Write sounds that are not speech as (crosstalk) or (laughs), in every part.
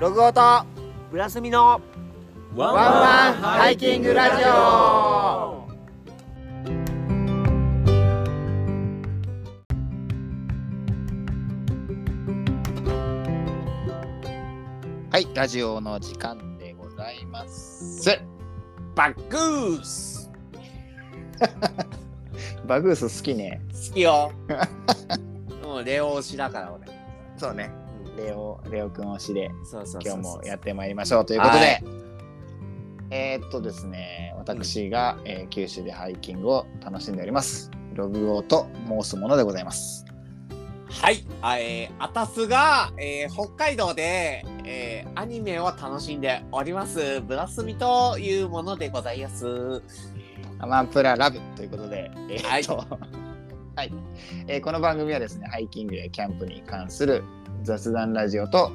ログオとブラスミのワンワンハイキングラジオはい、ラジオの時間でございます。バッグース (laughs) バグース好きね。好きよ (laughs) もうレオ推しだから俺そうね。レオ、レオくん推しで今日もやってまいりましょう。ということで、えーっとですね、私が、えー九州でハイキングを楽しんでおります。ログオと申すものでございます。はい。あえー、あたすが、えー、北海道で、えー、アニメを楽しんでおります。ブラスミというものでございます。アマプララブということで、えーっと、はい、えーこの番組はですね、ハイキングやキャンプに関する雑談ラジオと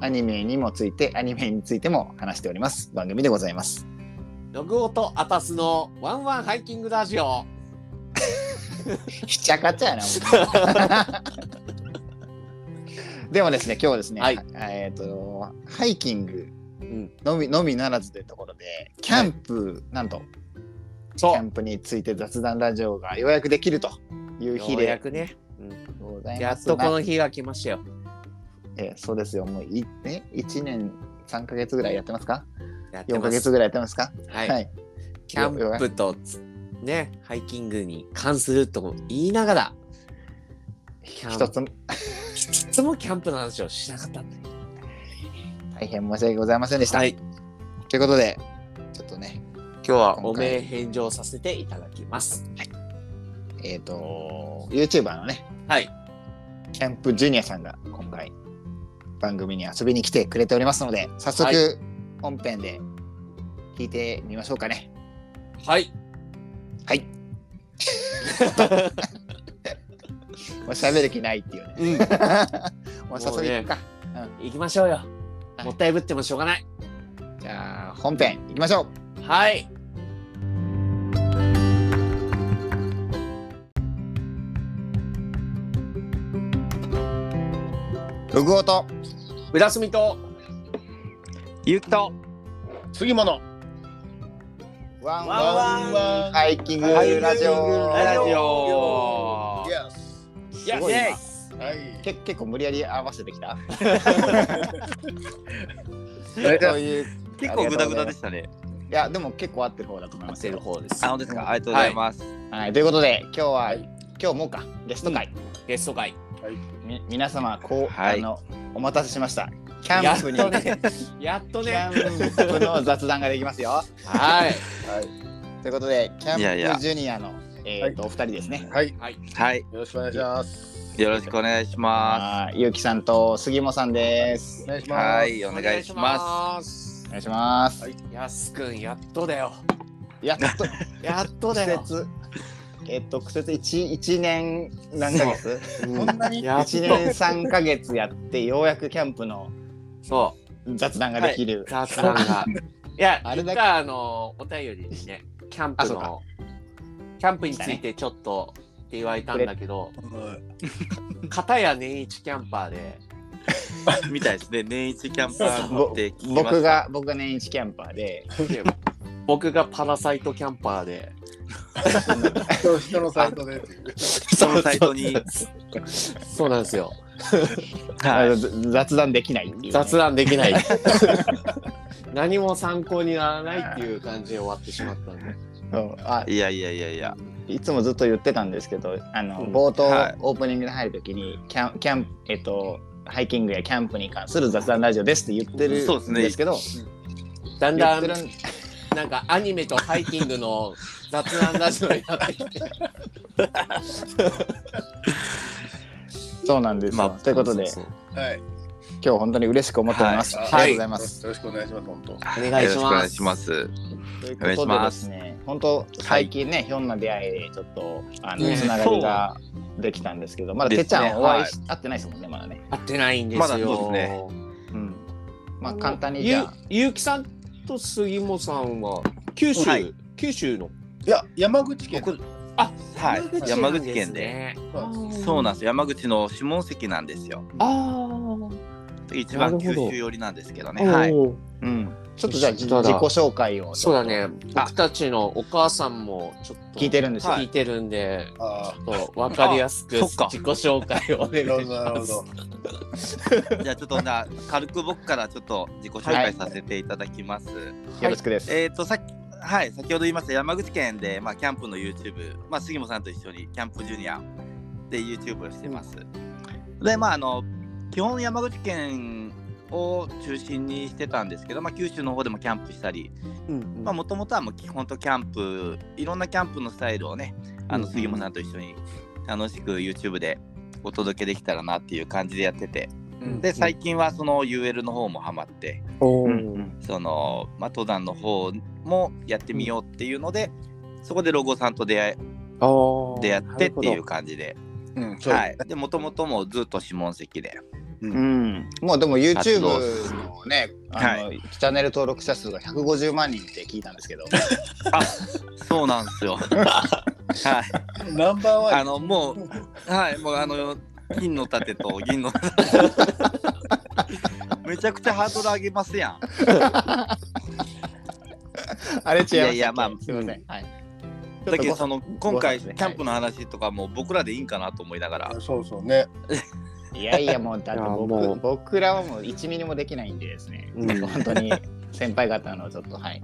アニメにもついて、アニメについても話しております。番組でございます。ログオとあたすのワンワンハイキングラジオ。(laughs) ひちゃかちゃやな。(laughs) でもですね、今日はですね、はい。えっ、と、ハイキングうん。のみのみならずというところで、キャンプ、なんと、キそャンプについて雑談ラジオがようやくできるといううようや日でくね、ございます。やっとこの日が来ましたよえーそうですよ、もうい、ね、1年3ヶ月ぐらいやってますか？やって ?4 ます。ヶ月ぐらいやってますか？はい、はい。キャンプとつねハイキングに関すると言いながらキャン一つも。いつもキャンプの話をしなかった大変申し訳ございませんでした。はい。ということで、ちょっとね、今日はお名返上させていただきます。えっ、と、YouTuber のね、はい。キャンプジュニアさんが今回番組に遊びに来てくれておりますので早は速本編で聞いてみましょうかね。はいはい。(laughs) もう喋る気ないっていうね。うん (laughs) もう早速行くか。行きましょうよはいもったいぶってもしょうがないじゃあ本編行きましょう。はいログオとブラスミと。ゆきと。次もの。ワンワワンン。ワンハイキングラジオ。ラジオ。イエスすごいな。イエはい。け結構無理やり合わせてきた。(laughs) ういう結構グダグダでしたね。いやでも結構合ってる方だと思いますせるよ。方ですあ、本当ですか？ありがとうございます。はい。ということで今日は、はい。今日もか。ゲスト会。ゲスト会み皆様こう、はいあのお待たせしました。キャンプに、(laughs) やっとねやっとキねャンプの雑談ができますよ。はいということでキャンプジュニアのえっ、と、お二人ですね。はいはいはい。よろしくお願いしますよろしくお願いしまあーゆうきさんと杉本さんですお。願いしす。ますはい。お願いします。すお願いします。はいやすくんやっとだよやっと (laughs) やっと苦だよ節えっと苦節一一年何ヶ月？こん。なに？やっ一年三ヶ月やってようやくキャンプのそう。雑談ができる。雑談が。いや (laughs) あれだけ？あのお便りにねキャンプのキャンプについてちょっとって言われたんだけど片や年一キャンパーで (laughs) みたいですね。年一キャンパーぼって聞きました僕が僕が年一キャンパーで。で僕がパラサイトキャンパーで人人のサイトで。っていうそのサイトに。そうなんですよ。雑談できないっていうね、雑談できない。(laughs) 何も参考にならないっていう感じで終わってしまったんで。う。んあいやいやいやいや。いつもずっと言ってたんですけどあの、うん。冒頭、はい。オープニングで入るときにキャンキャンえっとハイキングやキャンプに関する雑談ラジオですって言ってるそうですね。んですけどだんだんなんかアニメとハイキングの雑談ラジオになってきて。そうなんですよ、まあということでそうそうはい。今日本当に嬉しく思っております、はい。ありがとうございます、よろしくお願いします本当。お願いします。よろしくお願いします。ということでですね本当最近ね、ひょんな出会いでちょっとあのねつながりができたんですけどまだてっちゃですね。んお会いし、は会ってないですもんねまだね。会ってないんですよ。まだそうですね。うん。まあ簡単にじゃあ。ゆゆうきさんと杉本さんは九州、はい九州の？いや山口県僕あはい山口県でねそうなんです。山口の下関なんですよ。あー一番九州寄りなんですけどね。はい。うん。ちょっとじゃあ自己紹介をそうだね。僕たちのお母さんもちょっと聞いてるんですよ。聞いてるんで、あちょっとわかりやすく自己紹介をお願いしど、ますなる。ほど。(laughs) じゃあちょっとな軽く僕からちょっと自己紹介させていただきます。よろしくです。えっ、とさっきはい先ほど言いました山口県でまあキャンプの YouTube まあ杉本さんと一緒にキャンプジュニアで YouTube をしてます。でまああの基本山口県を中心にしてたんですけど、まあ、九州の方でもキャンプしたりもともとはもう基本とキャンプいろんなキャンプのスタイルをねあのうん杉本さんと一緒に楽しく YouTube でお届けできたらなっていう感じでやってて。うんで最近はその UL の方もハマってうんその、まあ、登山の方もやってみようっていうので、そこでロゴさんと出会出会ってっていう感じで、うん、そうはい。で、もともともずっと下関で、うん。もうでも YouTube のね、あの、チャンネル登録者数が150万人って聞いたんですけど。そうなんですよ。はい。ナンバーワン。あの、もう、はい、もうあの、金の盾と銀の盾。めちゃくちゃハードル上げますやん。あれ違いますいやいやまあすみません。はい。だけど、その、今回、キャンプの話とかも僕らでいいんかなと思いながら、そうそうね。いやいやもうだって僕う僕らはもう1ミリもできないんでですね、うん本当に先輩方のちょっとはい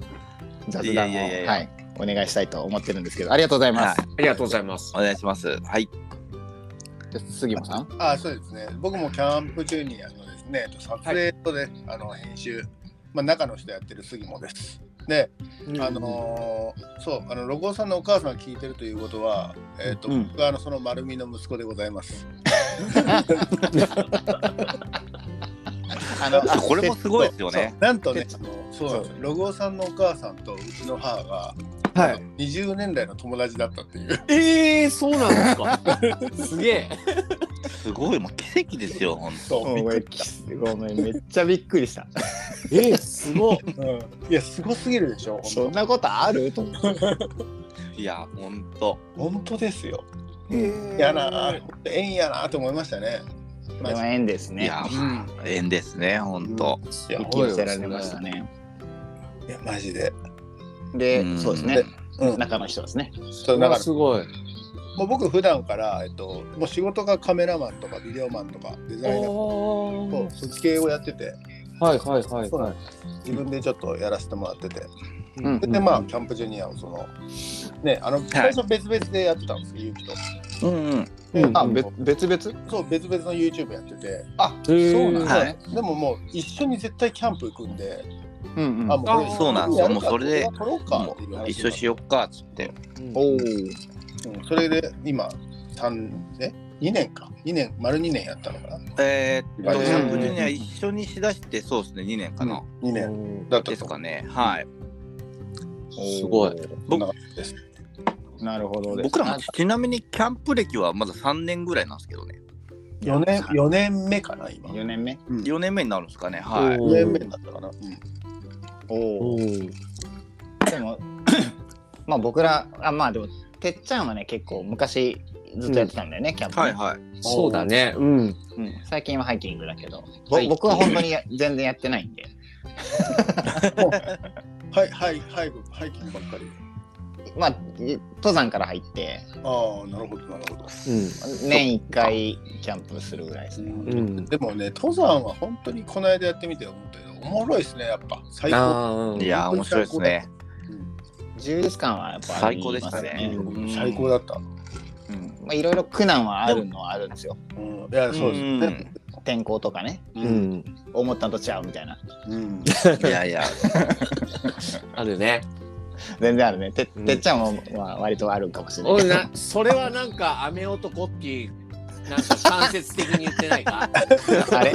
雑い談をやいやいやいやはいお願いしたいと思ってるんですけどありがとうございます。ありがとうございますお。願いします。はい。で杉本さん？あ、そうですね。僕もキャンプジュニアのですね、撮影とね、あの編集、まあ中の人やってる杉本です。で、あのーそう、あのロゴさんのお母さんが聞いてるということは、えっ、と、うん僕はあのその丸みの息子でございます。(laughs) あのあこれもすごいですよね。なんとねそうロゴさんのお母さんとうちの母が、はい。20年来の友達だったっていう。ええー、そうなんですか。(laughs) すげえ。すごい、もう奇跡ですよ、本そうごめんごめんめっちゃびっくりした。えー、すごい。(laughs) うん、いや、すごすぎるでしょ、本そんなことある？と。いや、本当。当。本当ですよ。えやなー、縁やなーと思いましたね。マジでも縁ですね。いや、まあ、縁ですね、本当。いや、引き寄せられましたね。いやマジで。で、うんそうですね。うん、中の人ですね。そうだからすごい。もう僕普段から、えっと、もう仕事がカメラマンとかビデオマンとかデザイナーおとそっち系をやっててはいはいはいはいん。自分でちょっとやらせてもらってて、うんでまあキャンプジュニアをそのねあの最初別々でやってたんですよ、ゆうきと。うんうん。あ、べ別々？そう別々の YouTube やってて、あ、そうなんですね。でももう一緒に絶対キャンプ行くんで、うんうん。あそうなんですよもうそれで一緒しよっかっつって。おお。うん、それで今三え？2年か2年丸2年やったのかな？えーっと、うんキャンプジュニア一緒にしだして、そうですね、2年かな。2年年。だったとですかね。はい。すごい。そんなるほどです。僕らもちなみにキャンプ歴はまだ3年ぐらいなんですけどね。4年4年目かな今4年目？4年目になるんですかね。はい。お4年目だったかな、うんおお。でも、(coughs) まあ僕ら、あまあでも、てっちゃんはね、結構昔ずっとやってたんだよね、キャンプね、はいはい。そうだね。うん。うん。最近はハイキングだけど、僕は本当にや全然やってないんで、(laughs) はいはいはいハイキングばっかりまあ、い登山から入って、ああなるほどなるほど、年1回キャンプするぐらいですね。うん。うん。でもね登山は本当にこの間やってみて思ったけどおもろいですねやっぱ。最高、いやー、面白いですね。充実感はやっぱあります最高でしたね。うん。最高だった、うん。まあいろいろ苦難はあるのはあるんで。すよ。うん、いやそうですね、天候とかね、ううん。ん。思ったのと違うみたいな。うん。(laughs) いやいや、(laughs) あるね。全然あるね。てうんてっちゃんも、まあ、割とあるかもしれないな、それはなんか雨男っていう、なんか間接的に言ってないか？(laughs) あれ？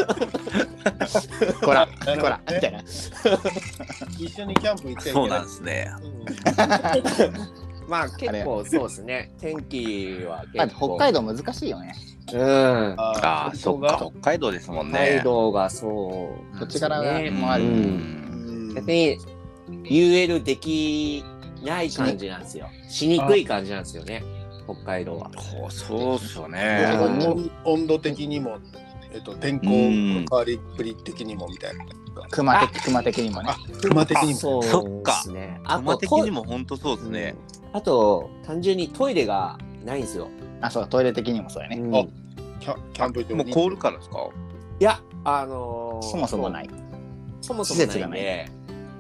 こら、こら、みたいな。一緒にキャンプ行っちゃいけないそうなんですね。まあ結構そうですね。天気はまあ結構。北海道難しいよね。うん。あああ、そっか、北海道ですもん北海ね。道がそう。土地柄ねもある。ううんん。逆に UL できない感じなんですよ。しにくい感じなんですよね。北海道は。そうっすよあね。温温度的にもえっと、天候の変わりっぷり的にもみたいな。熊的熊的にもねあ、熊的にも。そっかですね。あ馬と的にも本当そうですね。うんあと単純にトイレがないんですよ。あそうトイレ的にもそうやね、うんあキャキャンプ場に。もう凍るからですか？いやあのーそもそもないそもそもないんで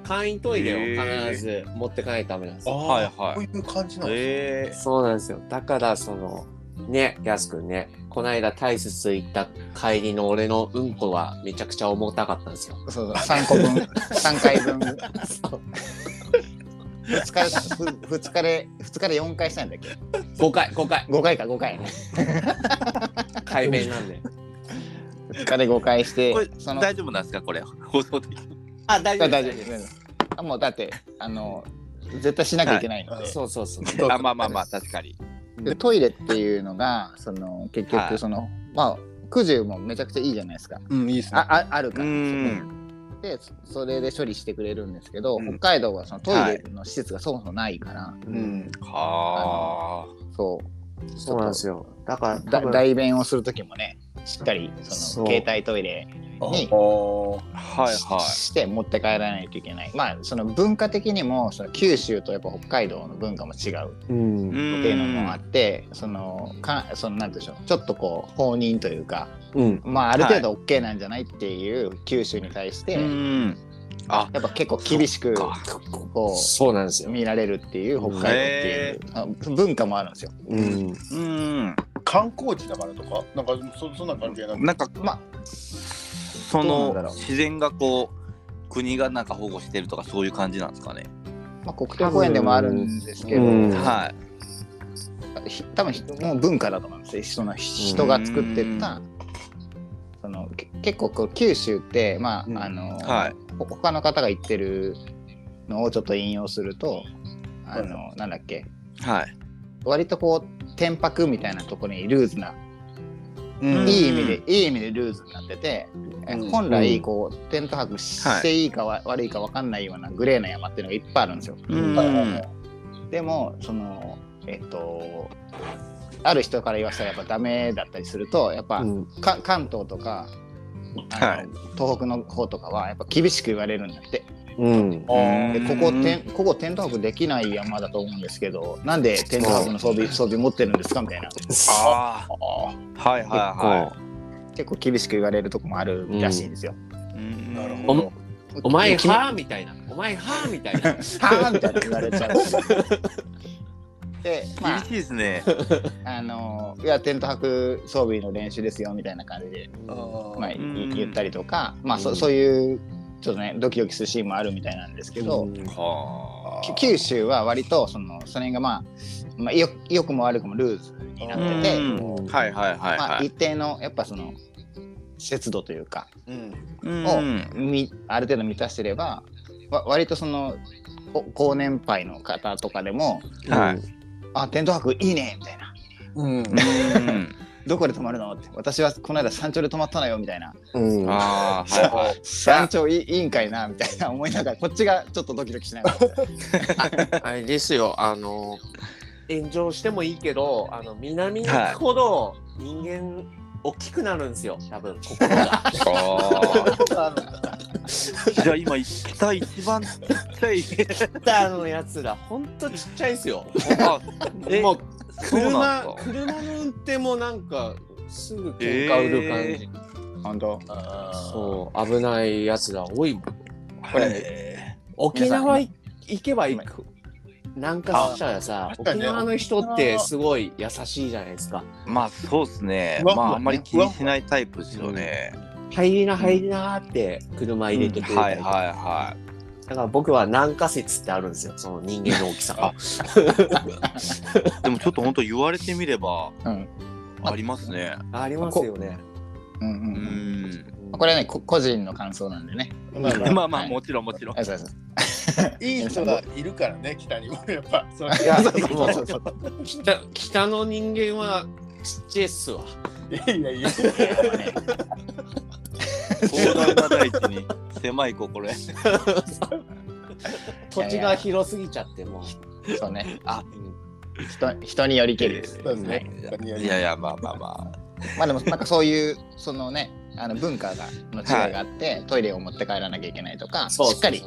簡易トイレを必ず持ってかないとダメなんですあよ。はいはい。こういう感じなんですえそうなんですよ。だからそのねやすくんねこの間大切行った帰りの俺のうんこはめちゃくちゃ重たかったんですよ。そうそう。3個分。(laughs) 3回分。そう。2日ふ二日で2日で4回したんだっけ？5回5回。5回か5回。海面なんで。2日で5回してこれその大丈夫なんですか？これ。放送的に。あ大大丈夫です。丈夫です。あもうだってあの絶対しなきゃいけないので、そうそうそう。そう (laughs) あまあまあまあ確かに。でトイレっていうのがその結はい。局その、まあ九十もめちゃくちゃいいじゃないですか。うん、いいですね。あああるうから。ん。でそそれで処理してくれるんですけど、うん。北海道はそのトイレの施設がそもそもないから、うん。はそう。そうなんですよ。だから代弁をする時もねしっかりその携帯トイレにして持って帰らないといけないまあその文化的にもその九州とやっぱ北海道の文化も違う。っていうのもあってそのかそのなんでしょうちょっとこう放任というかうんまあある程度 OK なんじゃないっていう九州に対して、うん。あやっぱ結構厳しくこそうなんですよ。う見られるっていう北海道っていうあ文化もあるんですよ。うん。うん。観光地だからとか、なんかそそんな関係なく。なんかまあその自然がこう国がなんか保護してるとかそういう感じなんですかね。まあ、国定公園でもあるんですけど、うん。はい。ひ多分ひもう文化だと思うんですよ。その人が作ってったそのけ結構こう九州ってまあ、うん。あの、はい。ほ他の方が言ってるのをちょっと引用するとあの、はなんだっけ？はい。割とこう天白みたいなところにルーズな、うん。いい意味でいい意味でルーズになってて、えうん。本来こうテント泊していいかわ、悪いか分かんないようなグレーな山っていうのがいっぱいあるんですよ。でもそのえっとある人から言わせたらやっぱダメだったりするとやっぱ、うん。か関東とかはい。東北の方とかはやっぱ厳しく言われるんだってうん。ここてんここテント泊できない山だと思うんですけどなんでテント泊の装備装備持ってるんですか？みたいなああ。はいはいは結構厳しく言われるとこもあるらしいんですよ。い。うんなるほど。お前君？はみたいな。お前はみたいな。(laughs) はーみたいな言われちゃう。(laughs) で、まあ厳しいですね。(laughs) あのいやテント泊装備の練習ですよみたいな感じで、まあ、言ったりとか、まあうんそそういうちょっとねドキドキするシーンもあるみたいなんですけど、九州は割とそのそれがまあ、まあ、よ良くも悪くもルーズになってて、うんはいはいはいまあ、はい。一定のやっぱその節度というかうん。をうんみある程度満たしてればわ割とそのこ高年配の方とかでもはい。「あテント泊いいね」みたいなうん。うん。「どこで泊まるの?」って「私はこの間山頂で泊まったのよ」みたいなうん。ああ、はいはい。「山頂いいいいんかいな」みたいな思いながらこっちがちょっとドキドキしながらあれですよ、あの、炎上してもいいけど、あの、南に行くほど人間大きくなるんですよ、多分、心が。(laughs) ああ。じゃあ今、北一番ちっちゃい。北のやつら、ほんとちっちゃいですよ。あ、えもう、車、車の運転もなんか、すぐ喧嘩売る感じ。本当そう、危ないやつら多いもん。これへ沖縄い行けば行く。なんかしたらさ、沖縄の人ってすごい優しいじゃないですか。ーまあそうですね。まああんまり気にしないタイプですよね。入りな入りなーって車入れてくれたりとかはいはいはだから僕は南下説ってあるんですよ、その人間の大きさが。い。でもちょっと本当言われてみればうんありますね。ありますよね。うんうんううんん。これはねこ個人の感想なんでねまあまあまあもちろんもちろんあ。そうそういい人がいるからね、北にも。やっぱ、それいや、そうそうもそう北北の人間はちっちゃいっすわ。いやいやいや。ね広大な大地に。狭い心へ。(laughs) 土地が広すぎちゃってもう。そうね。あ。人人によりけりです。そうですね。いやいやまあまあままあでもなんかそういうそのねあの文化がの違いがあって、トイレを持って帰らなきゃいけないとかしっかり。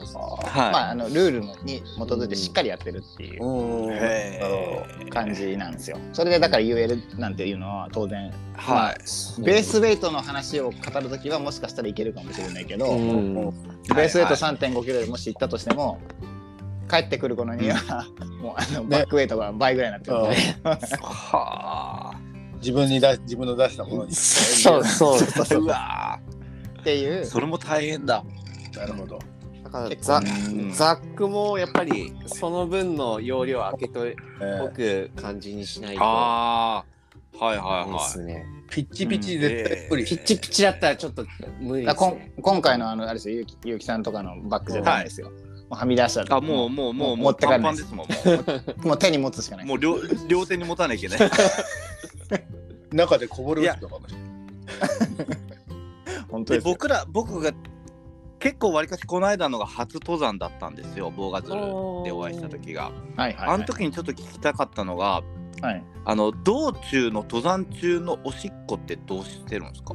まあ、あのルールに基づいてしっかりやってるっていう感じなんですよ。それでだから UL なんていうのは当然はい。ベースウェイトの話を語るときはもしかしたらいけるかもしれないけど、うん。ベースウェイトはい3.5キロでもし行ったとしても、帰ってくる頃には、もうあのねバックウェイトが倍ぐらいになってるはあ。自分に出自分の出したものに。そうそうそうそううわっていうーそれも大変だ。なるほど。だから結ザうんザックもやっぱりその分の容量を開けとえおーく感じにしないとああ。はいはいではすね。ピッチピチ絶対無理。ピッチピチだったらちょっと無理だからこんですね。今回のあのあれですよ、ゆうきゆうきさんとかのバッグじゃダメですよ。もうはみ出したい。らあ、もうもうもう持ってかれないでパンですすもん。もう (laughs) もう手に持つしかない。もう両両手に持たなきゃいけない。(laughs) 中でこぼれ落ちたかもしれない。本当で僕ら僕が結構わりかしこの間のが初登山だったんですよボーガズルでお会いした時が、はいはい、はい。あの時にちょっと聞きたかったのがはい。あの道中の登山中のおしっこってどうしてるんですか、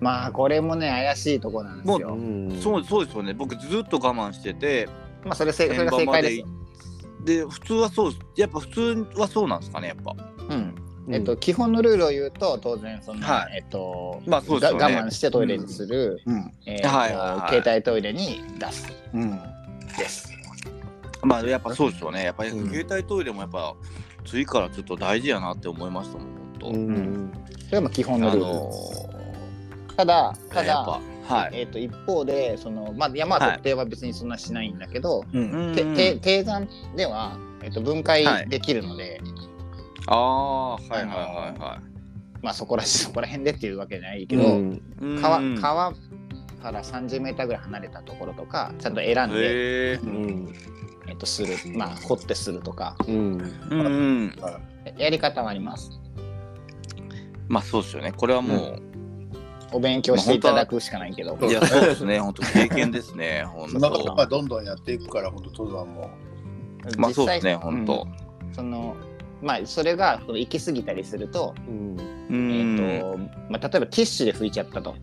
まあこれもね怪しいとこなんですうよ。んそうそうですよね僕ずっと我慢しててまあそれせそれが正解ですよ。で普通はそうやっぱ普通はそうなんですかねやっぱうん。えっと、基本のルールを言うと当然その、はえっと、まあそうですよね。が我慢してトイレにする、うん。えっとはいはいはい。携帯トイレに出す。うん。です。まあやっぱそうですよね。やっぱりうん。携帯トイレもやっぱ次からちょっと大事やなって思いましたもんうん。それがまあ基本のあルール。のただたやっだ、ぱはい。えっと一方でそのまあ山はい。特定は別にそんなしないんだけど、うん。てうん。て低山ではえっと分解できるので、ああはいはいはいはい。まあそこら (laughs) そこら辺でっていうわけじゃないけど、うん。うん。川川から30メーターぐらい離れたところとかちゃんと選んで、へえうん。えっとする。まあ掘ってするとか。うん。うんうん。やり方はあります。まあそうですよね。これはもお勉強していただくしかないけど。う、いやそうですね。本当経験ですね。(laughs) 本そんなこと当がどんどんやっていくから、本当登山も。まあそうですね本当。うん。そのまあそれがその行き過ぎたりすると,、えっとまあ、例えばティッシュで拭いちゃったと。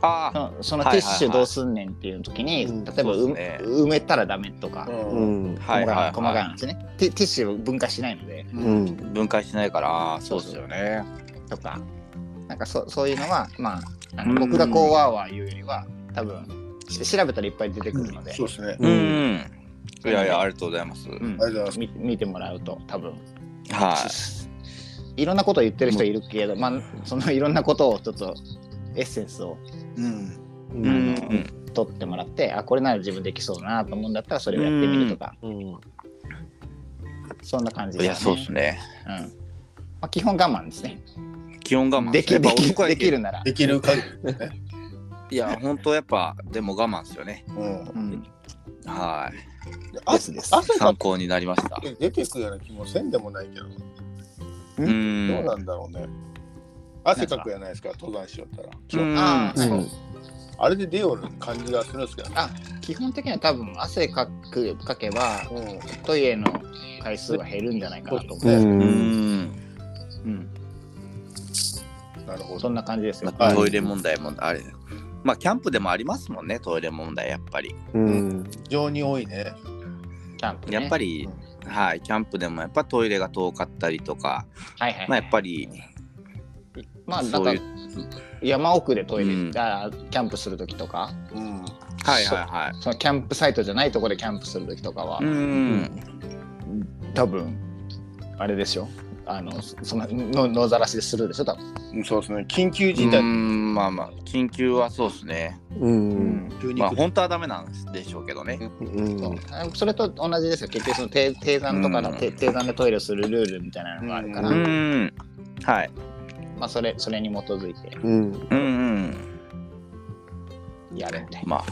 あそのそのティッシュどうすんねんっていう時に、うん。例えば埋めたらダメとか、うん。細かいはいは細かい話ね。ティティッシュを分解しないので。うん。い分解しないからそうですよね。とか。なんかそそういうのはまあ僕がこうわーわー言うよりは多分し調べたらいっぱい出てくるので、そうですね。ううんんいやいやありがとうございます。うん。ありがとうございます。み見てもらうと多分。はい。ろんなことを言ってる人いるけど、まあ、そのいろんなことをちょっとエッセンスをうん。ううん。ん取ってもらってあこれなら自分できそうだなと思うんだったらそれをやってみるとか、うん。そんな感じいやそうですね。うん。まあ、基本我慢ですね。気温我慢できやっぱできできるなら、できる限りね。(laughs) いや本当やっぱでも我慢ですよね。うん。うん、はい。あですです。汗か参考になりました。って出てくような気もせんでもないけど、うどうん？なんだろうね。汗かくやないですか、登山しよったら。うん。ああ、うん。そう。あれで出よる感じがするんですけどね。あ基本的には多分汗かくかけばうん。トイレの回数は減るんじゃないかなと思う、ううん。んうん、なるほど。そんな感じですよ、まあトイレ問題もあれまあキャンプでもありますもんねトイレ問題やっぱり。うん。非常に多いね。キャンプ、ね、やっぱり、はいキャンプでもやっぱトイレが遠かったりとかはいはいはい、まあやっぱりまあなんかそういう山奥でトイレ、うん。あキャンプする時とか。うん。はいはいはい。そのキャンプサイトじゃないところでキャンプする時とかは、うん。多分あれでしょあのそそのの野ざらしでするでしょ多分、うんそうですね。緊急事う態。んまあまあ緊急はそうですね。うん。まあ本当はダメなんでしょうけどね。うん。それと同じですよ。結局その低低山とかの、うん。低低山でトイレをするルールみたいなのがあるから、ううん。んはい。まあ、それそれに基づいて。うん。うんうんやるんでまあ。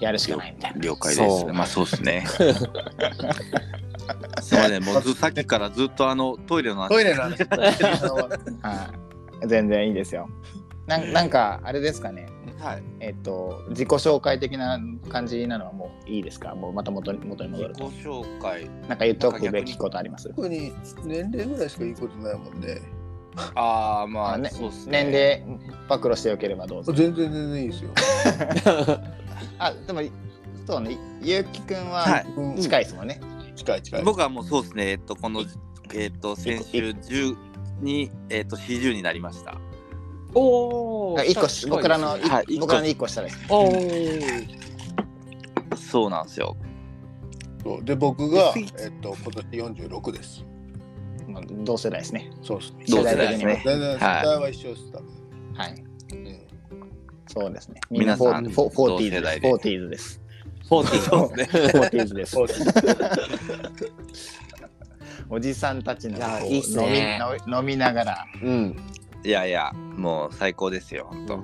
やるしかないみたいな。了解です。まあそうですね (laughs) すいませんもうずさっきからずっとあのトイレの話。トイレなんです。はい (laughs) 全然いいですよ。なんなんかあれですかね。はい。えっと自己紹介的な感じなのはもういいですか？もうまた元に元に戻ると。自己紹介。なんか言っておくべきことあります？特に年齢ぐらいしか言うことないもんね。ああまあ、あねそうっすね。年齢暴露してよければどうぞ。全然全然いいですよ。(laughs) あでもそうね。ゆうきくんははい。うん。近いですもんね。近い近い。僕はもうそうですねえっとこのえっと先週10にえっと40になりましたおお。あ一個し僕らの、いはい僕らの一個下です。おお。そうなんですよそうで僕が次えっと今年46です。まあ同世代ですね。そうですね。同世代ですね全然世はい代は一緒です多分。はい。うんそうですね。みんなフォ皆さんーフォフォーティーズです。同世代でフォーティーズです。フォーティー。そうですねフォーティーズです。そ。うですおじさんたちの飲み飲みながら。うん。いやいやもう最高ですよ本当、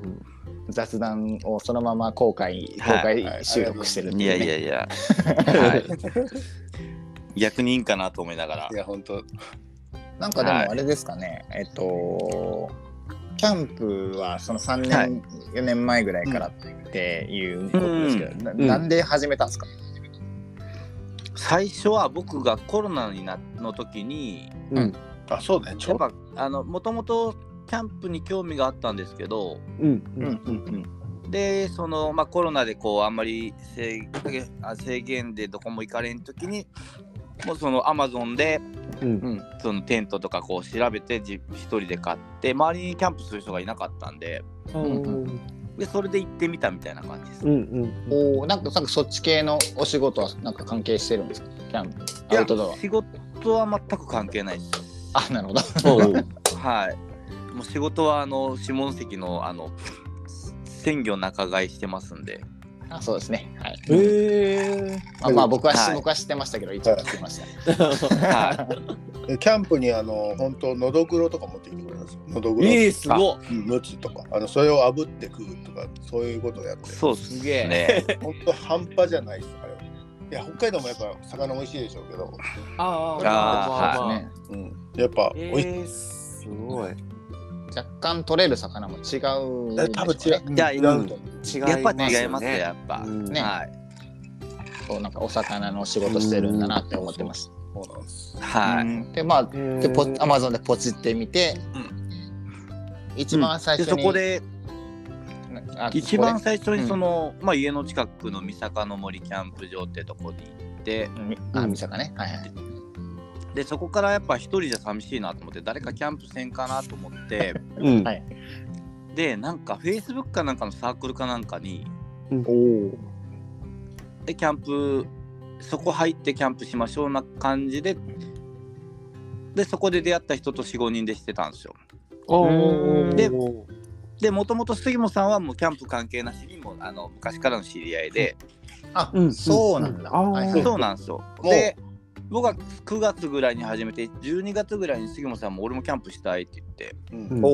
雑談をそのまま公開公はい。開収録してるっていいうね。やいやいや。はい。(laughs) 逆にいいんかなと思いながら。いや本当。なんかでもはい。あれですかね、えっと、キャンプはその3年、はい。4年前ぐらいからっていうことですけど、なうん。なんで始めたんですか、最初は僕がコロナになの時にうん。あそうね。ちょやっぱあのもともとキャンプに興味があったんですけどうん。うん。うんでその、まあ、コロナでこうあんまり制あ制限でどこも行かれん時にもうそのアマゾンでうん。うんそのテントとかこう調べてじ一人で買って周りにキャンプする人がいなかったんでうん。でそれで行ってみたみたいな感じです。うん。うん。おーなんかなんかそっち系のお仕事はなんか関係してるんですか？キャンプアウトド仕事は全く関係ないです。アあなるほどはい。もう仕事はあの下関のあの (laughs) 鮮魚仲買いしてますんで。あそうですねはい、へえ。まあ、まあ僕は、はい僕は知ってましたけど一応聞きました、はい。で (laughs) キャンプにあの本当のどぐろとか持ってきてくれるんですよ。のどぐろ、ええ、すごっ。うんムツとかあのそれを炙って食うとかそういうことをやってる。そうっすね。本当半端じゃないですあれ。いや北海道もやっぱ魚美味しいでしょうけど、ああーまあまあねうん、やっぱ美味しい。えー、すごい。若干取れる魚も違うね。え多分違う。いや違うと違いやっぱますよ違いますよ、ね。やっぱ。うん。ね。はい。そうなんかお魚の仕事してるんだなって思ってます。そうなんです。はい。うん。でまあでポアマゾンでポチってみて、一番最初に、でそこであ一番そ最初にその、まあ、家の近くの三坂の森キャンプ場ってとこに行ってあみさかね。はいはいでそこからやっぱ一人じゃ寂しいなと思って誰かキャンプせんかなと思って。うん。はい。でなんかフェイスブックかなんかのサークルかなんかにおおでキャンプそこ入ってキャンプしましょうな感じででそこで出会った人と45人でしてたんですよ。ででもともと杉本さんはもうキャンプ関係なしにもあの昔からの知り合いで、あ、うん。そうなんだ、そうなんですよ。で僕は9月ぐらいに始めて12月ぐらいに杉本さんも俺もキャンプしたいって言ってうん。うんお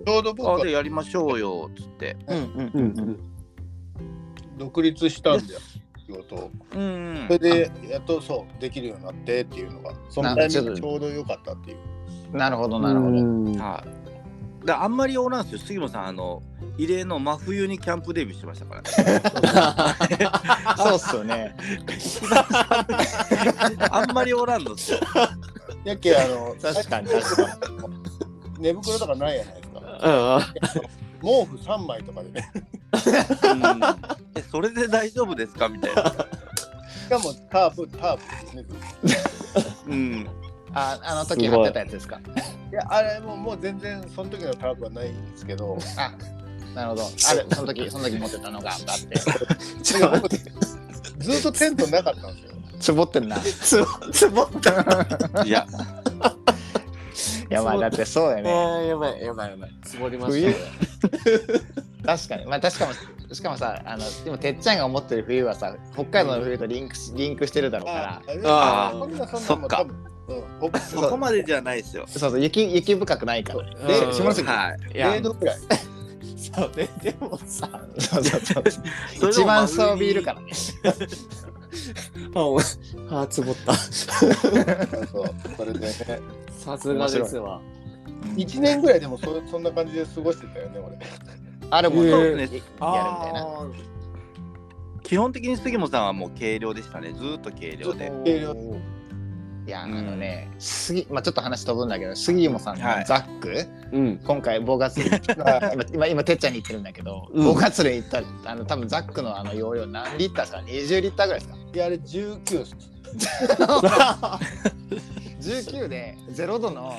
おちょうど僕はあでやりましょうよっつって。うんうんううん。ん。独立したんだよ仕事を。うんそれでやっとそうできるようになってっていうのがそのタイミングがちょうど良かったっていう。なるほどなるほど、うん。はいであんまりおらんすよ。杉本さんあの異例の真冬にキャンプデビューしてましたからね。(laughs) そうっすよね。(laughs) あんまりおらんのっすよ。やっけあの確かに確か寝袋とかないやないですか。うん毛布3枚とかでね。うん。えそれで大丈夫ですか？みたいな。しかもタープタープですね。うんああの時貼ってたやつですか？(laughs) いやあれももう全然その時のタープはないんですけど。(laughs) あなるほど (laughs) あれその時その時持ってたのがあってちょって。ずっとテントなかったんですよ。つぼってんなつぼつぼった。いやいやまあだってそうだよえねー、やばいやばいやばい。つぼりまし冬たね。確かにまあ確かもしかもさあのでもてっちゃんが思ってる冬はさ北海道の冬とリンクしリンクしてるだろうからあそんなそんなそっかもう多分うん。北そこまでじゃないですよ。そうそう雪雪深くないから。で下関。はい。いや0度くらい。そうね。でもさ、そうそうそう。それ一番装備いるから。ねあ、おあ、つぼった。そう。それで。ね。さすがですわ。1年ぐらいでもそそんな感じで過ごしてたよね、俺。あれもえーそうですね。あやるみたいな。ー基本的に杉本さんはもう軽量でしたね。ずーっと軽量で。軽量いや、あうんのね、杉、まあちょっと話飛ぶんだけど、杉本さんザック、うん。今回、ボーガツル、は (laughs) い今、今、今てっちゃんに言ってるんだけど、うんボーガツル行った、あの、多分ザックのあの容量何リッターですか ?20 リッターぐらいですか？いやあれ19です (laughs) ?19 で0度の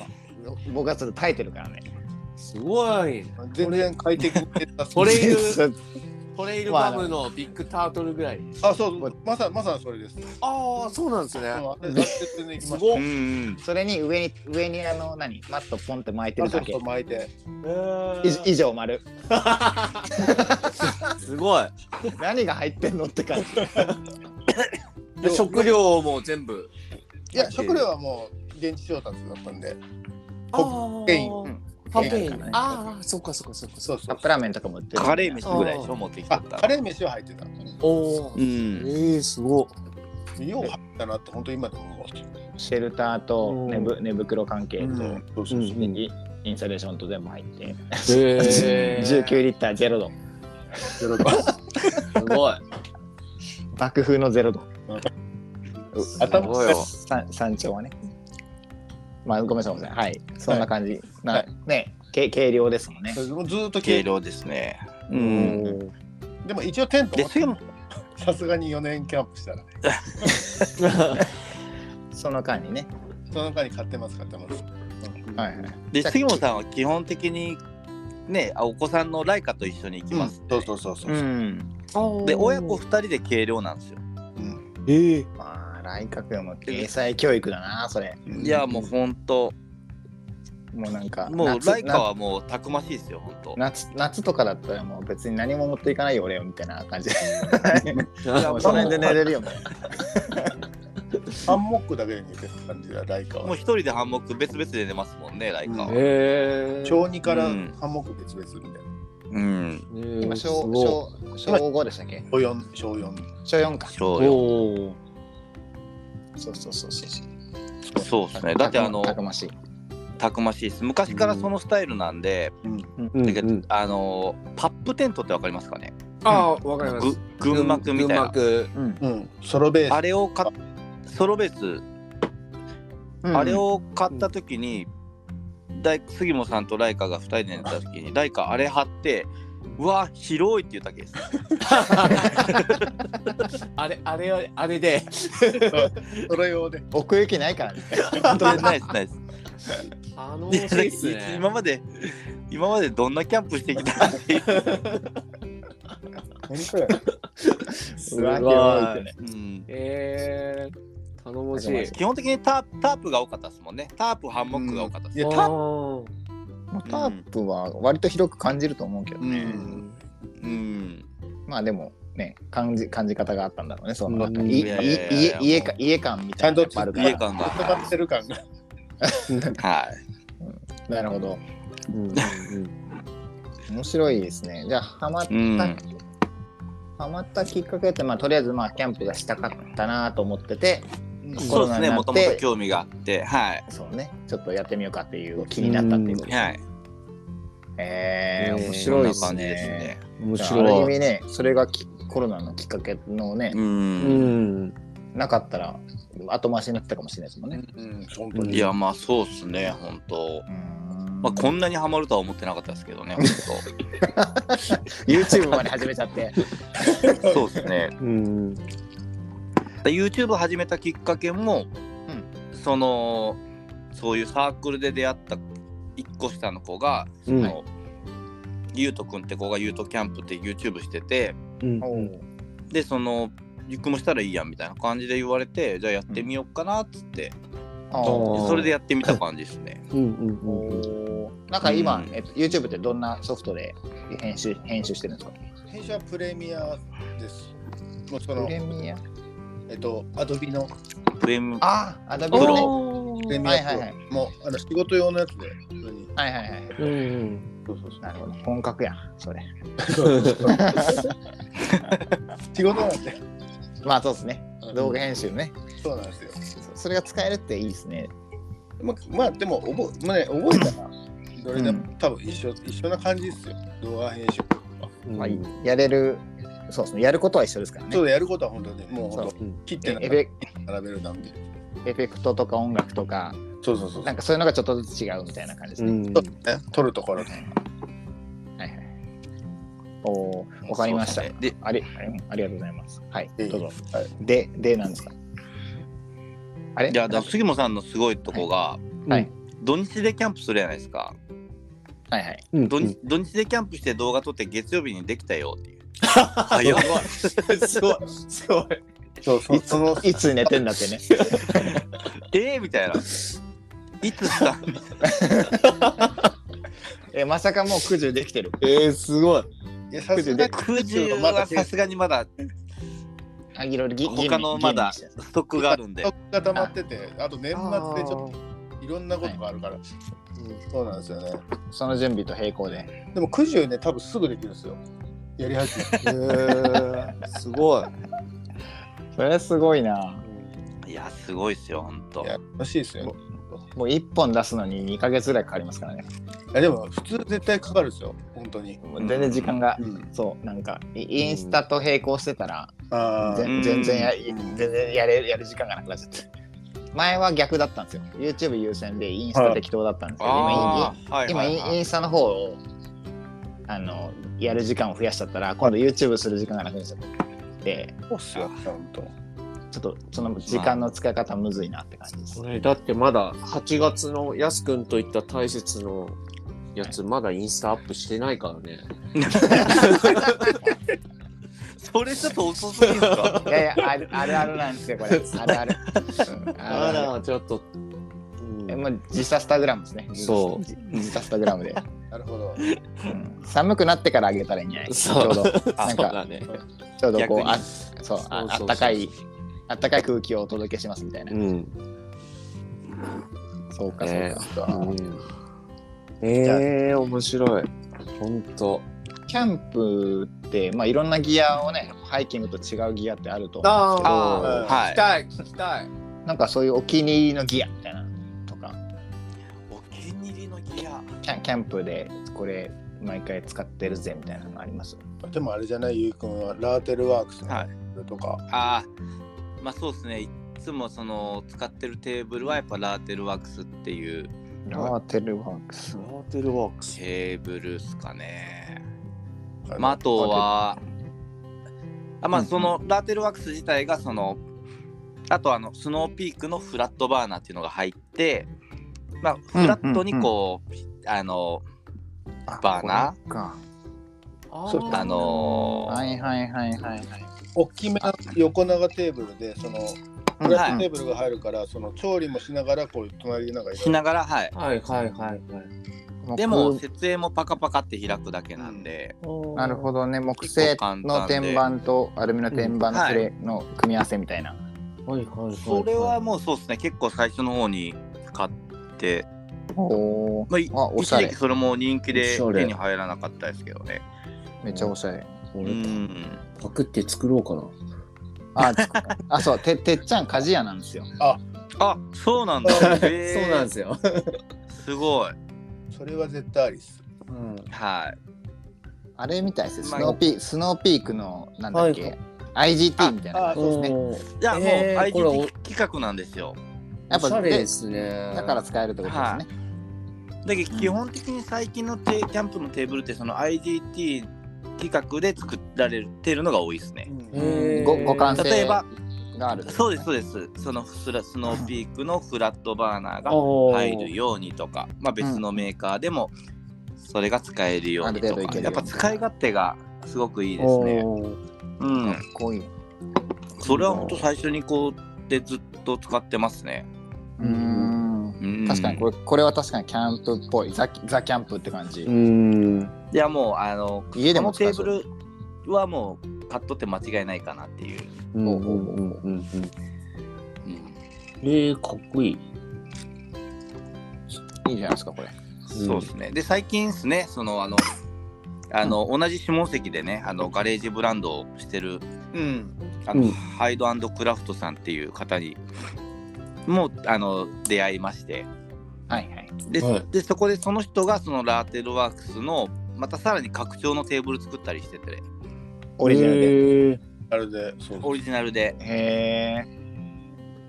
ボーガツル耐えてるからね。すごい。全然快適にトレイルそう (laughs) トレイルバムのビッグタートルぐらい。あそうまさまさにそれですああ、そうなんですね。すごっうんうんそれに上に、上にあの、何、マットポンって巻いてるだけ。巻いてい以上丸。(laughs) すごい。何が入ってんのって感じ。で食料も全部。いや食料はもう現地調達だったんであポケインン。パンペインああ、そっかそっかそっか。そうそうカップラーメンとかも売ってる。カレー飯ぐらいでしょ持ってきてあたカレー飯は入ってたおお。うんええ、すごい。よう入ったなって本当今でも思う？シェルターと寝ぶ寝袋関係と、うんそうそうそううんイインスタレーションと全部入って、へ19 (laughs) リッターゼロ度。ゼロ度すごい。爆風のゼロ度。うんう頭すごいわ山山頂はね。まあ、ごめんなさい、ごめんなさい。はい。そんな感じ。なはいね、軽軽量ですもんね。ずーっと軽量ですねううんん。でも一応テントで杉本さすがに4年キャンプしたらね (laughs) その間にね。その間に買ってます買ってますはいはい。で杉本さんは基本的にねあお子さんのライカと一緒に行きますそうそうそうそう、うんで親子2人で軽量なんですようんええ。まあ、来客も英才教育だな、それ。いやもうほんともうなんか、もう夏ライカはもうたくましいですよほんと夏夏とかだったらもう別に何も持っていかないよ俺よみたいな感じ。でや (laughs) もうその辺で寝れるよみたいなハンモックだけで寝てる感じだライカは。もう一人でハンモック別々で寝ますもんねライカは。ええ。小2からうんハンモック別々みたいなうん。今小小小5でしたっけ？小4小4小4か。そうよおお。そうそうそうそう。そうですね。だってあのたくましい。たくましいです。昔からそのスタイルなんで、うんだけどうんあのパップテントってわかりますかね？ああ、わかります。ぐ群幕みたいな。うん。うん。ソロベース。あれをかソロベース、うんあれを買った時に、だい杉本さんとライカが2人で寝た時にライカあれ貼ってうわ広いって言ったわけ。で (laughs) すあれ、あれ、あれで。(laughs) ソロ用で。奥行きないからね。本当にナイスナイス楽でしいっすね。今まで今までどんなキャンプしてきたっていう、何これすごい。うん、えー、頼もしい。基本的にタープタープが多かったですもんね。タープハンモックが多かったです、いやあターもうタープは割と広く感じると思うけどうね、ん。うん。まあでもね感じ感じ方があったんだろうねその、家や家か家感みたいなのがあるから。家感が。ってる感が。はい。なるほど。面白いですね。じゃあハマった、うん。ハマったきっかけってまあとりあえずまあキャンプがしたかったなと思っててコそうですねロナになって。もともと興味があってはい。そうね。ちょっとやってみようかっていう気になったっていうことですね。はい。えー、えー面白いですね。ですね面じゃあある意白い。味ね、それがきコロナのきっかけのね、ううん。ん。なかったら後回しになってたかもしれないですもんね。うん本当に。いやまあそうっすね本当。うん。まあこんなにハマるとは思ってなかったですけどね本 (laughs) YouTube まで始めちゃって。当 (laughs) そうですね。うん。で YouTube 始めたきっかけも、そのそういうサークルで出会った一個下の子が、うん。そのゆうとくんって子がゆうとキャンプって YouTube しててうん。でそのゆくもしたらいいやんみたいな感じで言われてじゃあやってみようかなっつって、ああー。でそれでやってみた感じですね。(laughs) うんうん。なんか今、うん。えっと、YouTube ってどんなソフトで編集編集してるんですか？編集はプレミアです。もうそのプレミア？えっとアドビのプレミああ、アドビプロのね。プレミアはいはいはいもうあの仕事用のやつで普通にはいはいはい。うんうん。そうそうなるほど。本格やん、それ。(laughs) 仕事なんでまあそうですねう。ん動画編集ね。そうなんですよそそれが使えるっていいですね。ままあでも覚え,、まあね、覚えたらどれでも、うん多分一緒一緒な感じですよ動画編集まあ、やれる、そうですね。やることは一緒ですからね。そうやることは本当にもう本切ってエフェ並べるだけエフェクトとか音楽とかそうそうそう。なんかそういうのがちょっとずつ違うみたいな感じですね。うんそうね、撮るところね。はいはい。おおー、わかりました。ですねでありうんありがとうございます。はい、どうぞ。はいで、で、なんですか？あれ？いやだ杉本さんのすごいとこが、はい土日でキャンプするじゃないですか。はいはい。うん土日土日でキャンプして動画撮って月曜日にできたよっていう。早っすごいすごいそうそいついつ寝てんだってね。(laughs) えー、みたいな。いつしたみたいえ、まさかもう9時できてる。えー、すごいいやさすがにな。9時はさすがにまだあ、いろいろぎ他のまだストックがあるんでスト。ックが溜まってて、あと年末でちょっといろんなことがあるから、そうなんですよね。その準備と並行で。でも9時ね、多分すぐできるんですよ。やり始めて。えー、すごいそれすごいな。いや、すごいっすよ、ほんとい。や、楽しいですよね。もう1本出すのに2ヶ月ぐらいかかりますからね。いやでも普通絶対かかるんですよ、本当に。全然時間が、うん、そう、なんか、イインスタと並行してたら、うん全然やうん全然やれやる時間がなくなっちゃって。前は逆だったんですよ。YouTube 優先でインスタ適当だったんですけど、はい今イン今はいはいインスタの方をあのやる時間を増やしちゃったら、今度 YouTube する時間がなくなっちゃって、あ、そうっすよ、ちょっとその時間の使い方むずいなって感じです。これだってまだ8月のやすくんといった大切のやつまだインスタアップしてないからね。(laughs) それちょっと遅すぎんすかいやいやある、あるあるなんですよ、これ。あるある。うんああるあるら、ちょっと。うんえもう自サスタグラムですね。そう自スタグラムで、なるほど。うん寒くなってからあげたらいいんじゃない？ですか。そうちょうど、あ、なんか。ちょうどこう、あそうあったかい、あったかい空気をお届けしますみたいな。うん。そうか、そうねか。うんえー、面白い。ほんと。キャンプって、まあ、いろんなギアをね、ハイキングと違うギアってあると思うんあですけど、はい聞きたい、聞きたい。なんかそういうお気に入りのギアみたいなキャンキャンプでこれ毎回使ってるぜみたいなのあります？でもあれじゃない、ゆうくんはラーテルワークスのはいとか。ああ、まあそうですね。いつもその使ってるテーブルはやっぱラーテルワークスっていうラーテルワークス。ラーテルワークス。テーブルっすかね。のまああとは、あまあうんそのラーテルワークス自体がその、あとあのスノーピークのフラットバーナーっていうのが入って、まあフラットにこう、あの、あバー？ナーうあのーはいはいはいはいはい。大きめな横長テーブルで、そのうんフラットテーブルが入るから、その調理もしながら、こう隣でなんかしながら、はい。はいはいはいはい。でも設営もパカパカって開くだけなんで、なるほどね、木製の天板とアルミの天板のそれの組み合わせみたいな。ど。はいはいはい。それはもうそうですね、結構最初の方に買って、おおまあ、おしゃれ一時期それも人気で手に入らなかったですけどね。めっちゃおしゃれ。うん。パクって作ろうかな。あ、つあそう、ててっちゃん鍛冶屋なんですよ。あ、そうなんだ。(laughs) そうなんですよ。すごい。それは絶対ありっす。うん。はい。あれみたいですね。スまあノーピースノーピークのなんだっけ、はい IGT みたいなあ感じですね。いや、もうえーこれ IGT 企画なんですよ。やっぱおしゃれでですね。だから使えるってことですね。だけど基本的に最近のテキャンプのテーブルってその IGT 企画で作られてるのが多いですね。ご互換性例えば、がある。そうです、そうです。そのスラスノーピークのフラットバーナーが入るようにとか、まあ、別のメーカーでもそれが使えるようにとか、ある程度いけるよやっぱ使い勝手がすごくいいですね。うんかっ。こいい。それは本当最初にこうでずっと使ってますね。うーん。うん確かにこれこれは確かにキャンプっぽいザザキャンプって感じ。うん。いやもうあの家でもこのテーブルはもう買っとって間違いないかなっていう。うんうんうんうんうん。うんえー、かっこいい。いいじゃないですかこれ。そうですね。で最近ですねそのあのあの、同じ下関でねあのガレージブランドをしてるうん。あの、うんハイドクラフトさんっていう方にもあの出会いましてはいはい。で,、はいでそこでその人がそのラーテルワークスのまたさらに拡張のテーブル作ったりしててオリジナルで。ルで。あれで、そうオリジナルでへえ。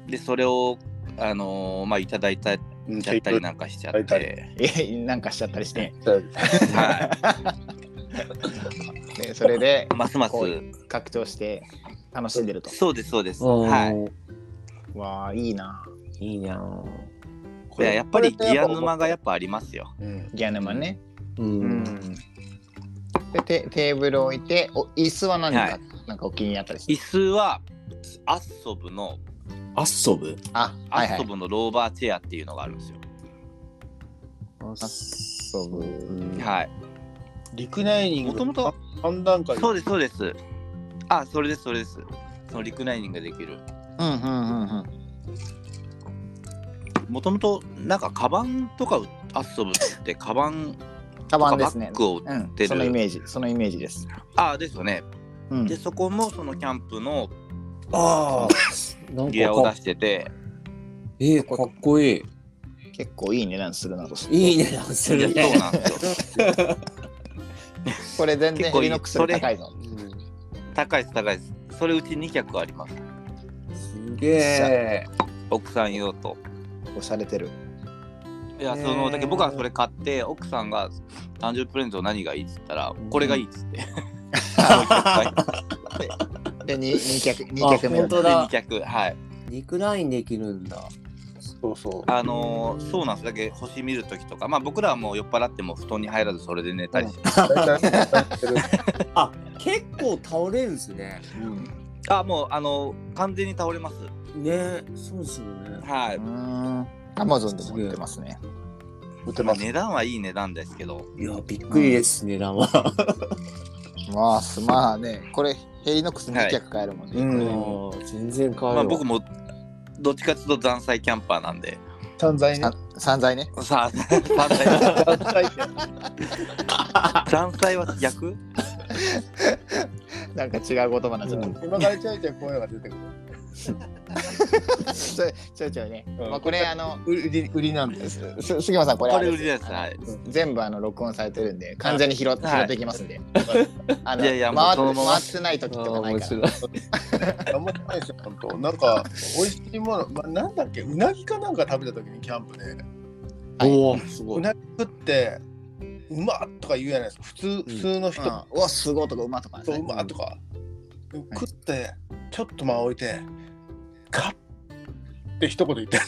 でそれをあのーまあいただいたうんちゃったりなんかしちゃって、えなんかしちゃったりして、はでそれでい、ますます拡張して楽しんでると。そうですそうです。うんはい。わあいいな。いいないややっぱりギア沼がやっっぱありますよ。うんギャヌマね。う。うんん。でテテーブル置いて、お椅子は何か、はいなんかお気に入りあったりして椅。子はアッソブの遊ぶあ、アはいはい。ッソブのローバーチェアっていうのがあるんですよ。遊ぶ。うんはい。リクライニングもともと3段階そうですそうです。あそれですそれです。そのリクライニングができる。うんうんうんうん。もともとなんかカバンとかアッソブって (laughs) カバンカとかバですねッ。グを売うんっ、てる。そのイメージ、そのイメージです。あですよね。うんで、そこもそのキャンプのああ。ギアをか出してて、えー、かっこいい。結構いい値段するなといいね、すいやるね。そうなんですよ。(laughs) これ全然結構いいヘリノックス高いぞ。高いです高いです。それうち2脚あります。すげえ。奥さん用と。押されてる。いや、そのだけ僕はそれ買って、奥さんが誕生日プレゼント何がいい？っつったら、これがいいっつって。(laughs) で、2, 二脚、二あ脚目本当でだ2脚、はい。リクラインできるんだ。そうそうあのーそうなんです。だけど星見るときとか、まあ僕らはもう酔っ払っても布団に入らずそれで寝たりして。(laughs) あ、結構倒れるんですね。あ、もうあのー完全に倒れます。ね、そうですよね。はい。うん。アマゾンでも売ってますね。まあ、売ってます値段はいい値段ですけど、いや、びっくりです、値段は。(laughs) まあ、すまあね、これヘリノックス2脚買えるもんね。うんこれあー全然変わるわ。まあ僕もどっちかっていうと残災キャンパーなんで、散財ねさ散財ね。散 (laughs) 財 (laughs) 残災は逆？なんか違う言葉になっちゃった。今からちゃいちゃいこういうのが出てくるちょいちょいちょいね。うんまあこれあの、売り売りなんですす杉間さんこれこあれ売りです。はい。全部あの録音されてるんで完全に拾,、はい拾っていきますんで。(laughs) あのいやいや回ってない時とかないから。面白い。あんまりないですよ本当なんか美味しいもの、まあ、なんだっけうなぎかなんか食べた時にキャンプではいおお、すごい。うなぎ食ってうまっとか言うじゃないですか。普通普通の人、うん、うわすごいとかうまとかそうねうまっとか、食ってちょっと間を置いてカッって一言言って。(laughs)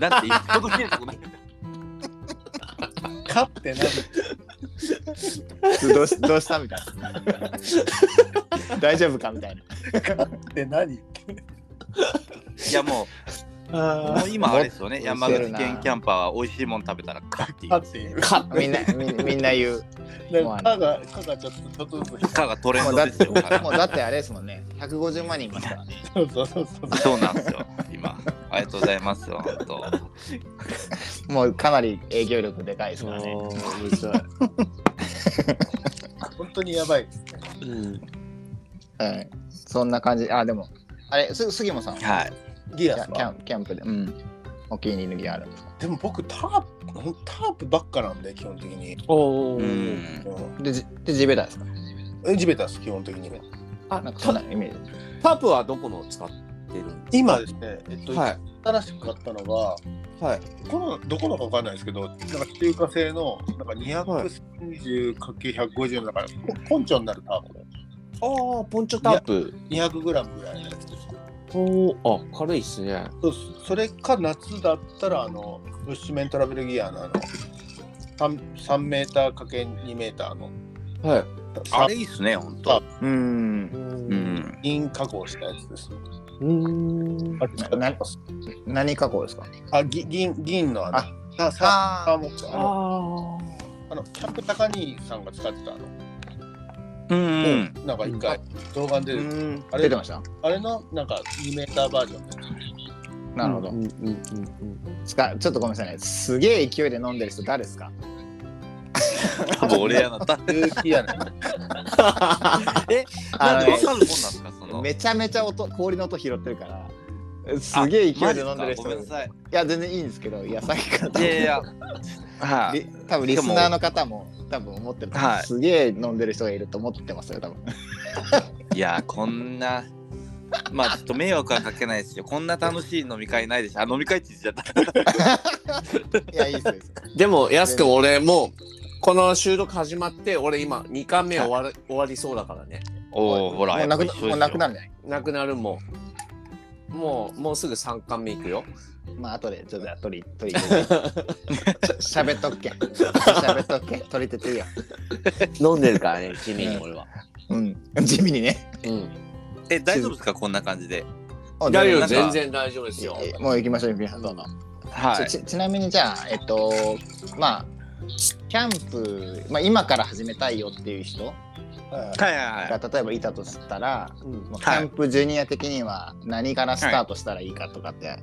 なんて言う届けるとこない。カッってなんどうしどうしたみたいな。大丈夫かみたいな。で何いやもう、もう今あれですよね。山口県キャンパーは美味しいもん食べたらカッていうカッっていみんなみみんな言う。カがカがちょっとちょっとずつかがトレンもうだってドですよ。彼もうだってあれですもんね。150万人いますからね。そうそうそうそうそうなんですよ。今。ありがとうございます。本当。もうかなり営業力でかいですからね。面白い。本当にやばいですねうん。はい。そんな感じ。あでもあれす杉本さん。はい。キギアスキャンキャンプで。うん。お気に入りのギアあるんですか？でも僕タープタープばっかなんで基本的に、おお。うん。うん、でじで地べたですか？エジベタス基本的にねあなんかそんなイメージ。タープはどこの使ってるんです今ですねえっと、はい。新しく買ったのがはい。このどこのかわかんないですけどなんか中華製のなんか 230×150 のだからポポンチョになるタープああ、ポンチョタープ。200グラムぐらいおお、あ、軽いっすね。そうそれか夏だったらあのブッシュメントラベルギアのあの 3, 3メーター ×2 メーターのはい。あれいいっすね、本当。うん。うん。銀加工したやつです。うん。あれ使ってます何加工ですか？あぎ銀銀のあのあささサーモックあのああのキャンプ高兄さんが使ってたあの、うん。なんか一回動画に出る、うんあれ出てました？あれのなんか2メーターバージョン。なるほどうん。うんうんつかちょっとごめんなさいね。すげえ勢いで飲んでる人誰ですか？多分俺やな。だ勇気やねえ、あのねなんでわかるもんなんですか、その。めちゃめちゃ音氷の音拾ってるから。すげえ勢いで飲んでる人ごめんなさい。いや全然いいんですけどいやさっきから多分いやいや。はい。リ多分リスナーの方も多分思ってるはい。すげえ飲んでる人がいると思ってますよ多分。いや、こんな、まあちょっと迷惑はかけないですよ。こんな楽しい飲み会ないでしょ。あ、飲み会って言っちゃった。(laughs) いやいいっすでもやすくん俺もうこの収録始まって俺今2巻目終わる、終わりそうだからね。おお、ほら、もうなくなるんじゃない？なくなるもん。もうもうすぐ3巻目いくよまあ後でちょっと取り取り入れてしゃべっとっけ。しゃべっとっけ。取りてていいよ。飲んでるからね地味に俺は。うん。地味にね。うん。え、大丈夫ですか？こんな感じで。あ大丈夫全然大丈夫ですよ。えもう行きましょう行きましょう。どうぞ。はい。ちちなみにじゃあえっとまあキャンプ、まあ、今から始めたいよっていう人はいはいはいはい。が例えばいたとしたら、うん。まあキャンプジュニア的には何からスタートしたらいいかとかって、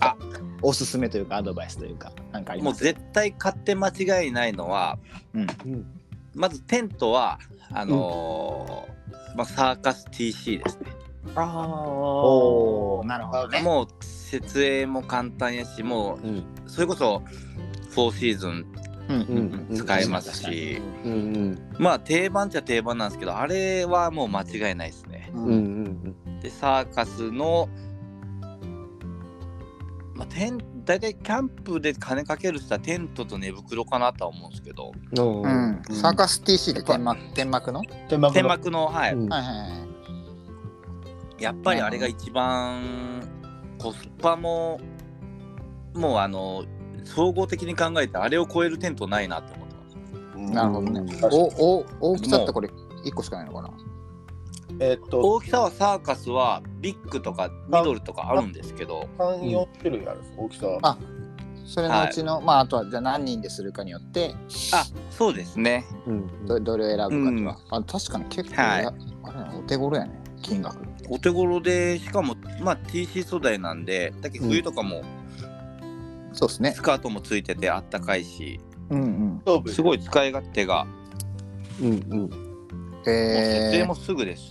あおすすめというかアドバイスというかなんかあります？もう絶対買って間違いないのは、うん。うんまずテントは、あのーまあ、サーカス TC ですね。ああなるほどね。もう設営も簡単やし、もうん。うそれこそ4シーズンうん。うん。うん。うん。使えますし、うん。うん。まあ定番っちゃ定番なんですけど、あれはもう間違いないですね。うん。うん。うん。で、サーカスの、まあ、テン大体キャンプで金かけるって言ったらテントと寝袋かなとは思うんですけど、う。ん。うん。サーカス TC って天幕天幕の？はい天幕の。天幕の、はい、うん。はいはいやっぱりあれが一番コスパももうあの総合的に考えてあれを超えるテントないなって思ってます。なるほどね。おお大きさってこれ1個しかないのかな？えーっと大きさはサーカスはビッグとかミドルとかあるんですけど。34種類あるんです大きさは。あそれのうちの、まああとはじゃあ何人でするかによってあそうですね。うんどどれを選ぶかとか、あ確かに結構や、はい。あれお手頃やね金額。お手頃でしかもまあ TC 素材なんでだけど冬とかもそうですね。スカートもついててあったかいし、うんうん。すごい使い勝手が、うんうん。もう設営えもすぐです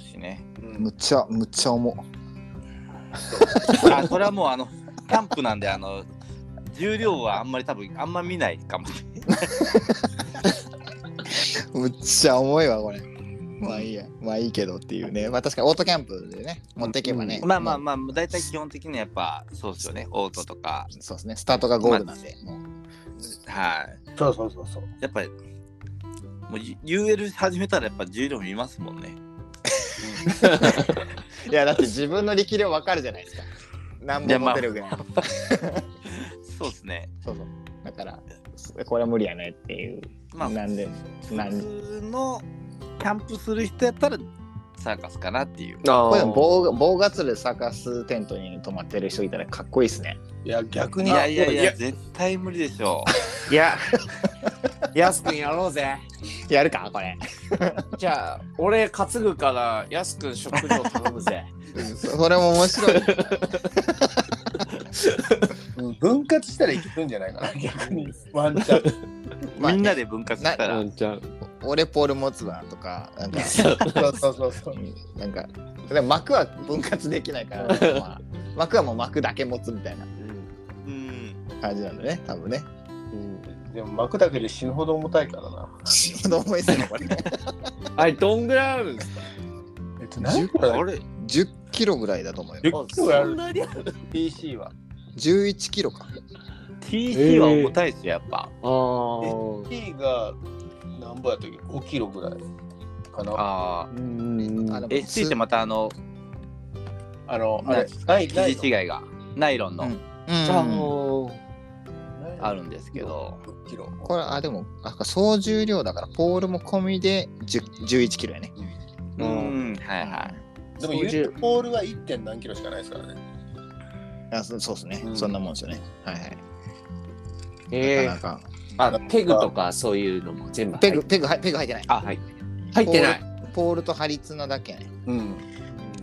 むっちゃむっちゃ重あ (laughs) それはもうあのキャンプなんであの重量はあんまり多分あんま見ないかも。しれないむっちゃ重いわこれ。まあいいや。まあいいけどっていうね。まあ確かにオートキャンプでね持っていけばね、まあまあもまあ大体基本的にはやっぱそうですよね。オートとか。うそうですね。スタートがゴールなんで、もう。はい。そうそうそうそう。やっぱりもう UL 始めたらやっぱ重量見ますもんねいやだって自分の力量わかるじゃないですか。何本持てるぐらい、そうですね。そうそう。だからこれは無理やねっていう、まあなんで。普通のキャンプする人やったらサーカスかなっていう。あこれ棒棒がつるサーカステントに泊まってる人いたらかっこいいですね。いや逆に。いやいやいいや。や絶対無理でしょいや。やすくんやろうぜ。やるかこれじゃあ俺担ぐからやすくん食料頼むぜ。そそれも面白い。うん分割したらいけるんじゃないかな逆に。ワンチャン。う、まあねみんなで分割したら。んちゃん俺ポール持つわとかなんか (laughs) そうそうそうそううんなんかでも幕は分割できないから、まあ、幕はもう幕だけ持つみたいな。うん。感じなんだね多分ね。でも幕だけで死ぬほど重たいからな。死ぬほど重いっすねこれ。(laughs) あれどんぐらいあるんですか？えっと何キロだあれ？10キロぐらいだと思うよ10キロある。なにある？PC は。11キロか。TC は重たいですよやっぱ。あー T が何ぼやったっけ？5キロぐらいかな。ああうんあのあ ST ってまたあののあれ生地違いが。ナイロンの。うん。あうん。ーあるんですけど、6キロ。これあでもあ総重量だからポールも込みで10 11キロやね。ううん。んはいはい。でもポールは 1. 点何キロしかないですからね。あそそうですね、うん。そんなもんですよね。はいはい。えー。なかなかあペグとかそういうのも全部ペグペグはペグ入ってない。あはい。入ってない。ポールとハリツナだけ。やねうん。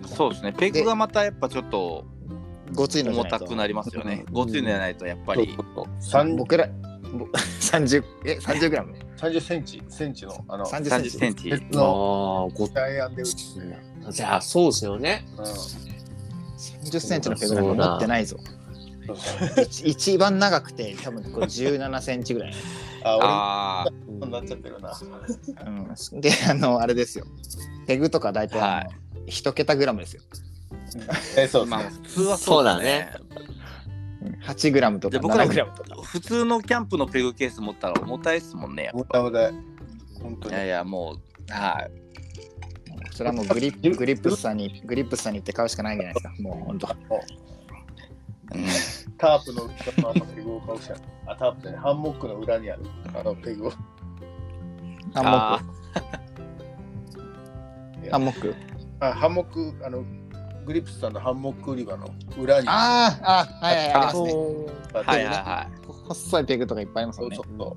そうですね。ペグがまたやっぱちょっとごついの重たくなりますよね。うんごついのじゃないとやっぱり。3僕らぼ30え30グラム？30センチ。センチのあの30 30センチ。センチ。鉄あのーごダイアンで打つ。ねじゃあそうですよね。うん。30センチのペグなんか持ってないぞ一一番長くて多分これ17センチぐらい、ああなっちゃってるなうん、であのあれですよペグとか大体一桁グラムですよえそうまあ普通はそうだね。8グラムとかで僕ら7グラムとか。普通のキャンプのペグケース持ったら重たいですもんね。やっ重たい重たい本当にぱいやいや、もう、はい。それはもうグリップグリップスさんにグリップスさんに行って買うしかないんじゃないですか。もう本当。うんタープの裏のペグを買うしかないあタープじゃないハンモックの裏にあるあのペグをハンモック。ハンモック。あハンモックあのグリップスさんのハンモック売り場の裏にあーあ、はいはい、はいはいはい。細いペグとかいっぱいありますもんねそうそ。うそ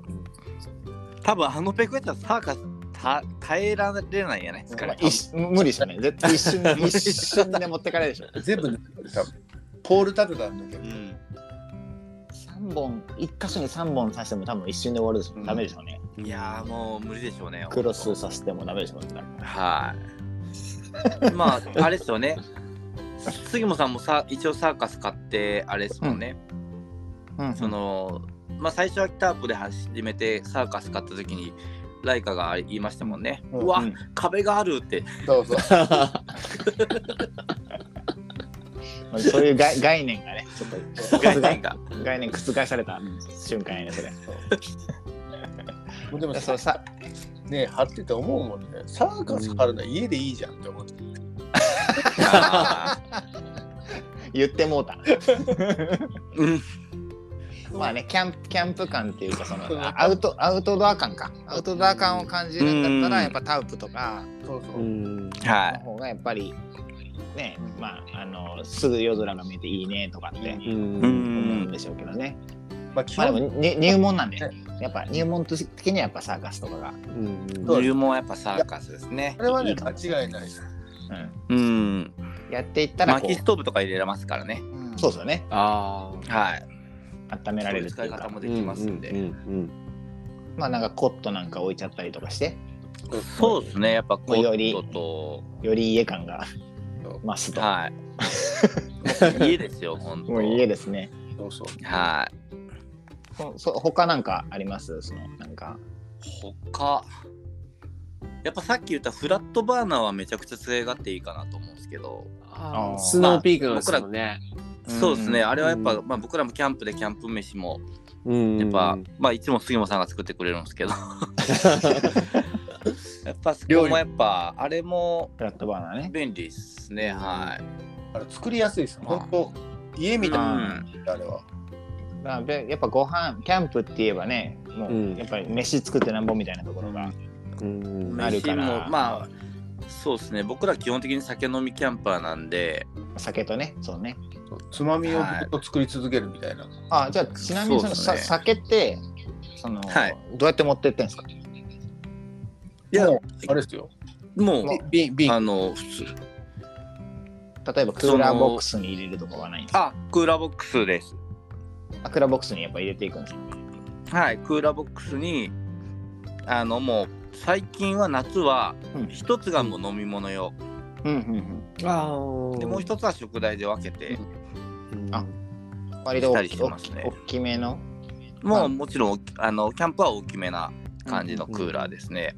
う多分あのペグやったらサーカスた耐えられないんじゃないですかね。一無理でしょうね。絶対一瞬で一瞬で持ってかれるでしょ。(laughs) 全部多分ポール立てたら抜けるうん。三本、一箇所に三本刺しても多分一瞬で終わるでしょ。うんダメでしょうね。いやーもう無理でしょうね。クロスさせてもダメでしょうね。はい。まあ、あれですよね。杉本さんもさ一応サーカス買って、あれですもんね。うんその、まあ最初はタープで始めてサーカス買った時に、ライカが言いましたもんね。ううんわ、うん壁があるって。そうそう (laughs) そういう概概念がね、ちょっと概念が。概念覆された瞬間やね、それ。でもそうさ、ね貼ってて思うもんねサーカス貼るのは家でいいじゃんって思ってあ (laughs) 言ってもうた。ーうん。まあね、キャンプ、キャンプ感っていうか、そのあアウト、アウトドア感か。アウトドア感を感じるんだったうんら、やっぱタウプとかそうそうう、ん。はの方がやっぱり、ね、まあ、あの、すぐ夜空が見えていいねとかってい。う。うん思うんでしょうけどね。まあ基まあで本もに入門なんで、やっぱ入門的にはやっぱサーカスとかが、入門はやっぱサーカスですねあ。れはいね間違いないうん、うん。やっていったらこ薪ストーブとか入れられますからね。う、そうですよね。ああ。はい。温められるってそういうか、いう使い方もできますんで。うんうんまあなんかコットなんか置いちゃったりとかして、そうですね。やっぱコよりットより家感がそう増すと、と。はい。(laughs) 家ですよ、本当。もう家ですね。そうそうはい。そそ他なんかあります？そのなんか。他。やっぱさっき言ったフラットバーナーはめちゃくちゃ使い勝手いいかなと思うんですけど、あースノーピークのですもんね。そうですね、うんあれはやっぱ、うんまあ、僕らもキャンプでキャンプ飯もうんやっぱ、まあいつも杉本さんが作ってくれるんですけど (laughs) (laughs) やっぱそこもやっぱあれもフラットバーナーね。便利ですね。はい。あれ作りやすいです本当家みたいなうんあれは。だからべやっぱご飯キャンプって言えばね、もうん。うやっぱり飯作ってなんぼみたいなところが。うん。あるから。飯もまあそうですね。僕ら基本的に酒飲みキャンパーなんで。酒とね、そうね。つまみをずっと作り続けるみたいな、あ、じゃあちなみにそのね。酒って、その、はい。どうやって持ってってんですか？いやもうあれですよ。もうあの普通。例えばクーラーボックスに入れるとかはないんですか？あクーラーボックスです。あクーラーボックスにやっぱ入れていくんですかはいクーラーボックスにあのもう最近は夏はうん。一つがもう飲み物用、うんうんああ。でもう一つは食材で分けて、うん。あうん。割と大したりきしてますね。大きめの？もうもちろんあのキャンプは大きめな感じのクーラーですね、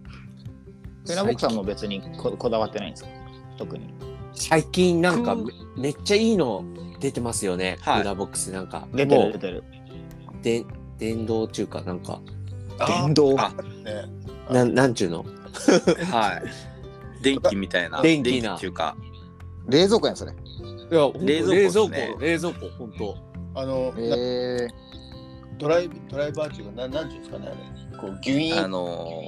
クーラーボックスはもう別にここだわってないんですか？特に。最近なんかクめめっちゃいいの出てますよね。クはい。ーラーボックスなんか。出てる出てる。で電動中かなんか。あ電動？あね。なんなんちゅうの？(laughs) はい。電気みたいな。電気な。っていうか。冷蔵庫やんそれ。いや、ほんと冷蔵庫冷蔵庫冷蔵庫、本当。あの、なえドライブドライバーっていうかななんていうんですかねあれ。こうギュイあーン。の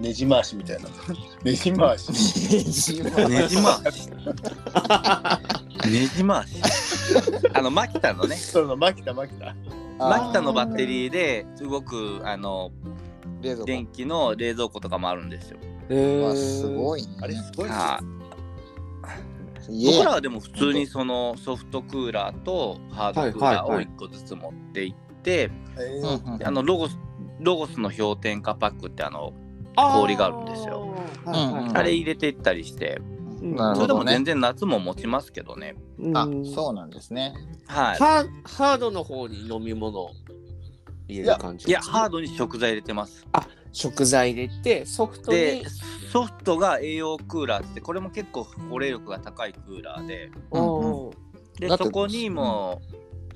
ねじ回しみたいな。ねじ回し。ー。ねじ回し。ねじ回し。あのマキタのね。そうそうマキタマキタマキタのバッテリーで動くあの。電気の冷蔵庫とかもあるんですよ。えわすごい、ね。あれすごい僕らはでも普通にそのソフトクーラーとハードクーラーをはいはいはい1個ずつ持っていって、あのロゴスロゴスの氷点下パックってあのー氷があるんですよ。あれ入れていったりして、ね。それでも全然夏も持ちますけどね。あうん、そうなんですね。はい。ハーハードの方に飲み物入れる感じいやハードに食材入れてます。食材入れてソフトでにソフトが栄養クーラーってこれも結構保冷力が高いクーラーで。おーでそこにも、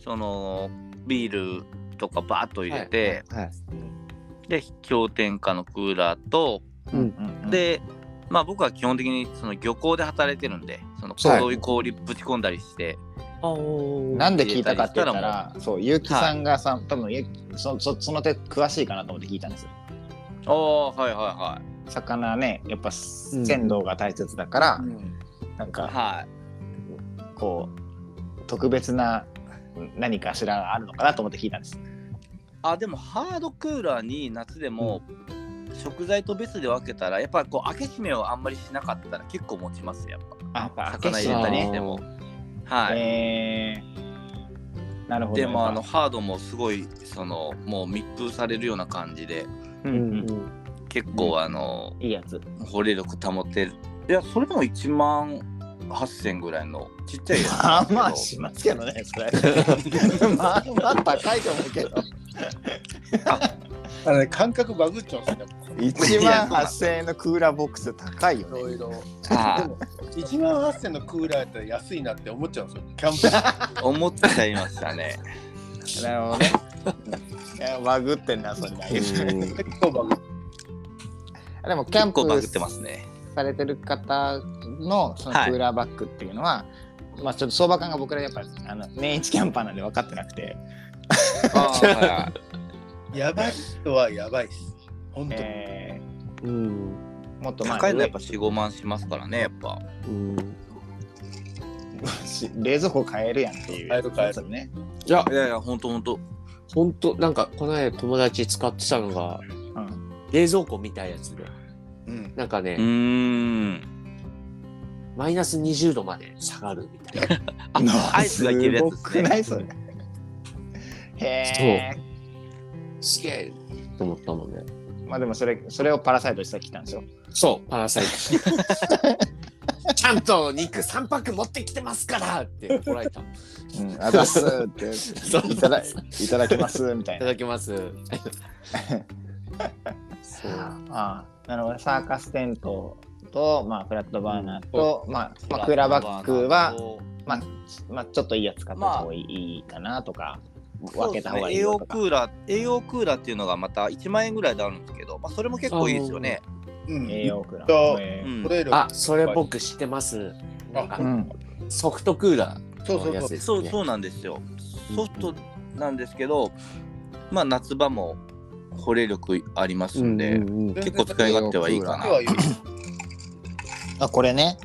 そのビールとかバーッと入れて、はい。で氷点下のクーラーと、うん。うんうん、でまあ僕は基本的にその漁港で働いてるんでそのはいそういう氷ぶち込んだりして、なんで聞いたかって言ったら、そう、ゆうきさんがさ、多分ゆそそその手詳しいかなと思って聞いたんですよ。ああはいはいは魚ね、やっぱ鮮度が大切だから、なんいかはい。こう特別な何かしらがあるのかなと思って聞いたんです。あでもハードクーラーに夏でも食材と別で分けたらやっぱりこう開け閉めをあんまりしなかったら結構持ちますやっあ、やっぱ魚入れたりねしても。はい、えー、なるほど。でもあのハードもすごいそのもう密封されるような感じで。ぱううんうん。ん結構あのいいやつ。保冷力保てる。いやそれでも1万8000ぐらいのちっちゃいやつまあまなんです (laughs) あしますけどね、それ。(laughs) まあまあ高いと思うけど。あのね、感覚バグっちゃうんですよね。1万8000円のクーラーボックス高いよね。いろいろ。はでも、1万8000のクーラーやったら安いなって思っちゃうんですよ。(laughs) キャンプ。い思っちゃいましたねなるほどね。いやバグってんな、それ。結構バグっでもキャンプ結構バグってますねされてる方のそのクはい。ーラーバッグっていうのは、まあちょっと相場感が僕らやっぱあの年一キャンパーなんで分かってなくて、やばい人はやばいっす。本当に。えうん。ーもっとまあ高いのやっぱ45万しますからねやっぱ。うん。し冷蔵庫買えるやんっていう。買える買える。やつね。いや。いやいやほんとほんとほんとなんかこの間友達使ってたのがうん。冷蔵庫みたいやつでうん。なんかね、うーん。マイナス20度まで下がるみたいな。(laughs) あアイスがいけるやつですね。ない？それ。へえ。すげえと思ったもんね。まあでもそれそれをパラサイトしてきたんですよ。そうパラサイト。ちゃんと肉3パック持ってきてますからって怒られた。いうん、あすってそ (laughs) ういただいただきますみたいな。ただきます。(laughs) そう。ああなるほど。サーカステントと、まあ、フラットバーナーと、まあまあ、クーラーバッグは、まあまあ、ちょっといいやつ買った方がいいかなとか、分けた方がいい栄養よとか。クーラー栄養クーラーっていうのがまた1万円ぐらいであるんですけど、まあ、それも結構いいですよね。うん。栄養クーラとー。えうん。あそれ僕知ってます。なんかーうん、ソフトクーラーそうそうそうそうなんですよ。ソフトなんですけど、まあ夏場も保冷力ありますんで、うんうんうん結構使い勝手はいいかな。はいあこれね。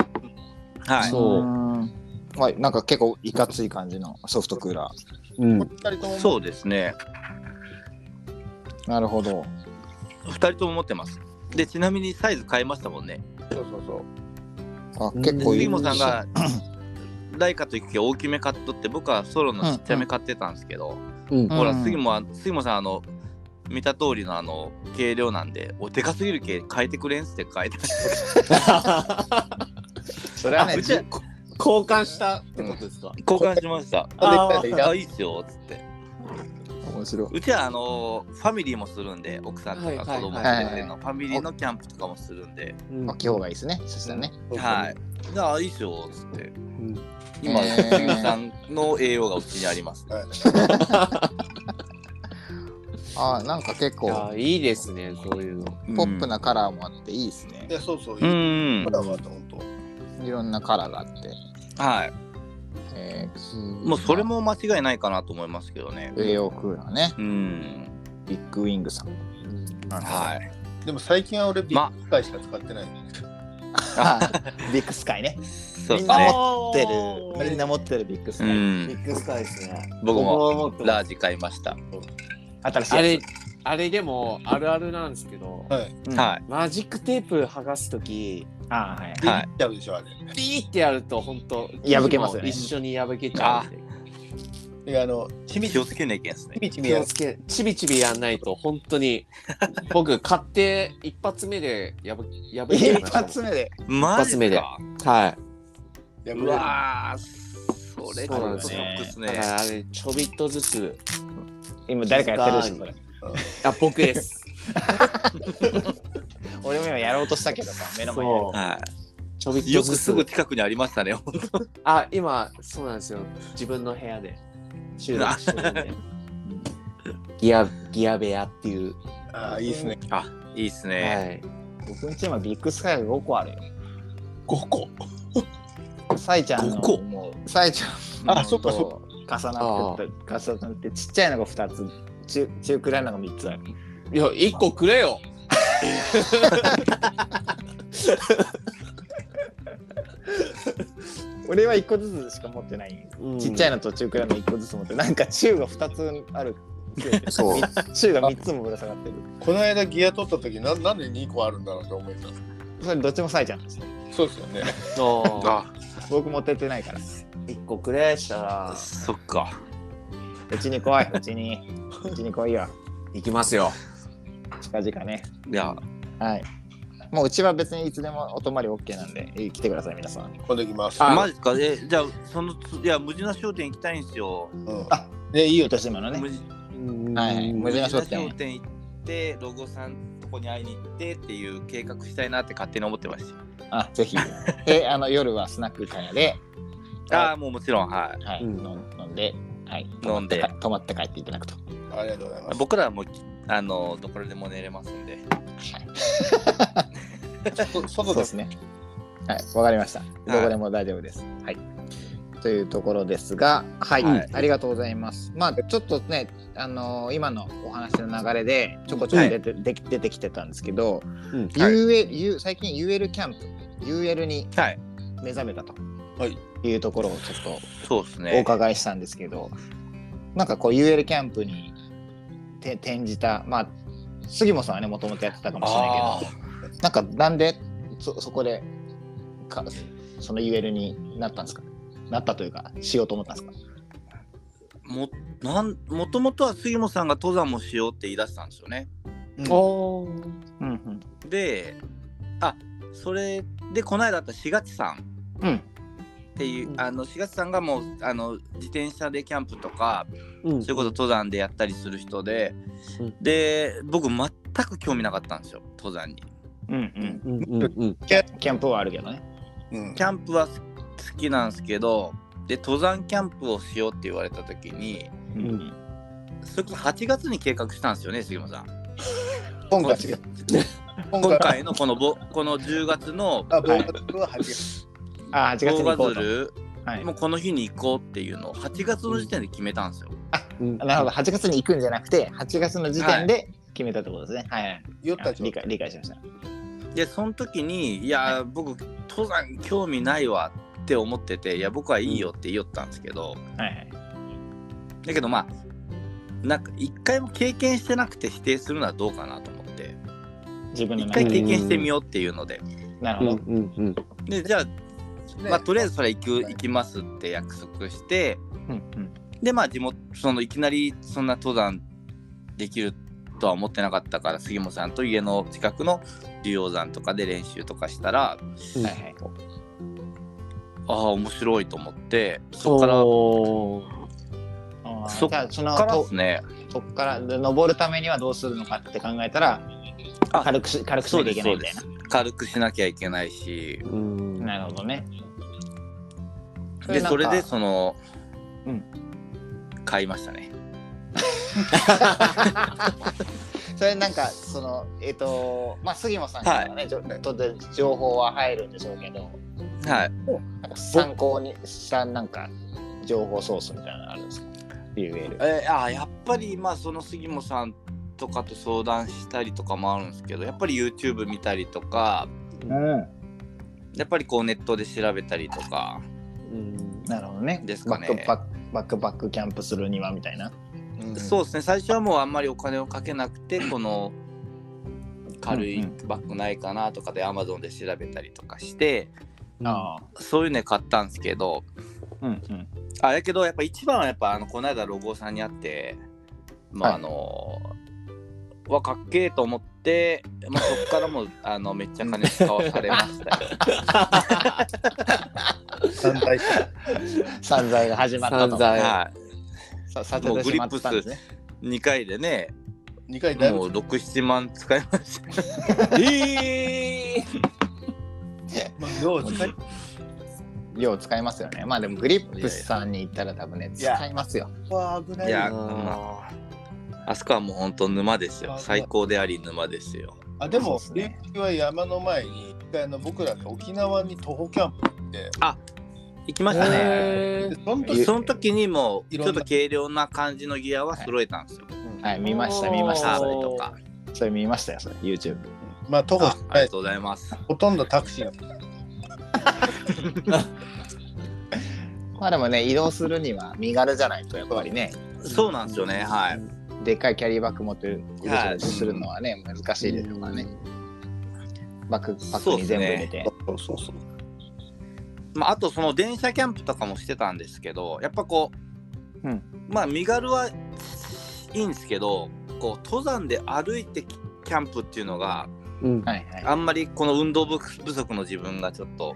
はい。そううんはい、なんか結構いかつい感じのソフトクーラうん二人ともそうですね。ー。なるほど。2人とも持ってます。で、ちなみにサイズ変えましたもんね。そうそうそう。あ結構いい。杉本さんがライカと行く時大きめ買っとって、僕はソロのちっちゃめ買ってたんですけど、うんほら、うん杉本は杉本さん、あの、見た通りのあの軽量なんで、おでかすぎる軽変えてくれんすって書いて (laughs) それはね、うちは交換したってことですか、交換しました。(laughs) あーあ、いいっすよ、つって。面白い。うちはあのファミリーもするんで、奥さんとか子供はい連れてのファミリーのキャンプとかもするんで、うんまあ、今日がいいですね。そしたらね。はい。じゃあ、いいっすよ、つって。うん今、へーさんの栄養がうちにあります。は (laughs) いあなんか結構いいですねそういうのポップなカラーもあっていいですねい。や、そうそう。ういいん。カラーがあって、本当。いろんなカラーがあって。はい。えもうそれも間違いないかなと思いますけどね。ー、栄養クーラーね。うん。ビッグウィングさん。はい。でも最近は俺、ビッグスカイしか使ってない。あビッグスカイね。そうですみんなね。持ってる。みんな持ってるビッグスカイ。うん。グスカイですね僕もラージ買いました。新しい。あれあれでもあるあるなんですけどはい。うんはい。マジックテープ剥がすときあはい。ビはいッちゃうでしょ、あれ。ピーってやると本当破けますよね一緒に破けちゃうんでいや、あの、ちみち気をつけなきゃいけないですね。みちみや気をつけちびちびやんないと本当に (laughs) 僕買って一発目で破破けちゃい一ました発目で。マジ目でか。はいやうわー、それですね。だからあれちょびっとずつ今誰かやってるでしょ、それ。あ僕です (laughs) 俺も今やろうとしたけどさ、目の前に。そうはちょびっい。よとずつくすぐ近くにありましたね。(laughs) あ、今、そうなんですよ。自分の部屋で収録してるんで。(laughs) ギア、ギア部屋っていう。ああ、いいですね。あ、いいっすね。はい。僕んち今ビッグスカイが5個あるよ。5個？サイちゃんの5個？もう、サイちゃんのあそっかそと重なってて、重なって、ちっちゃいのが2つ、中中くらいのが3つある。いや、一個くれよ。俺は1個ずつしか持ってない。ちっちゃいのと中くらいの1個ずつ持って、なんか中が2つある。そう中が3つもぶら下がってる。この間ギア取った時ななんで2個あるんだろうって思いましそれどっちもサイちゃんですね。た。そうですよね。そう。あ、僕持ってってないから。一個くれしたら、そっか。うちに来い、うちに。うちに来いよ。行きますよ。近々ね。いや、はい。もううちは別にいつでもお泊まり OK なんで、え来てください、皆さん。今度行きます。あマジかえ、じゃあ、そのつ、いや、無地な商店行きたいんですよ。うんあで、いいよ、豊島のね。無地はいはい無地な商無地な店商店行って、ロゴさんとこに会いに行ってっていう計画したいなって勝手に思ってましあ、ぜひ。で、あの、夜はスナックかやで、た。ああ、もうもちろん、はい。はい、うん飲んで、はい、飲んで泊まって帰っていただくと。ありがとうございます。僕らはもう、あの、どこでも寝れますんで。そ (laughs) 外でそうですね。はい、わかりました。どこでも大丈夫です。はい。というところですが、はい、はいありがとうございます。まあ、ちょっとね、あのー今のお話の流れで、ちょこちょこ出て,、で出てきてたんですけど、うんはい UL U 最近 UL キャンプ、UL にはい。目覚めたとはいいうところをちょっとおそうですね。伺いしたんですけど、なんかこう UL キャンプにて転じた、まあ、杉本さんはね、もともとやってたかもしれないけど、なんかなんでそそこでかその UL になったんですか？なったというか、しようと思ったんですか？もなんもともとは杉本さんが登山もしようって言い出したんですよね。うんうんうん。で、あそれでこの間あった4月さんうん。っていう、うんあの4月さんがもうあの自転車でキャンプとかうんそういうこと登山でやったりする人で、うんで僕全く興味なかったんですよ登山に。うんうん。うんうんうん。キャキャンプはあるけどね。うんキャンプは好きなんですけどで登山キャンプをしようって言われた時にうんうん。それこそ8月に計画したんですよね杉本さん。今回違う今今回のこのぼこの10月のあ、僕は8月。あ、8月に行こうと。はいもうこの日に行こうっていうのを8月の時点で決めたんですよ。うんなるほど、8月に行くんじゃなくて、8月の時点で決めたってことですね。はい、はい。理解理解しました。でその時にいや僕登山興味ないわって思ってていや僕はいいよって言ったんですけど、はいはい。だけどまあなんか一回も経験してなくて否定するのはどうかなと思って自分の一。回経験してみようっていうのでなるほど。うんうんうん。でじゃあ、まあ、とりあえずそれ行く行きますって約束してうんうん。でまあ地元そのいきなりそんな登山できるとは思ってなかったから杉本さんと家の近くの竜王山とかで練習とかしたらはいはい。ああ面白いと思ってそこからそっからとですねそこからで登るためにはどうするのかって考えたらあ軽くし軽くしなきゃいけないみたいな。軽くしなきゃいけないしうん。なるほどね。でそれでその、うん。買いましたね。(laughs) それなんかそのえっ、とまあ杉本さんからね、じょとで情報は入るんでしょうけど、はい。参考にしたなんか情報ソースみたいなのあるんですか ?UL。えーあやっぱりまあその杉本さんとかと相談したりとかもあるんですけどやっぱり YouTube 見たりとかうん。やっぱりこうネットで調べたりとかうんなるほどね。ですかねバックバックバックバックキャンプするにはみたいな。そうですね最初はもうあんまりお金をかけなくて (laughs) この軽いうんバッグないかなとかで Amazon で調べたりとかしてああ。そういうね買ったんですけどうんうん。あやけどやっぱ一番はやっぱあのこの間ロゴさんに会ってまあはいあのわかっけえと思って、まあ、そっからもうあのめっちゃ金使わされましたよ。三 (laughs) 大散財が始まったと。散財はささせてしまったんですね。い、2回でね2回だいぶもう6、7万使いました。ええ (laughs) まあ、量を使い量使いますよね。まあでもグリップさんに行ったら多分ね、いや使いますよ。は危ないいやよまあそこはもう本当沼ですよ。最高であり沼ですよ。あでもね琉球は山の前に一回あの僕らで沖縄に徒歩キャンプ行って行きましたね。その時その時にもちょっと軽量な感じのギアは揃えたんですよ。はい、見ました、見ました。それブとか。それ見ましたよ、それ、YouTube。まあ徒歩あありがとうございます。ほとんどタクシーが (laughs) まあでもね、移動するには身軽じゃないと、やっぱりね、そうなんですよね。はい。でっかいキャリーバッグ持ってるはい。するのはね、難しいでしょうからね。バックパックに全部入れて。そうそうそうまあ、あとその電車キャンプとかもしてたんですけどやっぱこう、うん。まあ身軽はいいんですけどこう登山で歩いてキャンプっていうのがうん。はいはい。あんまりこの運動不不足の自分がちょっと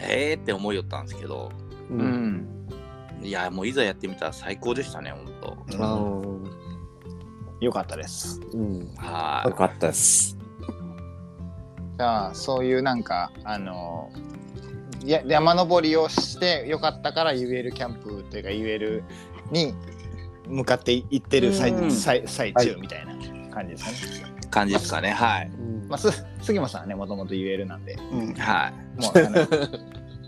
ええー、って思いよったんですけど。ううん。ん。いやもういざやってみたら最高でしたね本当あうんーよかったです。うん。はよかったです。じゃあ、そういうなんか、あの、や山登りをしてよかったから言えるキャンプというか言えるに向かっていってる最,、うん。最最中みたいな感じですかね。い感じですかね。はい。まあ、す杉本さんはね、もともと言えるなんで、うんはい。もう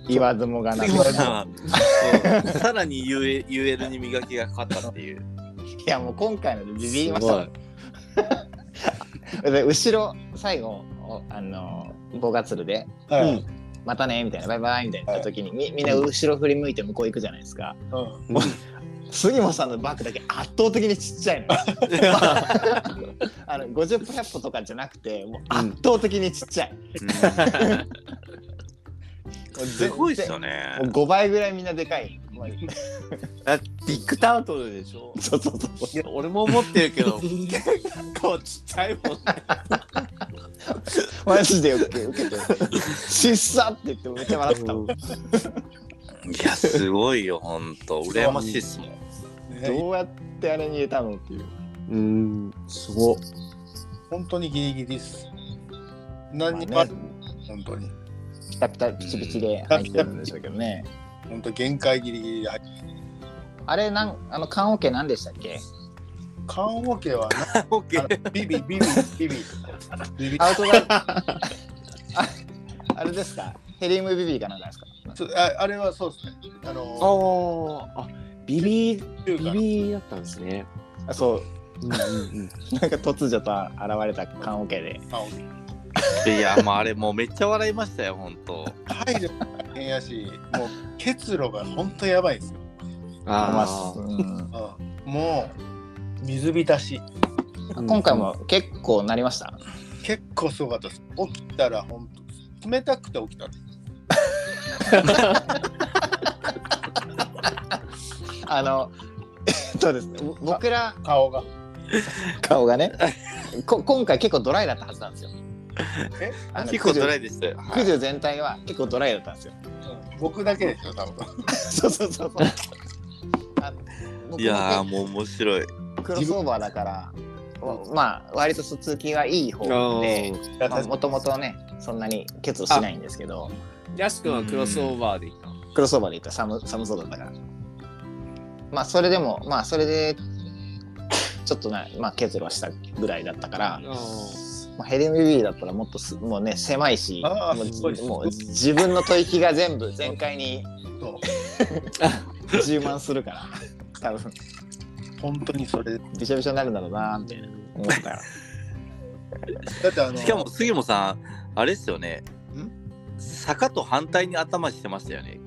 言わずもがなく (laughs) さらに言え言えるに磨きがかかったっていう。いやもう今回のでビビりました。で後ろ最後おあの棒がつるではい、うんまたねみたいなバイバイみたいな言った時に、みみんな後ろ振り向いて向こう行くじゃないですか。うん。杉本さんのバッグだけ圧倒的にちっちゃいの。(laughs) (laughs) あの50歩100歩とかじゃなくてもう圧倒的にちっちゃい、うん。もう (laughs) すごいっすよ全ね。然もう5倍ぐらいみんなでかいもうあビッグタートルでしょ？(laughs) そうそうそう。俺も思ってるけど。(laughs) 結構ちっちゃいもん。ねマジで受け受けて「しっさ!」って言ってめっちゃ笑ってたもん。いやすごいよほんと。羨ましいっすもん。ねどうやってあれに入れたのっていう。うん。すごっ。本当にギリギリです。何にも、まあね本当に。ピタピタピチピチで入ってるんでしょうけどね本当限界ギリギリで入ってあれなんあの棺桶何でしたっけ？棺桶はなオッケビビビビビビ。ビビ。アウトがああれですか？ヘリウムビビーかなんかですか？ああれはそうですね。あのああビビビビだったんですね。あそう。うんうんうん。(laughs) なんか突如と現れた棺桶で。棺桶いやもうあれもうめっちゃ笑いましたよほんと。入るの大変やしもう結露が本当やばいんですよ、あうん。うん、もう水浸し。ー今回も結構なりました？結構すごかったです。起きたら本当冷たくて起きた (laughs) あのそうですね僕ら顔が。顔がねこ今回結構ドライだったはずなんですよえ？結構ドライでしたよ、九十全体は結構ドライだったんですよ。うん。僕だけですよ多分。(laughs) そうそうそうそう。あ僕もいやーもう面白い。クロスオーバーだからまあ割と通気がいい方でもともとねそんなに結露しないんですけど。ヤス君はクロスオーバーでいったクロスオーバーで言った。ら寒寒そうだったから。まあそれでもまあそれでちょっとな、まあ、結露したぐらいだったから、まあ、ヘリウムビビーだったらもっとすもうね狭いしもうあーすごい。もう自分の吐息が全部全開にそう。充満するから多分。本当にそれ。びしょびしょになるんだろうなみたいな思ったよ。だってあのしかも杉本さんあれっすよね。ん？坂と反対に頭してましたよね。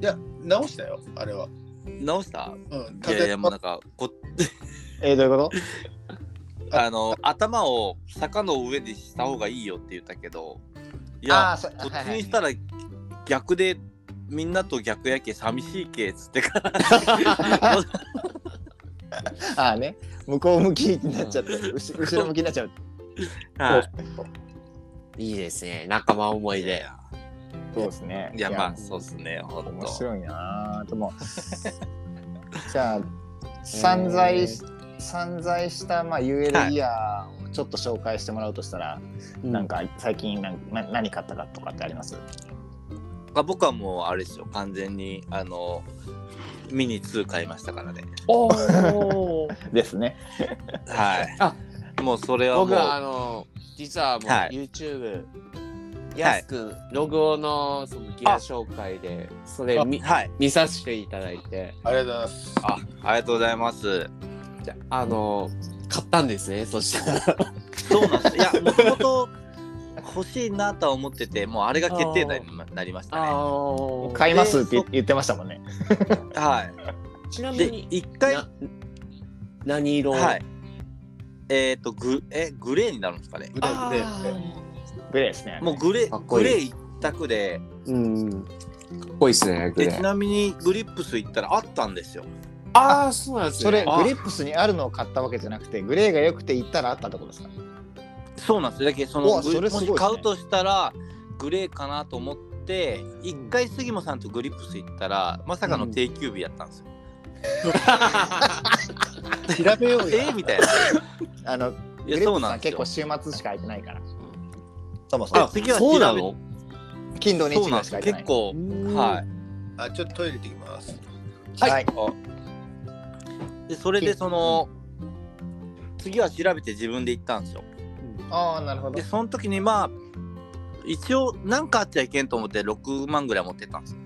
いや直したよあれは。直した？うんいやいやもうなんかこえー、どういうこと？あの頭を坂の上でした方がいいよって言ったけどいやこっちにしたら逆でみんなと逆やけ寂しいけっつってから。(laughs) ああね。向こう向きになっちゃって後後ろ向きになっちゃう。はい。いいですね。仲間思いで。そうですね。いやまあそうっすね。ほんと面白いなでも (laughs) じゃあ散財し散在した、まあ、UL イヤーをちょっと紹介してもらうとしたら、なんか最近なんな何買ったかとかってあります？あ僕はもうあれですよ。完全にあのミニ2買いましたからね。おお (laughs) ですね。はい。あもうそれはもう僕はあの実はもうはい。YouTube、やすくんログオのそのギア紹介でそれ見はい。見させていただいて。ありがとうございます。あありがとうございますじゃあの買ったんですねそしたら。そうなんです。いやもともと欲しいなとは思っててもうあれが決定打になりましたね。あ買いますってで言ってましたもんね。はい。でちなみに一回な何色？はい。えっ、とグえグレーになるんですかね。グレーグレー。あグレーですね。もうグレーグレー一択で。ーうん。かっこいいっすねグレー。でちなみにグリップス行ったらあったんですよああそうなんですね。それあグリップスにあるのを買ったわけじゃなくてグレーが良くて行ったらあったってことですか？そうなんですだけどそのグそれね。もし買うとしたらグレーかなと思って一回杉本さんとグリップス行ったらまさかの定休日やったんですよ、調べようえよ。(laughs) みたいな。あのいやグレープスそうなんですよ。は結構週末しか空いてないから。そもそも。あ次はそうなの？金土日しか空いてない。結構うん。はい。あ、ちょっとトイレ行ってきます。はい。はい。でそれでその次は調べて自分で行ったんですよああなるほどで。その時にまあ一応何かあっちゃいけんと思って6万ぐらい持ってったんですよ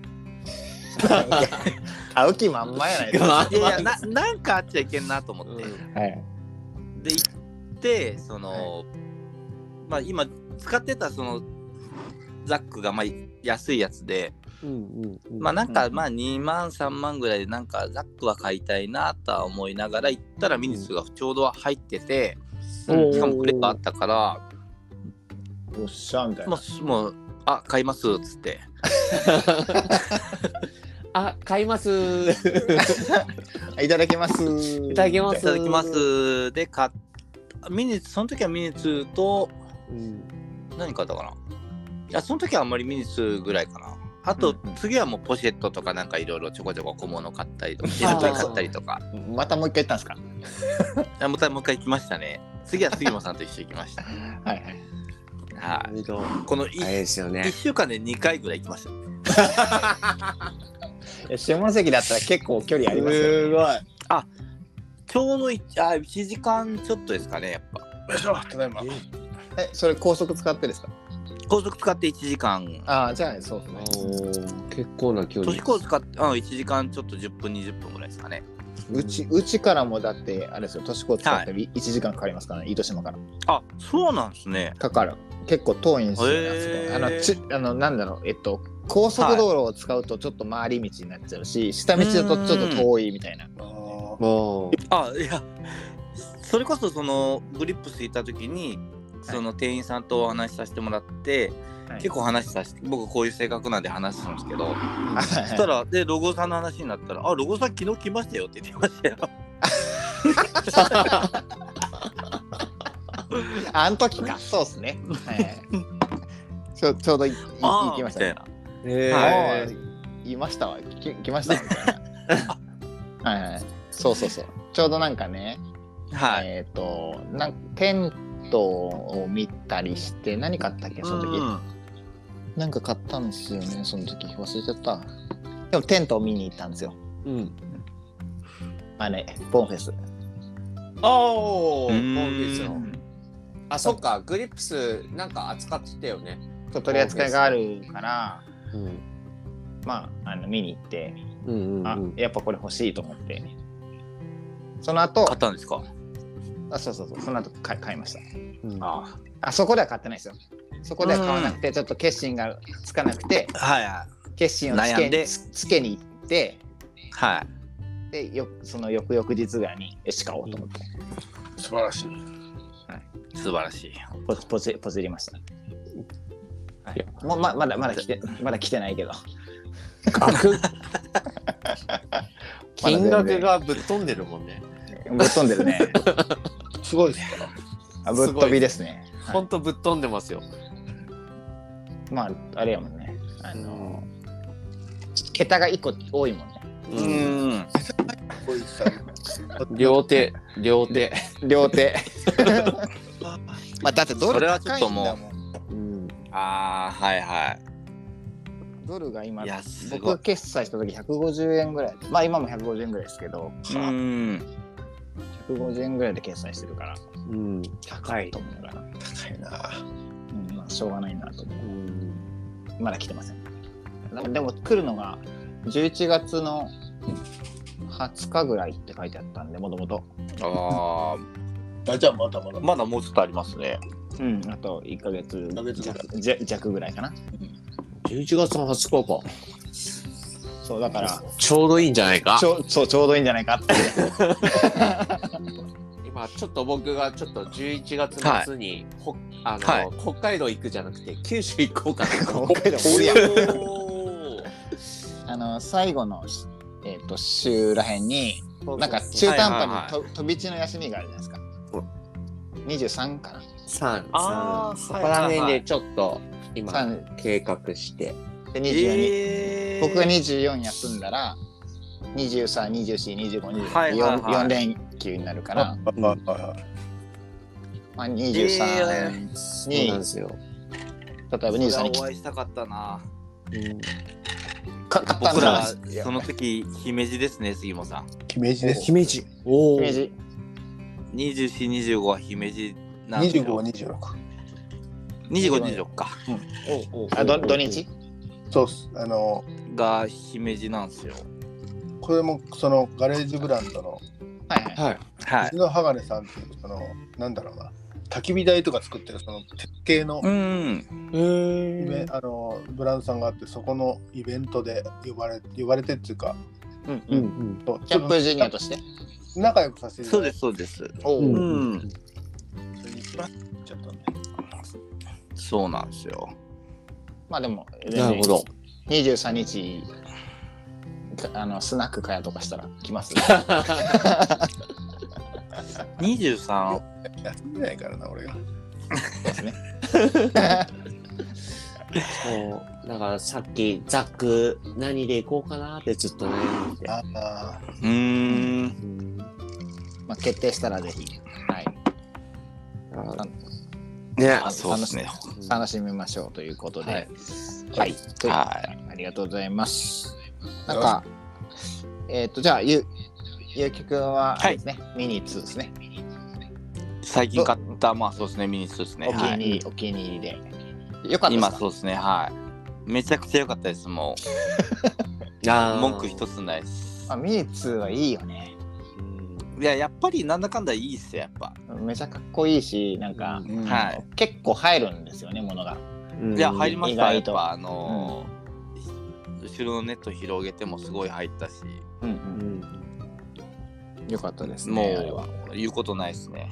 (laughs) 買う気満々やないですか。いやいやななんかあっちゃいけんなと思って、はい。で行ってその、まあ今使ってたそのザックがまあ安いやつで、うんうんうんまあなんかうんまあ2万3万ぐらいでなんかザックは買いたいなとは思いながら行ったらミニスがちょうど入ってて、うんしかもクレーがあったからおっしゃみたいもな。うもうあ買いますっつって。(laughs) あ買います。いただきます。いいただきます。いただきます。で買っミニその時はミニ2とうん。何買ったかな？いやその時はあんまりミニ2ぐらいかなあと、次はもうポシェットとかなんかいろいろちょこちょこ小物買ったりとか手あー。作り買ったりとか。またもう一回行ったんですか？あもう一回もう一回行きましたね。次は杉本さんと一緒に行きました。はいはい。はい。なるほどこのいあれですよ1ね週間で2回ぐらい行きました (laughs) え下関だったら結構距離ありますよ、ね。ごい。ちょうどいあ1時間ちょっとですかねやっぱ。よいしょ、ただいま。え、それ高速使ってですか？高速使って1時間ああ、じゃあそうですね。お結構な距離都市高使って、うん、1時間ちょっと10分20分ぐらいですかねうち、うちからもだって、あれですよ、都市高使って1時間かかりますからね、糸島から。あそうなんですねかかる。結構遠いんですよね、へーあのちあの、なんだろう、えっと、高速道路を使うとちょっと回り道になっちゃうし、下道だとちょっと遠いみたいな。ああいやそれこそそのグリップス行った時にその店員さんとお話しさせてもらって、はい結構話させて僕こういう性格なんで話すんですけど、はいそしたらでロゴさんの話になったら「あロゴさん昨日来ましたよ」って言ってましたよ。(laughs) ああの時か、そうですね。はいちょちょうどいい行きましたね。うへあーあ、いましたわ。き来ましたみたいな。(laughs) はいはい。そうそうそう。ちょうどなんかね、はい、えっ、となん、テントを見たりして、何買ったっけ、その時。うんなんか買ったんですよね、その時。忘れちゃった。でもテントを見に行ったんですよ。うんあれ、ボンフェス。おおうんボンフェスのあそっかグリップスなんか扱ってたよね取り扱いがあるから、うんまあ、あの見に行って、うんうんあ、やっぱこれ欲しいと思って。その後買、ったんですか？あそうそうそう、その後買い買いました。うん。ああ。そこでは買ってないですよ。そこでは買わなくて、ちょっと決心がつかなくて、はいは決心をつけ悩んで。つつけに行って、いはい。でよその翌々日ぐらい。によし買おうと思って、素晴らしい。素晴らしい。ポポチポチりました。はい。もうままだまだ来てまだ来てないけど。額？(laughs) 金額がぶっ飛んでるもんねぶっ飛んでるね。すごいですか？あぶっ飛びですね。はいほんとぶっ飛んでますよまああれやもんね。あの桁が一個多いもんね。ううん両手、両手。両手まあだってドルそれはちょ高っともういんだもんうん。ああはいはドルが今僕決済した時150円ぐらいまあ今も150円ぐらいですけどうーん150円ぐらいで決済してるから。うん。高いと。思うから、高いな。うんまあ、しょうがないなと思う。うん。まだ来てません。でもでも来るのが11月の20日ぐらいって書いてあったんでもともと。あ (laughs) あじゃあまだまだ。あまだもうちょっとありますね。うんあと1ヶ月1ヶ月ぐらい。弱じゃ弱ぐらいかな。11月の20日か。そうだから。ちょうどいいんじゃないか？ち。ょそうちょうどいいんじゃないかって。(laughs) 今ちょっと僕がちょっと11月末に、ほあの、はい。北海道行くじゃなくて九州行こうかなと。(laughs) 北海道あの最後の、えー、と週らへんになんか中途はい半はいはい端にと飛び地の休みがあるじゃないですか。23かな？三あー三。そこら辺でちょっと今三。計画して。で24に、えー。僕が24休んだら23、24、25、25、はいはいはい。4連休になるから、あああまあ、え23そうに、なんですよ。例えば23にお会いしたかったな。うんか買ったん僕らだその時姫路ですね杉本さん。姫路です。姫路。おお。姫路。2425は姫路なんですよ。25、26 2526か。おおあど土日？そうっす。あのが姫路なんですよ。これもそのガレージブランドのはいはい。はい。は藤野鋼さんっていうそのなんだろうな。焚き火台とか作ってるその鉄系のいうん。えイベあのブランドさんがあってそこのイベントで呼ばれ呼ばれてっていうかうんううん。んそうキャンプジュニアとして。仲良くさせてそうですそうです。おう。ん。うんそうなんですよまあでも、なるほど。23日、あのスナックかやとかしたら来ます。23休んでないからな俺がですね。そう。だからさっきザック何で行こうかなってずっと悩んでて。ああうーんうんまあ決定したらぜひ、はい、ね。あそうですね。楽しみましょうということで、ははい。はい。ありがとうございます。なんか、えっ、と、じゃあ、ゆ、ゆうきくんは、あれですね、ミニ2ですね。最近買ったまあそうですね。ミニスですね。お気はいに入り、お気に入りで。よかったですか？今そうですね。はい。めちゃくちゃ良かったです。もう。(laughs) 文句一つないです。あミニ2はいいよね。うん。いややっぱりなんだかんだいいっすよやっぱ。めちゃかっこいいし、なんか、うん。はい。結構入るんですよね、ものが。うん。いや入りました意外と。やっぱあのー後ろのネット広げてもすごい入ったし。うんう。うん。んよかったですもね、あれは。う言うことないですね。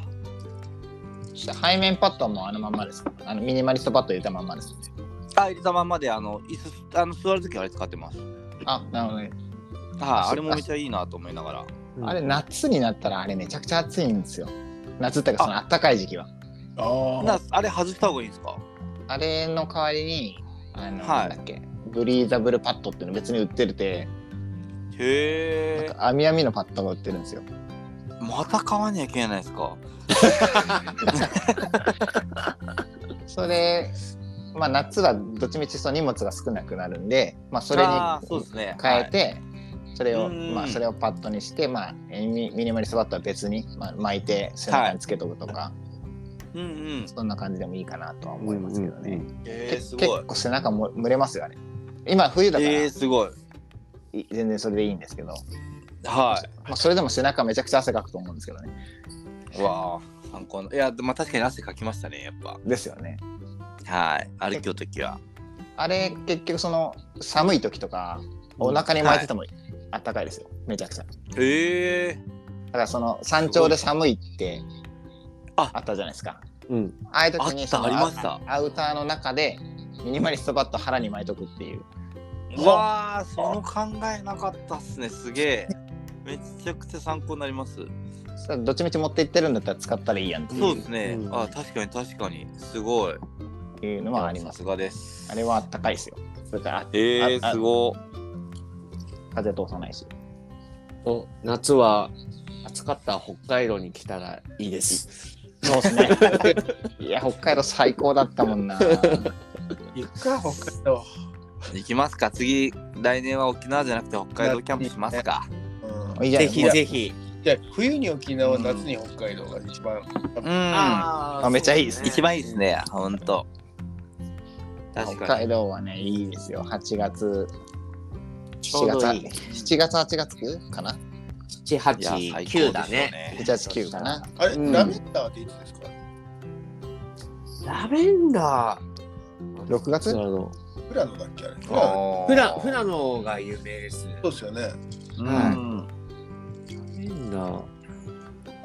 背面パッドもあのまんまです。かあのミニマリストパッド入れたまんまです。あ入れたまんまであの椅子あの座るときあれ使ってます。あ、なるほどね。はいあれもめちゃいいなと思いながらあれ、夏になったらあれめちゃくちゃ暑いんですよ。夏っていうか、その暖かい時期は。あなあれ外した方がいいんですか？あれの代わりに、あの、はい。なんだっけ、ブリーザブルパッドっていうの別に売ってるて、へえなんか網網のパッドが売ってるんですよ。また買わなきゃいけないですか？(laughs) それ、まあ夏はどっちみちその荷物が少なくなるんで、まあそれにあーそうですね。変えて、それを、うんまあそれをパッドにして、まあミミニマリストパッドは別に、まあ、巻いて背中につけとくとか、うんうんそんな感じでもいいかなとは思いますけどね。えけー、すごい結構背中も蒸れますよ、あれ。今冬だから、えー、すごいい全然それでいいんですけど、はまあ、それでも背中めちゃくちゃ汗かくと思うんですけどね。い。わあ、参考ないや、でまあ確かに汗かきましたね、やっぱ。ですよね。はい。歩きよときは。あれ、結局その寒い時とか、お腹に巻いててもあったかいですよ、めちゃくちゃ。だええからその山頂で寒いってああったじゃないですか。うん。ああいう時にありましたアウターの中でミニマリストバット腹に巻いとくっていう。ー。わあ、その考えなかったっすね、すげえ。めちゃくちゃ参考になります。どっちみち持って行ってるんだったら使ったらいいやんってそうですね。うんあ、確かに確かに。すごい。いうのはあります。さすがです。あれはあったかいですよ。それからあええー、すご風通さないし。お夏は暑かった北海道に来たらいいです。そうですね。(laughs) いや、北海道最高だったもんな。行くか、北海道？行きますか次来年は沖縄じゃなくて北海道キャンプしますかうん、ぜひぜひ。じゃあ冬に沖縄、夏に北海道が一番。うんああめっちゃいいですね一番いいですねほんと確北海道はね、いいですよ。8月、7ちょうど月、いい7月、8月かな？七八いや最高九ですよだね。?7 月9かな？あれ、うんラベンダーっていつですか？ラベンダー。6月？あの富良野だっけあれ。富良野あーフラフラノが有名です。そうですよね。うんラベンダー。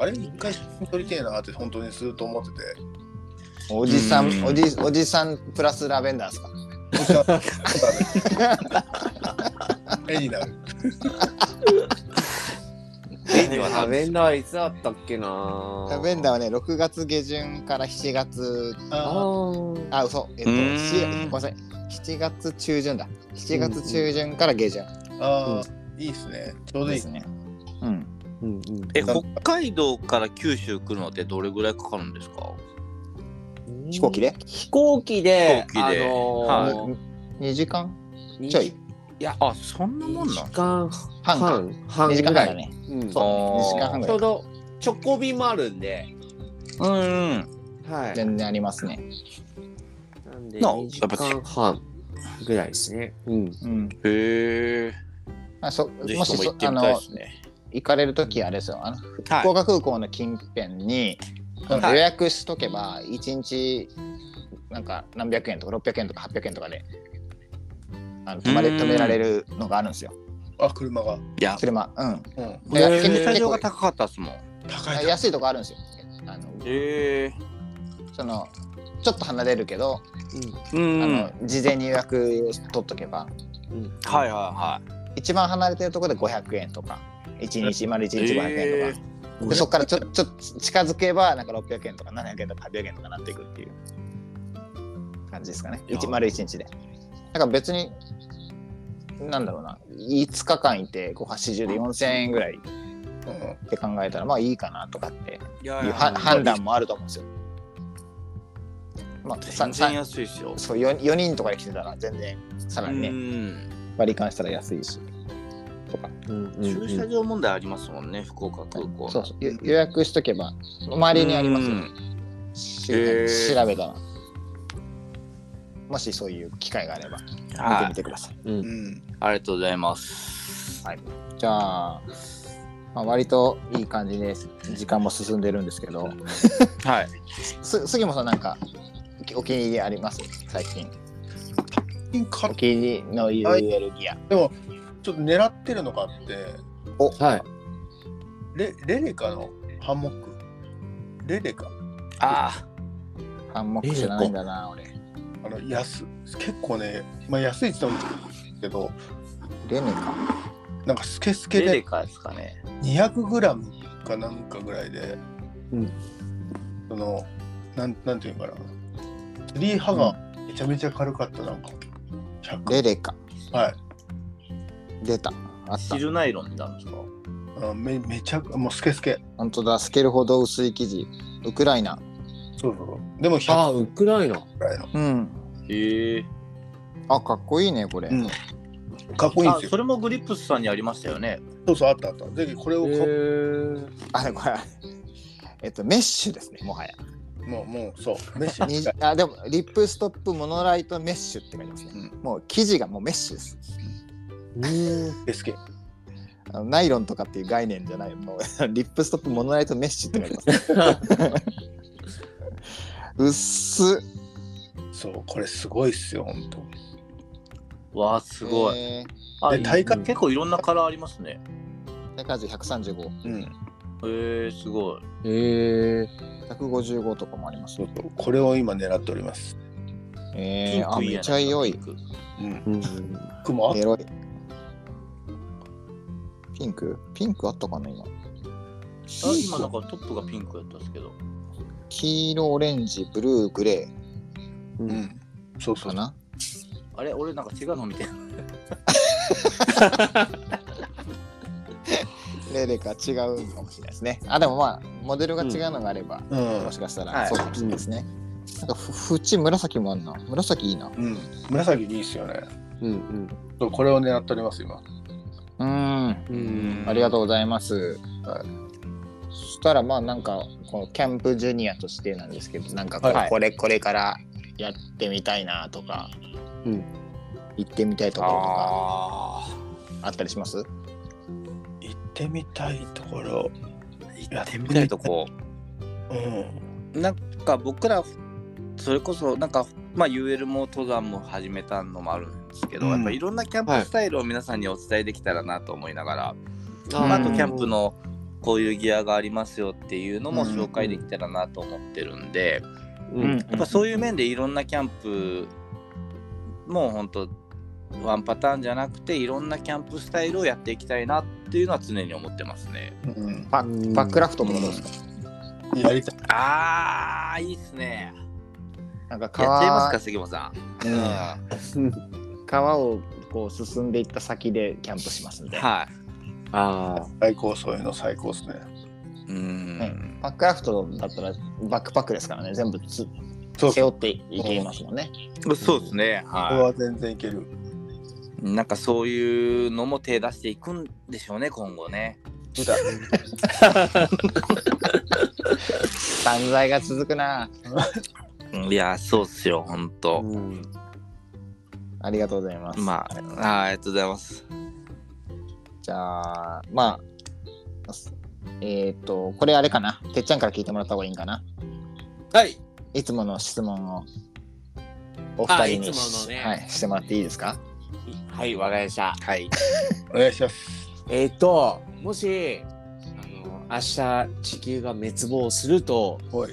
あれ、一回写真撮りてえなって本当にずっと思ってて。おじさんうん、おじおじさんプラスラベンダーですか？絵になる。絵にはラベンダーいつあったっけな？ラベンダーはね、6月下旬から7月、ああ嘘、えっと、ごめんなさい。7月中旬だ。7月中旬から下旬。あー、いいですね。ちょうどいい。です。ね。うん。うんうん。え北海道から九州来るのってどれぐらいかかるんですか？飛行機で？飛行機で、飛行機で。あのー2時間？にちょいあそんなもん2なん？時間半か。半半2時間ぐらい。半だね。うんそう、2時間半ぐらい。ちょうど直行便もあるんで、うんうんはい。全然ありますね。なんでな2時間半ぐらいですね。うん。うん。へえあそぜもしも行ってみたいのですね行かれるときあれですよ。あのはい福岡空港の近辺に、はい予約しとけば1日なんか何百円とか600円とか800円とかであの泊まれうん止められるのがあるんですよ。あ、車が。いや車。うん。うん。でへー駐結構車場が高かったっすもん高い。安いとこあるんですよ。あのへえそのちょっと離れるけど、うんあの事前に予約取っとけばはいはいは一番離れてるところで500円とか1日丸1い日500円とか。うんでそこからちょちょっと近づけばなんか600円とか700円とか800円とかなっていくっていう感じですかねいや1丸1日でだから別になんだろうな。5日間いて580で4000円ぐらい。うんって考えたらまあいいかなとかっていうは判断もあると思うんですよ。まあ、さ全然さ安いっすよ。そう 4, 4人とかで来てたら全然さらにね、うん。割り勘したら安いしとか、うんうん駐車場問題ありますもんね福岡空港。そうそう。よ予約しとけば周りにありますよ、うん。周へー辺調べたらもしそういう機会があれば見てはいみてください、うん。うん。ありがとうございます。じゃあ、まあ、割といい感じで時間も進んでるんですけど。はい。す杉本さんなんかお気に入りあります？最近。かお気に入りの UL ギア、でも、ちょっと狙ってるのがあって、はい。レレレカのハンモック。レレカ。あハンモック知らないんだな俺あの安結構ね、まあ、安いって言ってもいいけど、レネか。なんかスケスあケでレレカですかね。200g かなんかぐらいで、うん。そのなんなんていうのかな。ツリーハガーめちゃめちゃ軽かったなんか。100レレかはい。出た。あった。シルナイロンなんですか？あめめちゃもうスケスケ。本当だ。透けるほど薄い生地。ウクライナそうそうでもあ100あ、ウクライナ。ぐらいの、うん。へえあかっこいいねこれ、うん、かっこいいんですよ。あそれもグリップスさんにありましたよね。そうそうあったあった。でこれをあれこれ (laughs) えっとメッシュですねもはや。もうもうそう。メッシュ。にあでもリップストップモノライトメッシュって書いてますね、もう生地がもうメッシュです。うん。スケスケ。あのナイロンとかっていう概念じゃない。もう (laughs) リップストップモノライトメッシュって書いてます (laughs) うっすそうこれすごいっすよほんとわあすごい、えあで体感結構いろんなカラーありますね。ー、数135うん。へえすごい。へえ。155とかもありますそうそうこれを今狙っております。えー、あめちゃ良い。うん。うん。雲あエロい。ピンク？ピンクあったかな今。あ今なんかトップがピンクやったんですけど黄色オレンジブルーグレう。うんんそうそうな？あれ？俺なんか違うの？見てる例々か違うかもしれないですね。あ、でもまあ、モデルが違うのがあれば、うんもしかしたはいらそうかもしれないですね。なんかふ、縁紫もあんな。紫いいな。うん、紫いいっすよね。うんそうこれを狙っております、今。うーん。うんありがとうございます。はいそしたらまあなんかこのキャンプジュニアとしてなんですけどなんかこう、はい。これこれからやってみたいなとか、うん。行ってみたいところとかああったりします？行ってみたいところ。ー行ってみたいとこ？うん。なんか僕らそれこそなんかまあ UL も登山も始めたのもあるんですけど、うん。やっぱいろんなキャンプスタイルを皆さんにお伝えできたらなと思いながら、あまあ、あとうんキャンプのこういうギアがありますよっていうのも紹介できたらなと思ってるんで、うんやっぱそういう面でいろんなキャンプもう本当ワンパターンじゃなくていろんなキャンプスタイルをやっていきたいなっていうのは常に思ってますね。うん、ックラフトとかどうですか、やりたい。あーいいっすね。なんかやっちゃいます川か杉本さん。うん川をこう進んでいった先でキャンプしますんで、はい。あ最高、そういうの最高ですね。うーん、ねパックラフトだったらバックパックですからね全部つ。背負っていけますもんね。そうですね。ここはは全然いける。い。なんかそういうのも手出していくんでしょうね今後ね。散財が続くな。(laughs) いやそうっすよ本あ当。うんありがとうございます。まああありがとうございます。じゃあ、まあ、えっ、と、これあれかな。てっちゃんから聞いてもらった方がいいんかな。はいいつもの質問をおあ二人にいつものねはい、してもらっていいですか？はいわかりましたはい。(laughs) お願いします。えっ、ともしあの明日地球が滅亡するとおい。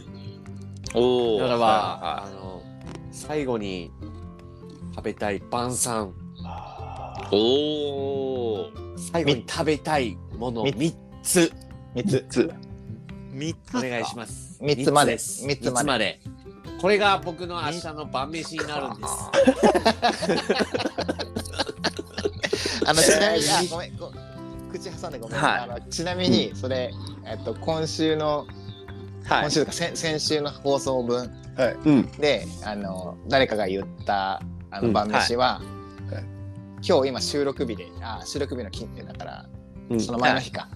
おお。ならば、はあの最後に食べたい晩餐いおお。最後に。食べたいもの。み3つ。三つ。つ。三つお願いします。三つまで。す。三つまで。まで。これが僕の明日の晩飯になるんです。あ (laughs) の、ちなみに、えーあ、ごめん、ご口挟んでごめん。はい。あのちなみに、それ、えっと、今週の、はい。今。週とか、先先週の放送分はい。うん。で、あの、誰かが言った、あの、うん。晩飯は、はい今日今収録日で、あ、収録日の金だから、うんその前の日か。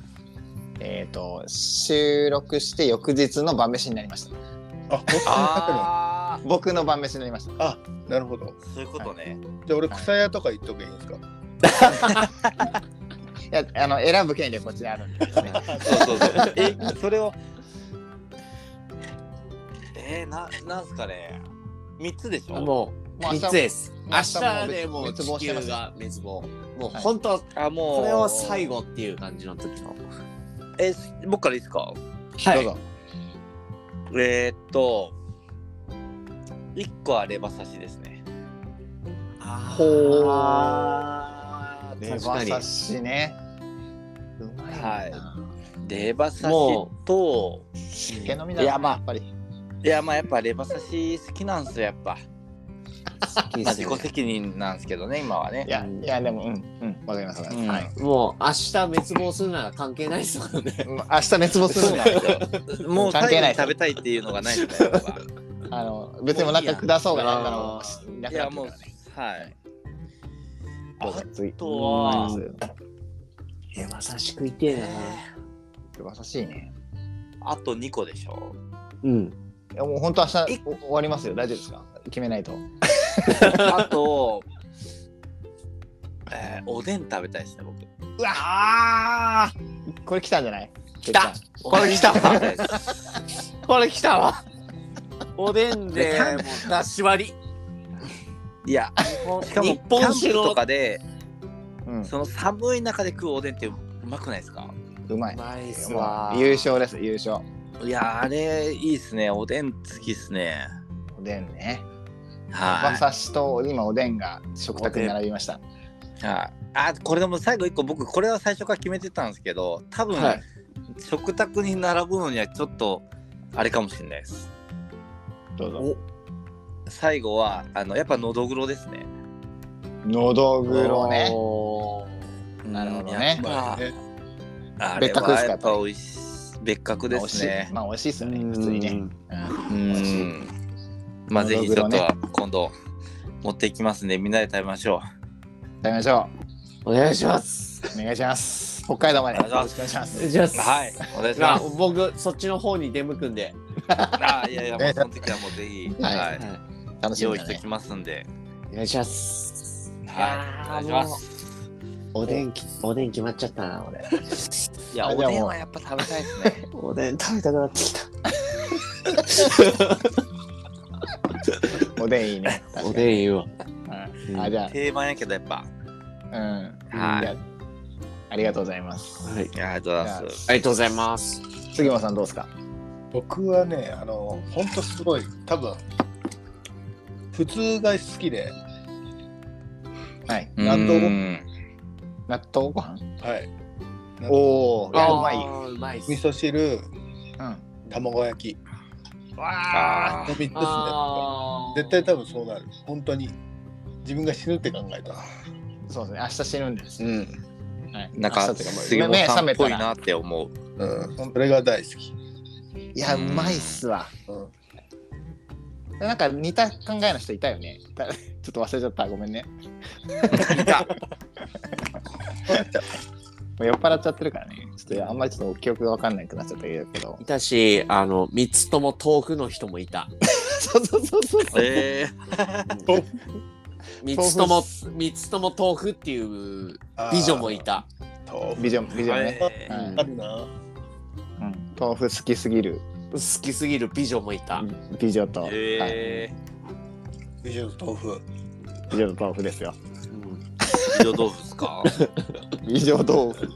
えっ、と、収録して翌日の晩飯になりました。あ、僕の晩飯になりました。あ、なるほど。あそういうことね。じゃあ俺草屋とか行っとけばいいんですか？(laughs) いや、あの、選ぶ権利はこっちにあるんでですね。(laughs) そうそうそう。(laughs) えそれを？えー、ななんすかね。三つでしょ？もうもう明日3つです明日でもう地球が滅亡もうはい本当あもうこれを最後っていう感じの時のえ僕からいいですか？はどうぞ。えー、っと一個はレバ刺しですね。ほあーレバ確かに刺しね。うまいな。はいレバ刺しもと酒飲みだないやまあやっぱり。いやまあやっぱレバ刺し好きなんですよやっぱ。好きまあですよね自己責任なんですけどね今はねい。や、いや、でも、うん、うん、わかります。わかりうんます。はい。もう明日滅亡するなら関係ないですもんね (laughs) うん明日滅亡するんだけど、もう関係ない最後に食べたいっていうのがないんだよ。僕は (laughs) あの、別にお腹下そうがなんだろあう。ないやもう。はい。どうぞ次。とはうんえまさしくいてえなレバ刺しいね。あと2個でしょ。うんいや、もう本当明日お終わりますよ。大丈夫ですか？決めないと。(laughs) あと、えーおでん食べたいですね僕。うわあこれ来たんじゃない？来た。これ来た。わ (laughs) これ来たわ。おでんででもうだし割り。いやしかも日本酒のとかでうん、その寒い中で食うおでんってうまくないですか？うまい。ナイスもわう優勝です、優勝。いやあれいいっすね。おでん好きっすね。おでんね。は馬刺しと今おでんが食卓に並びました。いはい。あこれでも最後一個僕これは最初から決めてたんですけど多分、はい。食卓に並ぶのにはちょっとあれかもしれないです。どうぞ。最後はあのやっぱのどぐろですね。のどぐろね。なるほどね。まあ別格ですかはやっぱ美味しい別格ですね。まあ美味しいですよね、普通にね。まあぜひちょっと今度持っていきますんでみんなで食べましょ食べましょお願いします。う。お願いします。北海道までよろお願いししくお願いします。はい。お願いします。僕そっちの方に出向くんで。あいやいや、もうその時はもうぜひ、はい。楽しみ用意しておき。ますんで。お願いします。はい。お願いします。おでんき、おでん決まっちゃったな、俺。いや、おでんはやっぱ食べたいですね。(laughs) おでん食べたくなってきた。(laughs) おでんいいね。おでんいいわ。うんあ、じゃ定番やけどやっぱ。あ、うん。はいやありがとうございます。はい。いや、ありがとうございます。ありがとうございます。杉本さんどうですか？僕はね、あの、本当すごい、多分普通が好きで、はい。う納豆ごん納豆ご飯？はい。おお、いやうまい。うまいっす味噌汁、うん。卵焼き。あこの3つですね。あー絶対多分そうなる。本当に。自分が死ぬって考えたら。そうですね。明日死ぬんです。うん。はい。ーなんか明日っていうか杉本目さんっぽい覚めたら。なって思う。うん。それが大好き。いや、うまいっすわ。うん。なんか似た考えの人いたよね。た (laughs) ちょっと忘れちゃった。ごめんね。いた。もう酔っ払っちゃってるからね。ちょっとあんまりちょっと記憶がわかんないくなっちゃったけど。いたし、あの、三つとも豆腐の人もいた。(laughs) そうそうそうそう。え三つとも、三つとも豆腐っていう美女もいた。豆腐。ビジョン、ビジョンね。あるな。うん豆腐好きすぎる好きすぎる美女もいた。美女と、はい、え美女と豆腐。美女と豆腐ですよ。美女豆腐ですか？(laughs) 美女豆腐。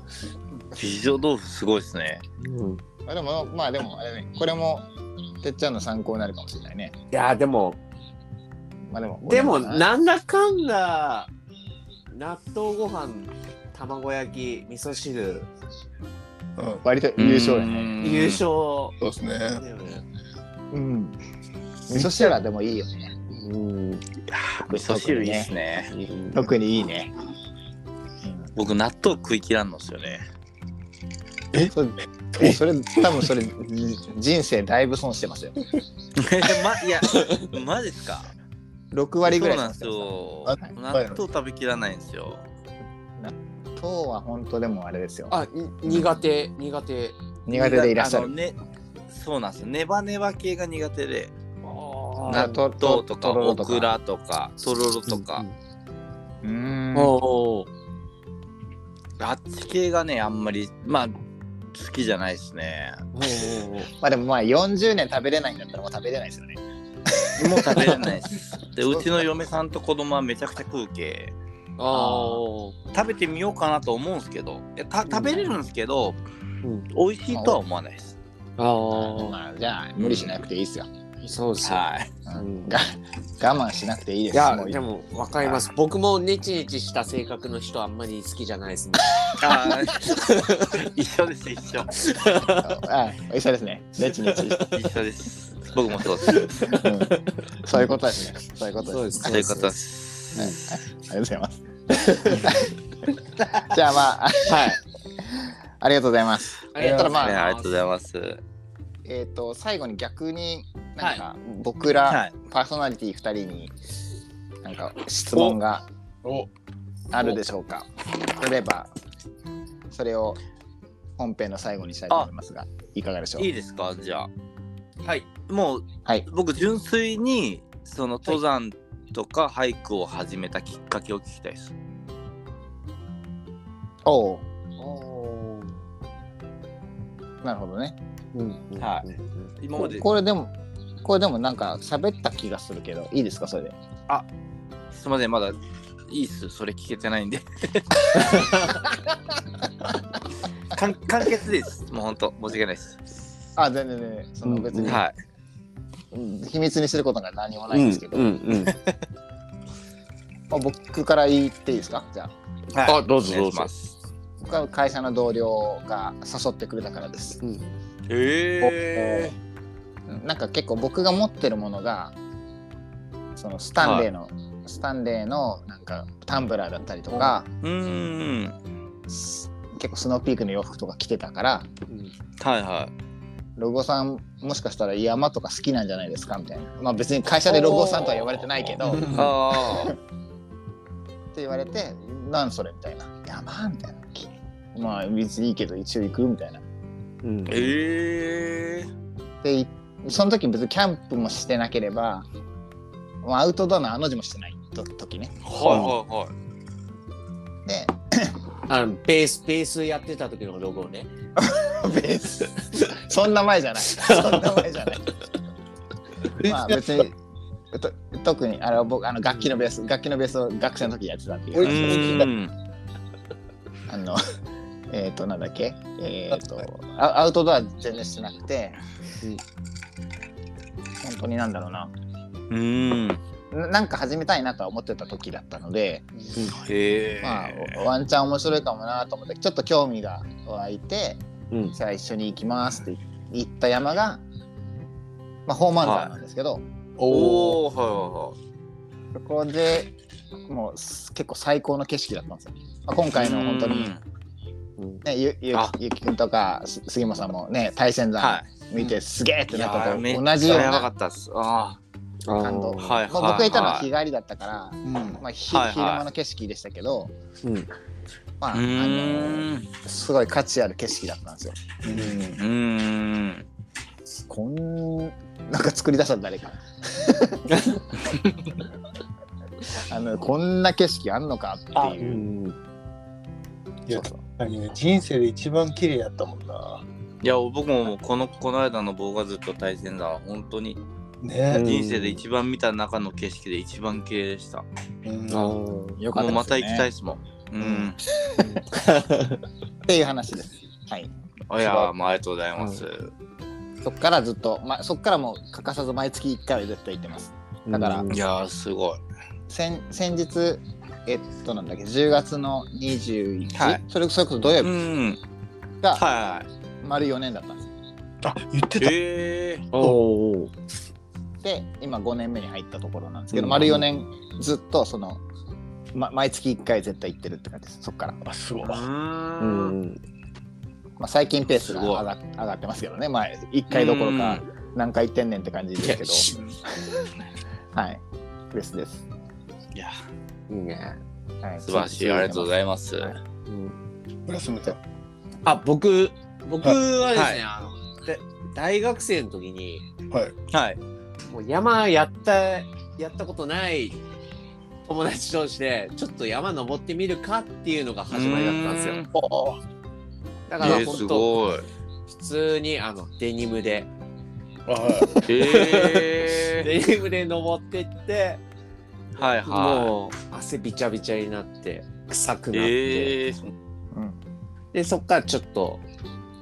美女豆腐すごいですね。うんあでも、まあでも、あれね、これも、てっちゃんの参考になるかもしれないね。いや、でも、まあでも、でも、俺なんだかんだ、納豆ご飯、卵焼き、味噌汁、うん。割と優勝だね。うん優勝そうですね。うん。味噌汁はでもいいよね。うん。味噌汁いいっすね。特にいいね。僕納豆食い切らんのっすよね。うん、それそれ多分それじ人生だいぶ損してますよ。(laughs) まいやマジっすか？6割ぐらいそうなんですよ。納豆食べきらないんですよ。糖は本当でもあれですよ。あ、に苦手、苦手。苦手でいらっしゃる。あのね、そうなんですよ。ネバネバ系が苦手で。納豆とかとろろとかオクラとかとろろとか、うーん。おーあっち系がねあんまりまあ好きじゃないですね。まあでもまあ40年食べれないんだったらもう食べれないですよね。もう食べれないです。(laughs) でうちの嫁さんと子供はめちゃくちゃ食う系あ食べてみようかなと思うんですけど食べれるんですけど、うん美味しいとは思わないです。あ。あまあじゃあ無理しなくていいですよ。あ。そうですよ。はい。うんが我慢しなくていいです。いや、でも、わかります。僕もネチネチした性格の人あんまり好きじゃないですもん。あー (laughs) 一緒です一緒あ一緒ですね。ネチネチ。一緒です。僕もそうです。うんそういうことですね。そういうことそうです。ですそういうことです。はいありがとうございます。(laughs) じゃあまあ、はい。ありがとうございます。ありがとうございますはい、ありがとうございます。えっ、と、最後に逆になんか、は僕ら、はい。パーソナリティ2人になんか質問がおあるでしょうか。例えば、それを本編の最後にしたいと思いますが、いかがでしょう？いいですか？じゃあ。はい。もうはい。僕純粋にその登山とか俳句を始めたきっかけを聞きたいです。おおなるほどね。うんはい今までこれでも、これでもなんか喋った気がするけど、いいですか、それで？すみませんまだいいっすそれ聞けてないんで。かん簡潔です。もう本当申し訳ないです。あ、全然全然、その別に、はい。うん秘密にすることが何もないんですけど、うんうん。(laughs) まあ、僕から言っていいですか？じゃあ。はい、あどうぞお願いします。僕は会社の同僚が誘ってくれたからです。へえ。うんなんか結構僕が持ってるものがそのスタンレーの、スタンレーのなんかタンブラーだったりとか、うーん。結構スノーピークの洋服とか着てたからはいはロゴさんもしかしたら山とか好きなんじゃないですかみたいなまあ別に会社でロゴさんとは呼ばれてないけどってい。ああ。言われて「なんそれ?」みたいな「山?」みたいな「まあ別にいいけど一応行く?」みたいなうんええでいその時別にキャンプもしてなければまあアウトドアのあの字もしてないと時ねはいはいはい。であのベースベースやってた時のロゴね。(laughs) ベース。そんな前じゃない。そんな前じゃない。(laughs) まあ別にと特にあの僕あの楽器のベース楽器のベースを学生の時やってたっていう。(laughs) あのえっ、となんだっけ？えっ、とアアウトドア全然してなくて、うん。本当になんだろうな。うーん。ななんか始めたいなとは思ってた時だったので。まあワンチャン面白いかもなと思ってちょっと興味が湧いてうん。じゃあ一緒に行きますって言った山が、まあ、宝満山なんですけど、おおはいはそこでもうす結構最高の景色だったんですよ。まあ、今回いはい。の本当に、うんね、ゆゆあゆきくんとかす杉本さんもね大仙山は見てすげえっい。てなったと同じようちゃやばかなったっす。あ感動。あはいまあ僕がいたのは日帰りだったから、うんまあ、ひはいはい昼間の景色でしたけど、ーうん。まあ、あ。のん。すごい価値ある景色だったんですよ。うんうーん。こんなんか作り出した誰か。(laughs) あのこんな景色あんのかってういう。ん。いやそうそう確かにね人生で一番綺麗やったもんな。いや僕もこのこの間の棒がずっと対戦だわ本当にねうん人生で一番見た中の景色で一番綺麗でした。うんあーよかったねもうまた行きたいですもん。うん。っていう話です。はい。いやーもうありがとうございます。そっからずっと、ま、そっからもう欠かさず毎月1回は絶対行ってます。だからうんいやーすごい。先先日、えっとなんだっけ、10月の21、はいそれそれこそ土曜う日ん。がは丸4年だったんです。あ言ってい。た。へえ。おお。で、今5年目に入ったところなんですけど、うん丸4年ずっとその、ま、毎月1回絶対行ってるって感じです、そっから。あすごい。ううん。ん。まあ、最近ペースが上が上がってますけどね、まあ、1回どころか何回行ってんねんって感じですけど、はい。ですです。いやいいね。はい、素晴らしいありがとうございます。はいうん。あ、僕、僕はですね、はいあので大学生の時に、はい。はい。もう山やった、やったことない友達同士で、ちょっと山登ってみるかっていうのが始まりだったんですよ。あだから本当、ごい。普通にあのデニムで。(laughs) デニムで登ってって、はいはもう汗びちゃびちゃになって、臭くい。なって、ええ。うんで、そっからちょっと、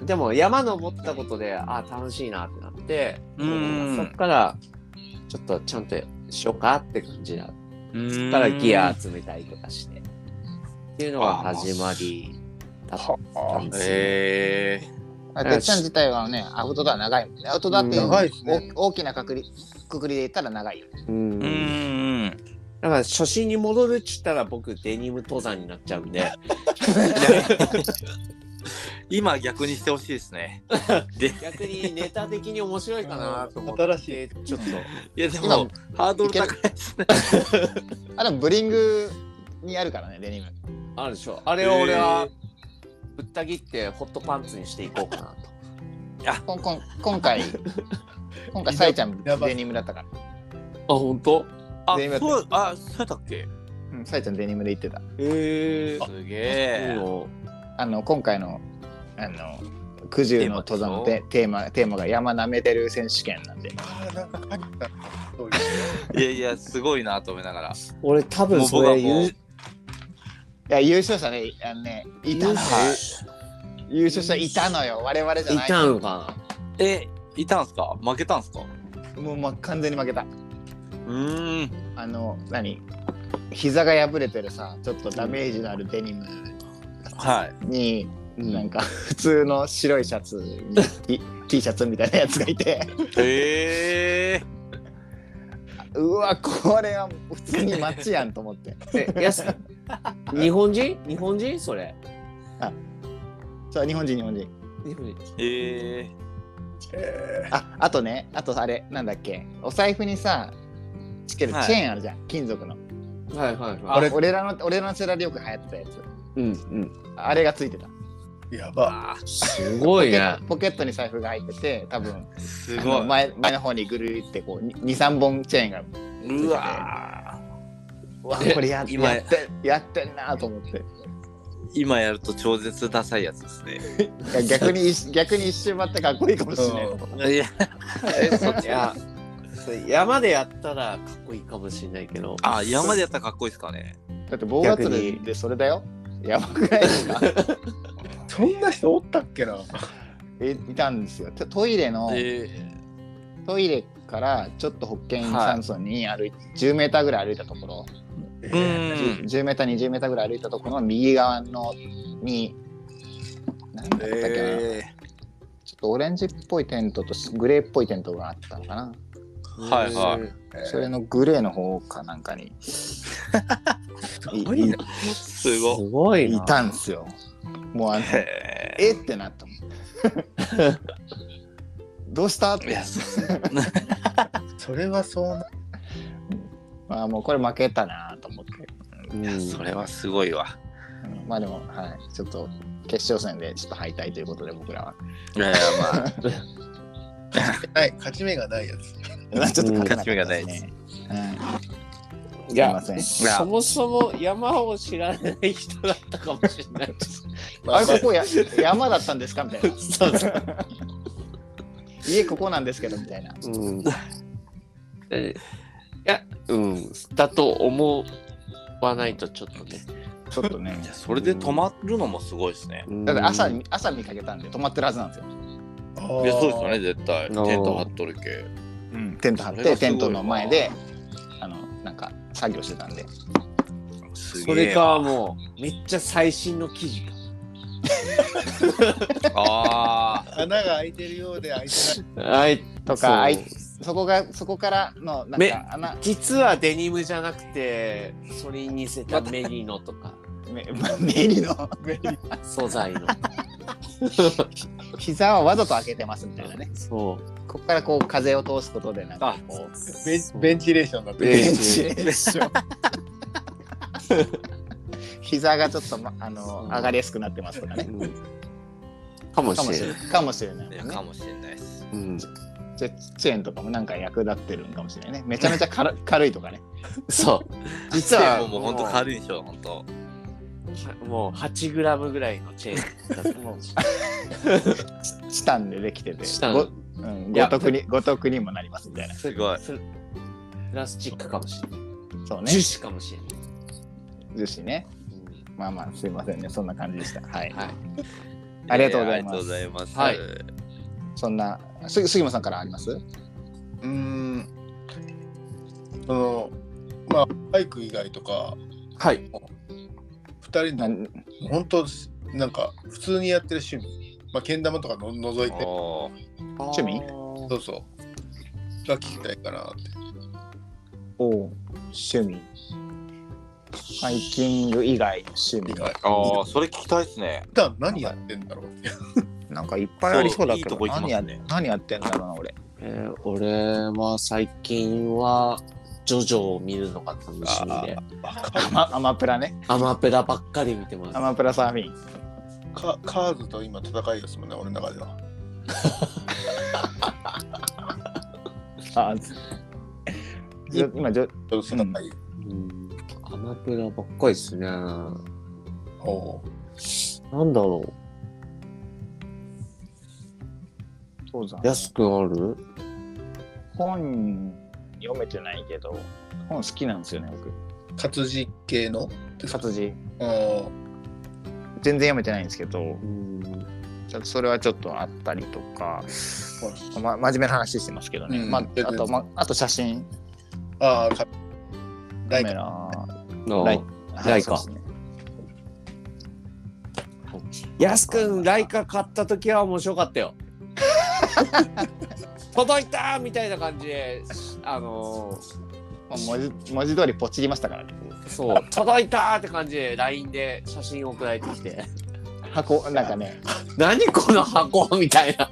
でも山登ったことで、あ楽しいなってなって、うんそっから、ちょっとちゃんとしようかって感じだ。そそっからギア集めたりとかして。っていうのが始まりだったんですよ。へえ。まあてっちゃん自体はね、アウトドア長いもんね。アウトドアっていう長いですねお大きなくくりくくりで言ったら長いよ。うんうんうん。だから初心に戻るっつったら僕デニム登山になっちゃうんで。(laughs) 今逆にしてほしいですね。(laughs) で、逆にネタ的に面白いかなと思って。新しい。ちょっと。いやで今もハードル高いですね。(laughs) あでもブリングにあるからね、デニム。あるでしょ。あれを俺はぶった切ってホットパンツにしていこうかなと。こんこん今回、今回、(laughs) さえちゃんデニムだったから。あ、本当？あってそうあそうだっけ？うん、さえちゃんデニムで言ってた。へえ。すげえ。あの、今回の、あの、九十の登山のテテーマテーマが山舐めてる選手権なんで。ああなんか書いてた。そういやいやすごいなと思いながら。俺多分それ言ういや、優勝者ね、あのね、いたの。優勝者いたのよ。我々じゃない。いたのかえいたんすか？負けたんすか？もう、もう完全に負けた。うーん。あの、何？膝が破れてるさ、ちょっとダメージのあるデニムはい。に、な。なんか普通の白いシャツに T, (laughs) T シャツみたいなやつがいて、へえ。うわ、これは普通に街やんと思って。日本人？日本人？それ。そう日本人日本人。日本人。ええああとねあとあれなんだっけ。お財布にさつけるチはい。ェーンあるじゃん、金属の。はいはいあはい。俺俺らの俺らの世代でよく流行ってたやつ。うんうん。あれがついてた。ー、やば。あすごいね。ポケットポケットに財布が入ってて多分ーすあごい。の前前の方にぐるりってこう23本チェーンがうわうわえこれや今やってやってんなと思って。ー今やると超絶ダサいやつですね。い (laughs) や逆に一逆に一周回ってかっこいいかもしれない、いや、えそいやそれ山でやったらかっこいいかもしれないけど。あ、山でやったらかっこいいですかね。だって棒祭りでそれだよやばくないですか？(laughs) そんな人おったっけな？えいたんですよ。トトイレの、えトイレからちょっと保健はい山村に歩いて、10メーターぐらい歩いたところ、えー、ーうん。10メーター20メーターぐらい歩いたところの右側のに何だったっけな、えちょっとオレンジっぽいテントとグレーっぽいテントがあったのかな、はいはい。えーそれのグレーの方かなんかに。(laughs) いごいねー、すごすごいな。いたんですよ。もうあのえ？ってなったもん。(laughs) どうした？って。それはそうな。(laughs) まあもうこれ負けたなと思って、うん。いやそれはすごいわ。うん。まあでもはい。ちょっと決勝戦でちょっと敗退ということで僕らは。いやいや、まあ、はい、勝ち目がないやつ。(laughs) まあちょっと勝ち目がないですい。いやそもそも山を知らない人だったかもしれないですま (laughs) あれここや山だったんですかみたいな。そうそう家ここなんですけどみたいな。うんえいやうんだと思わないとちょっとねちょっとねそれで止まるのもすごいですね。だって朝に朝見かけたんで止まってるはずなんですよ。いや、そうですよね、絶対。テント張っとるけ。うん、テント張ってテントの前であのなんか作業してたんで。すそれかもうめっちゃ最新の記事か。(laughs) あ穴が開いてるようで開いてない。はい。とかそこがそこからのなんめか穴。実はデニムじゃなくてそれに似せたメリノとか。めメリの。(laughs) 素材の (laughs) 膝はわざと開けてますみたいなね。そうここからこう風を通すことでなんかこうベンベンチレーションだって。ベンチレーション (laughs) 膝がちょっと、ま、あのうん上がりやすくなってますとかね。うんかもししれない。かもしれないねか。もしれないです。うんチェチェーンとかもなんか役立ってるんかもしれないね。めちゃめちゃ軽軽いとかね。そう実はもうもう本当軽いでしょ、本当。もう8グラムぐらいのチェーンチタンでできてて、チタンごうん、ご得にご得にもなりますみたいな。すごい。プラスチックかもしれないそうね樹。脂かもしれない、樹脂ね。まあまあすいませんね。そんな感じでした。はい。はいありがとうございますありがとうございます。はいそんなす杉本さんからあります？うーん。その、まあ、バイク以外とか、はい二人の、なん本当、なんか、普通にやってる趣味。まあ、けん玉とかの除いて、趣味？そうそう。が聞きたいかなって。おう趣味。ハイキング以外の趣味。ああ、それ聞きたいですね。普段何やってんだろうって。(laughs) なんかいっぱいありそうだけど、そういいとこ行き何や何やってんだろうな、俺。えー俺は最近はジョジョを見るのが楽しみでアマアマプラね。アマペラばっかり見てますアマプラサーフィン。カカーズと今戦いですもんね、俺の中では。あずじょ今じょ、ちょっと戦い。うんアマプラばっかりですねなおうんだろそうだう安くある？本読めてないけど、本好きなんですよね、僕。活字系の？活字。お全然読めてないんですけど、うん。ちょっとそれはちょっとあったりとか、ま、真面目な話してますけどね。うん。まあ、あと、ま、あと写真、ああ、かカ。メラ。イカラ、ライライカ。そうですくんライカ買った時は面白かったよ (laughs) 届いたみたいな感じであのまあ文字文字通りポチりましたからね。ーそう届いたって感じで LINE で写真送られてきて箱なんかね何この箱みたいな。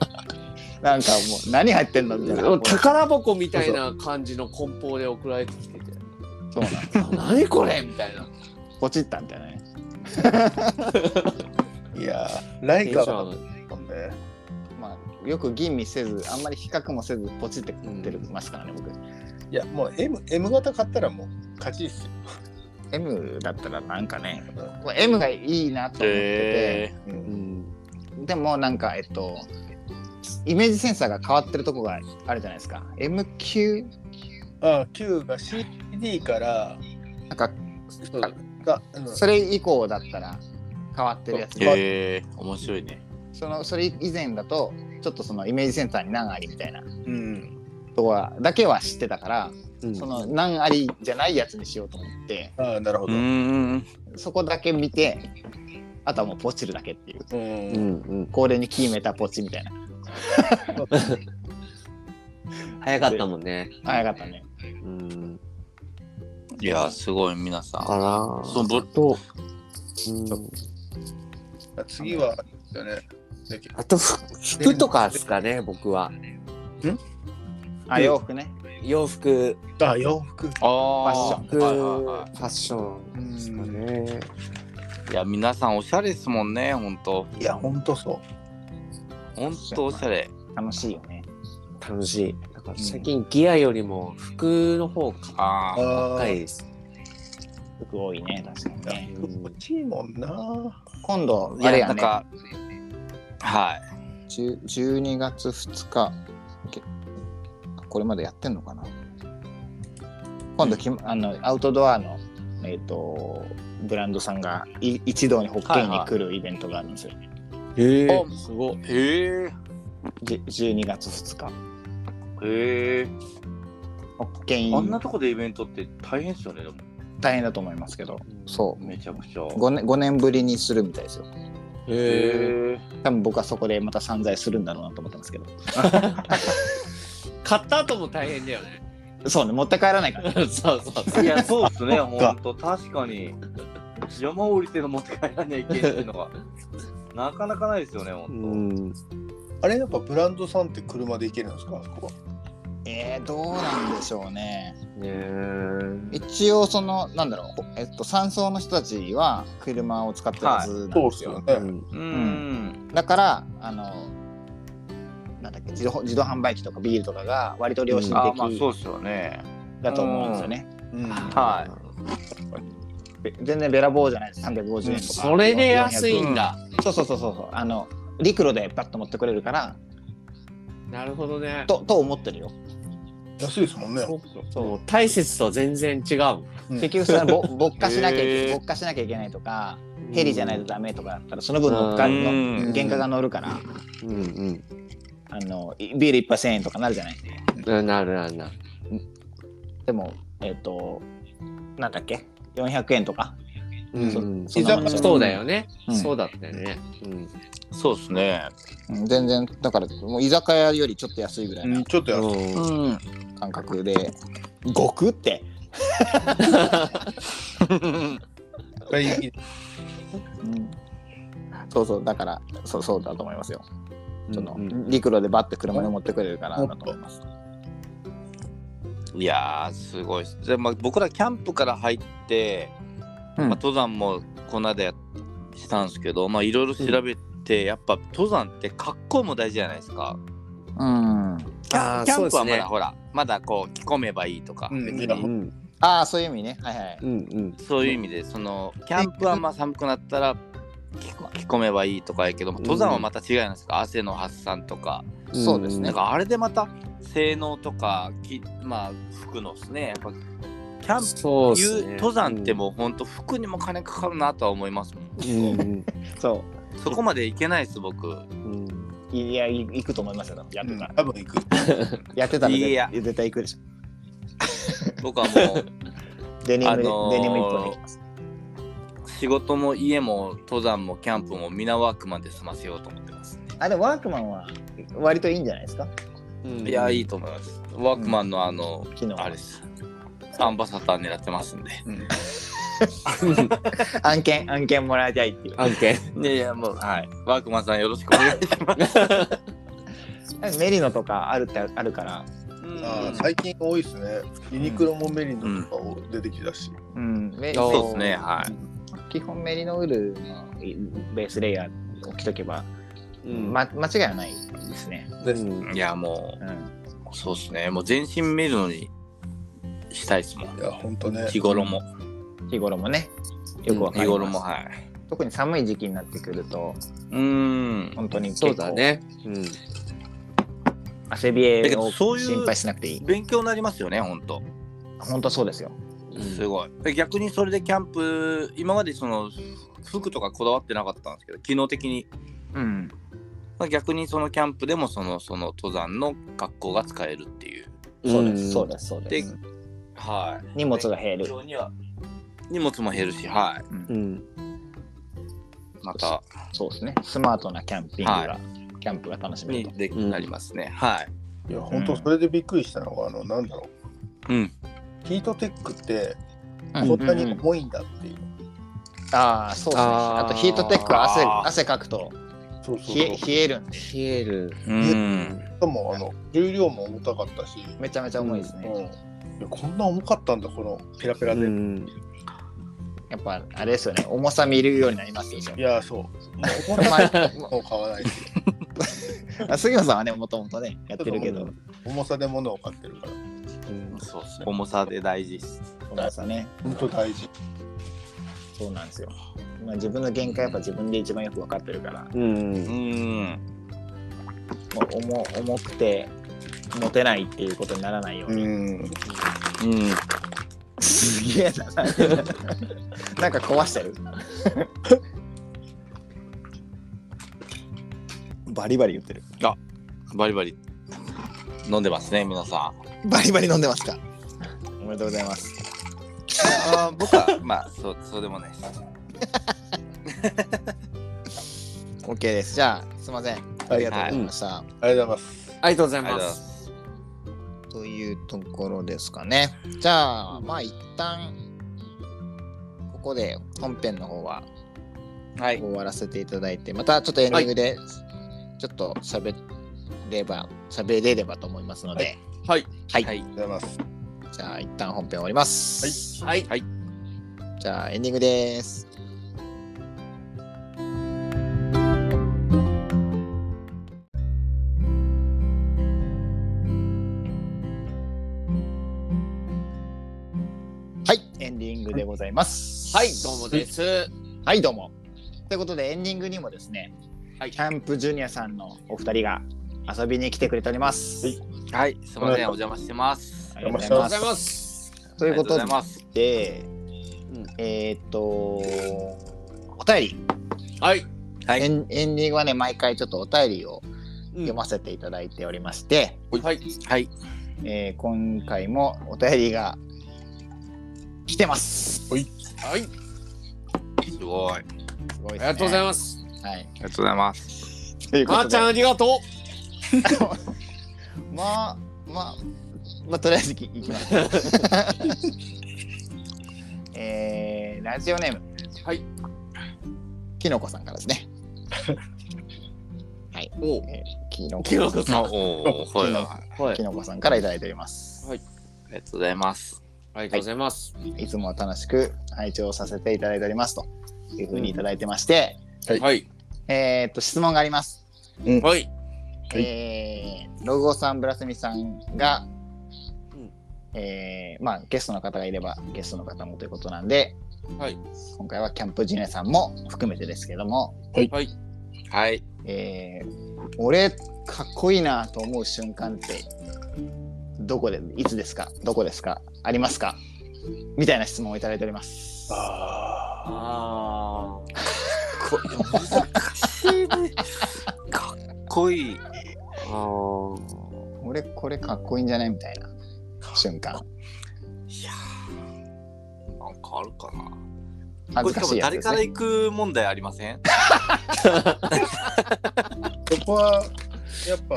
なんかもう何入ってんのみたいな宝箱みたいな感じの梱包で送られてきてて。そうなんです何これみたいな。ポチったみたいなね (laughs) いやーライカはねまあよく吟味せずあんまり比較もせずポチってってるますからね僕。いやもう M, M 型買ったらもう勝ちですよ。M だったらなんかねこれ M がいいなと思ってて、へうん。うん。でもなんかえっとイメージセンサーが変わってるとこがあるじゃないですか。MQ あ Q が CD からなんかそうが、うん。それ以降だったら変わってるやつ。えへえ面白いね。そのそれ以前だとちょっとそのイメージセンサーに何ありみたいな。うん。とこはだけは知ってたから、うん。その何ありじゃないやつにしようと思ってああなるほうど、そこだけ見てあとはもうポチるだけっていう。うん。これに決めたポチみたいな。(laughs) 早かったもんね。早かったね。うん。いやすごい皆さん。かな。そうぶと、うん、次はだねであと服服とかですかね、僕は。あ洋服ね。洋服、あ洋服。あファッション。ファッションですかね。いいや皆さんおしゃれですもんねほんと。いやほんとそほんとおしゃれ。楽しいよね。楽しい。だから最近ギアよりも服の方買っあうああたいです。服多いね確かにね。うん。欲しいもんな。今度いあれやね。やなんかはい。10 12月2日けこれまでやってんのかな？今度きあのアウトドアの、えー、とブランドさんがい一堂に北京に来るイベントがあるんですよ、へえあすごい。へえじ12月2日へえ北京あんなとこでイベントって大変ですよねでも。大変だと思いますけど。そう。めちゃくちゃ。5年 ,5 年ぶりにするみたいですよへえ。多分僕はそこでまた散財するんだろうなと思ってますけど。(laughs) 買った後も大変だよね。そうね持って帰らないから。(laughs) そうそうそう。いやそうっすねほんと。確かに。山降りての持って帰らないけっていうのがなかなかないですよねほうん。ん。あれやっぱブランドさんって車で行けるんですかあそこえー、どうなんでしょうね。ねえ。一応そのなんだろう、えっと、山荘の人たちは車を使ってるはずなんですよ、ね、うん。うん。だからあのなんだっけ自動自動販売機とかビールとかが割と良心あまあ的そうっすよね。だと思うんですよね、うん。はべ全然べらぼうじゃないです。350円とか、それで安いんだ。そうそうそうそうそう。あの陸路でパッと持ってくれるから。なるほどね。とと思ってるよ安いですもんね。そう大切と全然違う。うん。結局そのぼ (laughs) ぼっかしなきゃいけへー。ぼっかしなきゃいけないとかヘリじゃないとダメとかだったらその分乗っかるのうん。原価が乗るからうんうん。あのいビール一杯1000円とかなるじゃない？うん。なるなるなる。でもえっ、となんだっけ？400円とかうんそうん。そうだよね。うん。そうだったよね。うん。そうっすね。うん。全然だからもう居酒屋よりちょっと安いぐらいうんなちょっと安い、感覚で。極って、そうそう。だからそうそうだと思いますよ。その、うん。陸路でバッて車で持ってくれるからだと思います。いやーすごいで、まあ、僕らキャンプから入って、うん。まあ、登山もこの間やしたんですけどまあいろいろ調べて、やっぱ登山って格好も大事じゃないですか。うん。キャンキャンプはまだほらまだこう着込めばいいとか、うん別に。うん。ああそういう意味ね。はいはい。うんうん。そういう意味でそのキャンプはまあ寒くなったら着込めばいいとかやけども登山はまた違いなんですか、汗の発散とか。そうですね。なんかあれでまた性能とかきまあ服のですね。やっぱキャンプそうっすね。いう登山ってもうほんと服にも金かかるなとは思いますもん。うん。う。んそそこまでいけないです僕。うん。ういやい行くと思いますよやってたら、多分行く。やってたらいや。絶絶対行くでしょ。僕はもうデニムで、あのーデニム一本で行きます仕事も家も登山もキャンプも皆ワークマンで済ませようと思ってます、あでもワークマンは割といいんじゃないですか？うん。いやいいと思います。ワークマンのあの、昨日あれですアンバサダー狙ってますんでうん (laughs) 案件案件もらいたいっていう案件。いやいや、もう、はい。ワークマンさんよろしくお願いします。(laughs) メリノとかあるってあるから、うんあー最近多いですね。ユニクロもメリノとかを出てきたし。うん、メリそうそうですね、はい。基本メリノウールのベースレイヤーを着とけば、うんま、間違いはないですね。うんいや、もうん、う、そうですね。もう全身見るのにしたいですもん。いや、本当ね。日頃も。日頃もね、よくわかります。日頃も、はい。特に寒い時期になってくると、うーん。本当に結そう構だね。うん。汗びだけえをどそういう心配しなくていい。勉強になりますよね、本当。本当そうですよ。すごい。で逆にそれでキャンプ、今までその服とかこだわってなかったんですけど、機能的に。うん。まあ逆にそのキャンプでもそのその登山の格好が使えるっていう。そうです、そうです、そうで。ですはい。荷物が減る。には荷物も減るし、はい。うん。またそうですね。スマートなキャンピングが、はキャンプが楽しめると。にでなりますね。はい。いや、本当それでびっくりしたのが、あの、なんだろう。うん。ヒートテックって、うんこんなに重いんだっていう。ああ、そうですね。あとヒートテックは汗汗かくとそうそう冷えるんで、冷える。うん。しかも、あの、重量も重たかったし。めちゃめちゃ重いですうん。ね。いやこんな重かったんだ、このペラペラで。うん。やっぱあれですよね。重さ見るようになりますよ。いや、そう。もう重まさあも買わないし。あ (laughs) 杉野さんはね、もともとね、やってるけど、重さで物を買ってるから。そうですね。重さで大事です。そうなんですよね。本当大事。そうなんですよ。まあ、自分の限界やっぱ自分で一番よく分かってるから、うん。うん。もう重重くて持てないっていうことにならないように。うん。うん。すげえな。なんか壊してる？(laughs) バリバリ言ってる。バリバリ飲んでますね、皆さん。バリバリ飲んでますか？おめでとうございます。あー僕はまあそうそうでもないです。(laughs) OK です。じゃあ、すみません。ありがとうございました。ありがとうございます。ありがとうございありがとうございま。す。というところですかね。じゃあ、まあ一旦、ここで本編の方ははい。終わらせていただいて、またちょっとエンディングでちょっと喋れば、喋れればと思いますので、はい。はい。はい。ありがとうございます。じゃあ一旦本編終わります。はい。じゃあエンディングです。エンディングでございます。はい、どうもです。はい、どうも。ということで、エンディングにもですね、はいキャンプジュニアさんのお二人が遊びに来てくれております。はいはい。すみません、お邪魔してます。ありがとうございま。すす。ということ。で、うんえーっと、お便り、はい。はい。エンエンディングはね、毎回ちょっとお便りをうん読ませていただいておりまして、はい。はい。えー今回もお便りが来てます。はい。すごい。あすごいね。ありがとうございまます。す。はい。りがとうございます。まーちゃん、ありがと (laughs) まあ、まあ、まあ、とりあえずいきます。(laughs) えー、ラジオネーム、う。はい。きのこさんからですね。(laughs) おう。えー、きのこきのこさん。おおー、はい。あはいき。のこさんからいただいております。りがとうございます。ありがとうございます。いつも楽しく拝聴させていただいておりますというふうにいただいてまして、はいはい。えーっと、質問があります。はい。はいえー、ロゴさん、ブラスミさんが、うんえーまあ、ゲストの方がいればゲストの方もということなんで、はい。今回はキャンプジュニアさんも含めてですけども、はい。はい。えー俺かっこいいなと思う瞬間ってどこでいつですか？どこですか？ありますか？みたいな質問をいただいております。ああこ難しいね。かっこいい。あ。ああ。俺これかっこいいんじゃない？みたいな瞬間。いやーなんかあるかな。恥ずかしいやつですね。誰から行く問題ありません？(laughs) ーそこは、やっぱ、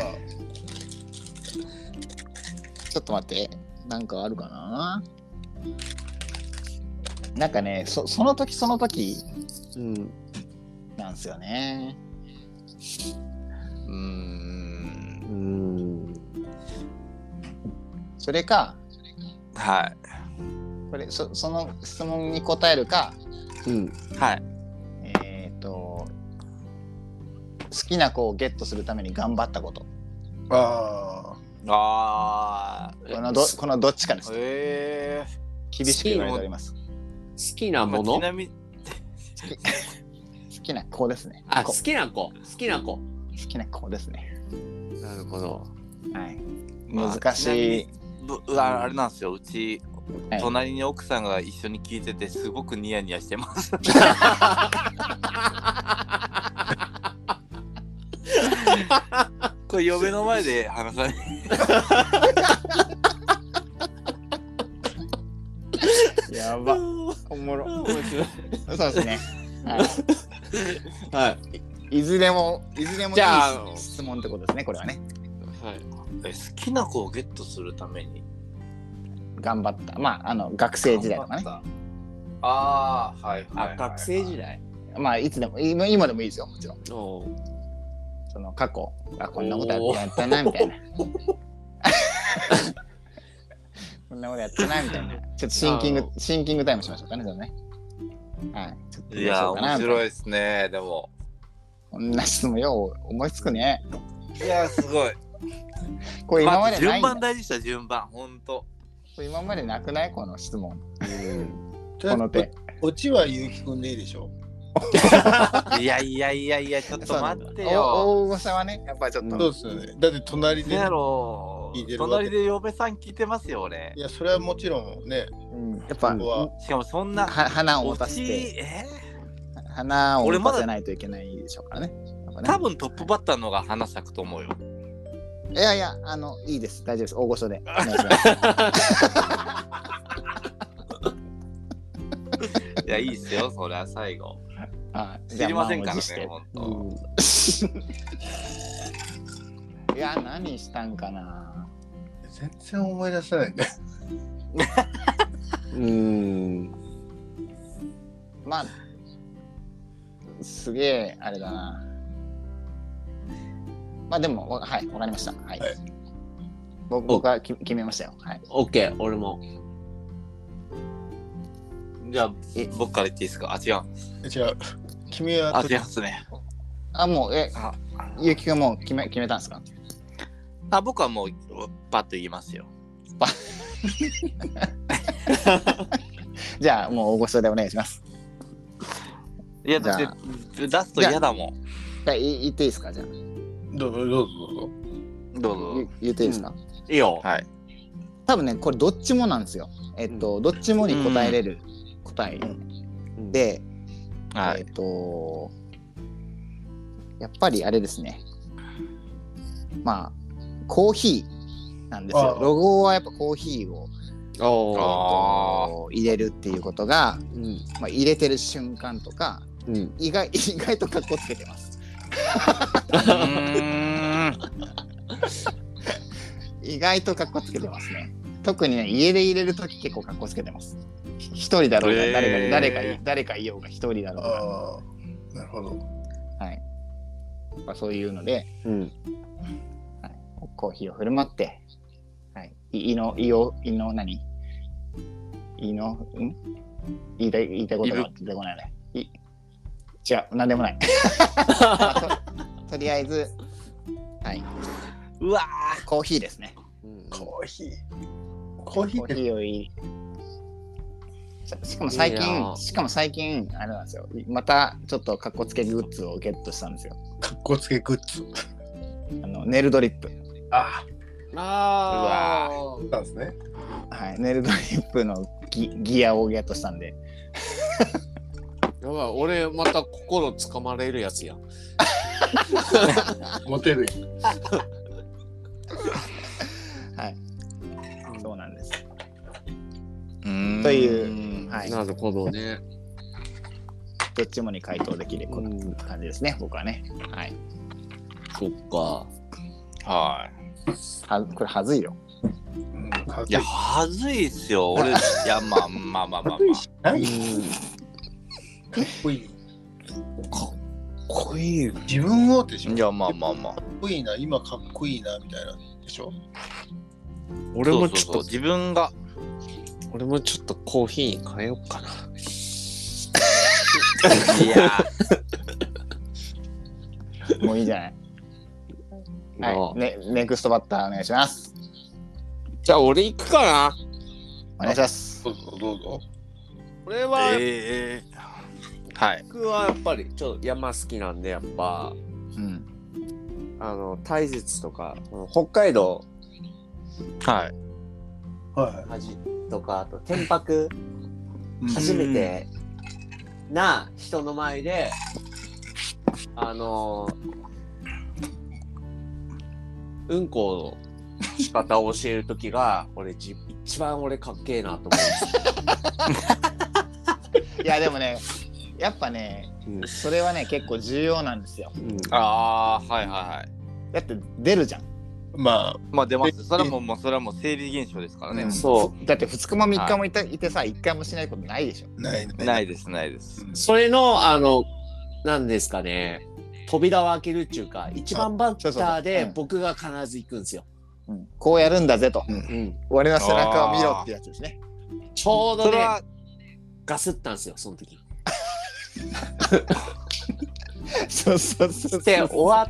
ちょっと待って。なんかあるかな？なんかねそその時その時うん。なんですよねうーんうん。それかはい。これそその質問に答えるかうん。はい。えっ、と好きな子をゲットするために頑張ったことああこのどこのどっちかですあ。へえ。厳しく言われております好きなまあもの？ちなみに、(laughs) 好きな子ですねあ、こ好きな子？好きな子？好きな子ですねなるほど。はいまあ難しい、ああれなんですよ。うち、はい隣に奥さんが一緒に聞いてて、すごくニヤニヤしてます。これ嫁の前で (laughs) 話さない。(laughs) やば。おもろ。面白い。そうですね。ははい。いいずれもいずれもいじゃあい質問ってことですねこれはね。はい。え好きな子をゲットするために。頑張った。まああの学生時代とかね。ああはい。あ、学生時代？まあいつでも今今でもいいですよもちろん。おうその過去あこんなことやったなみたいな。こんなことやったなみたいな。(laughs) ちょっとシンキングシンキングタイムしましょうかねじゃあね。はい。ちょっといや面白いいですねでも。こんな質問よう思いつくね。いやすごい。これ今までないんだ。番大事でした順番。ほんとこれ今までなくない？この質問。あ。この手。オチはゆうきくんでいいでしょ？(laughs) いやいやいやいやちょっと待ってよ。大御さはねやっぱりちょっと、そうですよね。だって隣で、隣で嫁さん聞いてますよ俺。いや、それはもちろんね、うん。やっぱ、ここは。しかもそんなは花を持オたせて。チえ？花を持たせないといけないでしょうからね。多分トップバッターの方が花咲くと思うよ。いやいやあのいいです。大丈夫です。大御所で。お願いします。(laughs) いやいいっすよ。そりゃ最後 (laughs) はい。(laughs) 知りませんからねほんと持して。(laughs) いや何したんかな。全然思い出せないね。うん。まあすげえあれだな。まあでもわはいわかりました。はい、はい。僕僕はき決めましたよ。はい。オッケー、俺も。じゃあえ僕から言っていいですか？あ違う。違う。君はあ違いますね。あもうえあゆうきくんもう決め決めたんですか？あ僕はもうパッと言いますよ。じゃあもう大御所でお願いします。いやだじゃあ。って出すと嫌だもん。じゃ言っていいですか？じゃあ。どうぞどうぞ。どうぞ。言言っていいですか、いいよ。はい。多分ねこれどっちもなんですよ。えっと、どっちもに答えれる答え。で、はい。えっとやっぱりあれですね。まあコーヒーなんですよ。あロゴはやっぱコーヒーを、入れるっていうことが、うん。まあ、入れてる瞬間とかうん。意外 (laughs) 意外とかっこつけてます。うーん。(laughs) 意外とかっこつけてますね特にね家で入れるとき結構かっこつけてます一人だろうがへー誰か誰かい誰かいようが一人だろうがなるほど。はい。やっぱそういうので、うん。はい、コーヒーを振る舞って、はい。い胃の、胃を、胃の何？胃の、ん？言いたい、言いたいことが出てこないね。い違う、なんでもない。(laughs) (laughs) ととりあえず、はい。うわコーヒーですね。コーヒー。コーヒーをいししかも最いい近、なしかも最近、あれなんですよ。またちょっとかっこつけグッズをゲットしたんですよ。かっこつけグッズ。あの、ネルドリップ。あああ。あ、そうなんですね。はい、ネルドリップのギギアをゲットしたんで、やばい、俺また心つかまれるやつやん。(laughs) モテる。はい、というはいなるほどね。どっちもに回答できる感じですね、僕はね。はい。そっか。ははこれはずいよ。いいいや、はずいっすよ。俺、いや、まあまあまあまあまあ。何？かっこいい。こいい。自分をでしょいや、まあまあまあ。かっこいいな、今かっこいいな、みたいな。でしょ？俺もちょっとそうそうそう、自分が。俺もちょっとコーヒーに変えようかな。いや、もういいじゃない。はい。ね、ネクストバッターお願いします。じゃあ俺行くかな。お願いします。どうぞ、どうぞ。俺は、ええはい。僕はやっぱりちょっと山好きなんでやっぱうん。あの大雪とか北海道はい。ははじとかあと天白初めてな人の前であのうんこの仕方を教える時が俺じ一番俺かっけえなと思 (laughs) いや、でもね、やっぱね、うんそれはね、結構重要なんですよ。うんああー、はいはいはい。だって出るじゃん。い。ままあ出ます。それはもう、もうそれはもう生理現象ですからね。うんそだって2日も3日もいた,、い、てさ、1回もしないことないでしょ。あ、ないね。ないです、ないです。うそれのあのなんですかね扉を開けるっていうか一番バッターそうそうそうでうん僕が必ず行くんですよ。うん、こうやるんだぜと。うん、俺の背中を見ろってやつですね。ちょうどねガスったんですよその時。(laughs) そうそうそうで終わ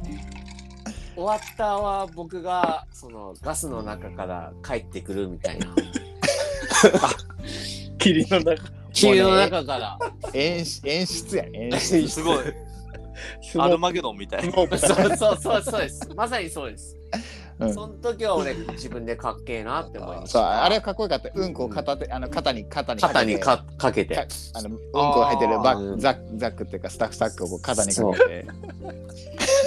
終わったは僕がそのガスの中から帰ってくるみたいな霧の中。霧の中から演出演出や演出。すごい。アルマゲドンみたいな。そうそうそうそうですまさにそうです、うん。その時は俺自分でかっけえなって思いましそうたあれはかっこよかった。うんこを片手、あの肩に肩にかけて。肩にかかけて。かあのうんこが入ってるバッザックザックっていうかスタッフサックをこう肩にかけて。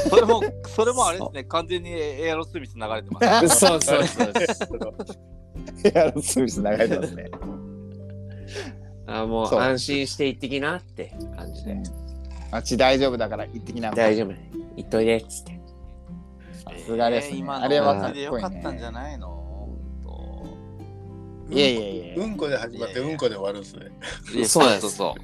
それも、それもあれですね、完全にエアロスミス流れてます。(laughs) そうそうそうエアロスミス流れてますね。あもう安心して行ってきなって感じで。あっち大丈夫だから行ってきな。大丈夫。行っといでっつってさすがですね。今あれはかっこいいよかったんじね。ゃない？のいやいやいや。うんこで始まって、うんこで終わるんですね。といやそうなんですそうそう。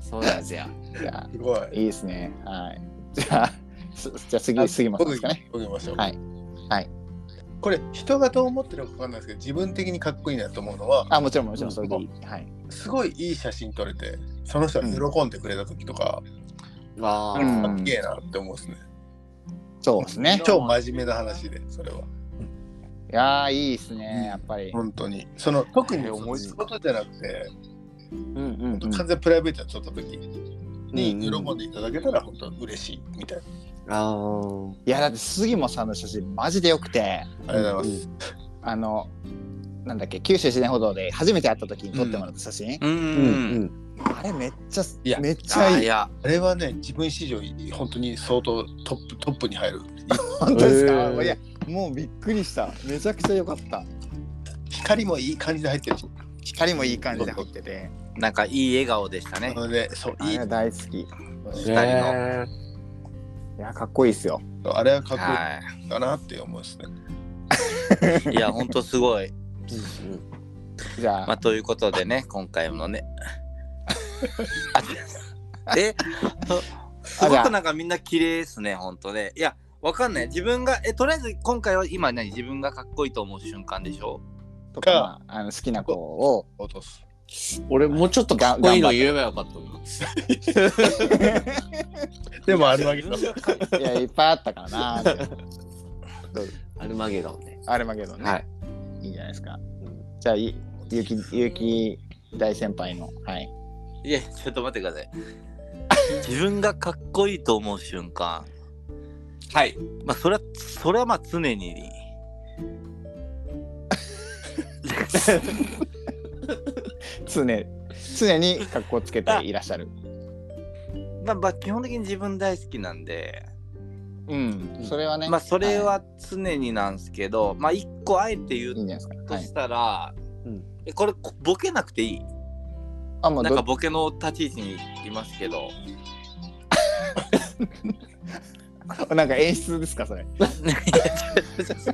(laughs) そうなんですよじゃすごいあ。いいですね。はい。じゃあすじゃあ次杉本ですかね。僕行きましょう。はいはい。これ、人がどう思ってるかわかんないですけど、自分的にかっこいいなと思うのは、あもちろんもちろんそれでいい。はい。すごいいい写真撮れて、その人が喜んでくれた時とか、あーうんかっけえなって思うんですね。そうですね。超真面目な話で、それは。いやーいいですね。やっぱり。本当に。その、特にえー思い仕事じゃなくて、うんうんうん完全プライベートで撮った時にうんうん喜んでいただけたら本当嬉しいみたいな。あーいやだって杉本さんの写真マジでよくてありがとうございます。あのなんだっけ九州自然歩道で初めて会った時に撮ってもらった写真、うんううんんん。あれめっちゃいやめっちゃいいあいや、あれはね、自分史上本当に相当トップトップに入る。(laughs) 本当ですか、いやもうびっくりしためちゃくちゃ良かった光もいい感じで入ってるし。光もいい感じで入っててなんかいい笑顔でしたねそう、いい。大好きい二人の。へやかっこいいっすよあれはかっこいはいかなって思うんですね。い。いや、ほんとすごい。ー (laughs) じゃあ、まあ、ということでね、今回もね。あ (laughs) えすごくなんかみんな綺麗ですね、ほんとね。いや、わかんない。自分が、え、とりあえず今回は今何？自分がかっこいいと思う瞬間でしょ？とか、まあ、あの好きな子を落とす。俺もうちょっとかっこいいの言えばよかったな。(laughs) でもあるわけだ。いやいっぱいあったからなアルマゲドンね。あれまけどね、はい。い、いんじゃないですかじゃあゆゆきゆき大先輩のはいいや、ちょっと待ってください。(laughs) 自分がかっこいいと思う瞬間。はい。まあ、それは、それはまあ常に。常常に格好つけていらっしゃるまあ、まあ、基本的に自分大好きなんで、うんそれはねまあ、それは常になんですけど、まあ、一個あえて言うとしたら、うんえこれ、こボケなくていい？あもうどなんかボケの立ち位置にいますけど、なんか演出ですかそれ。(laughs)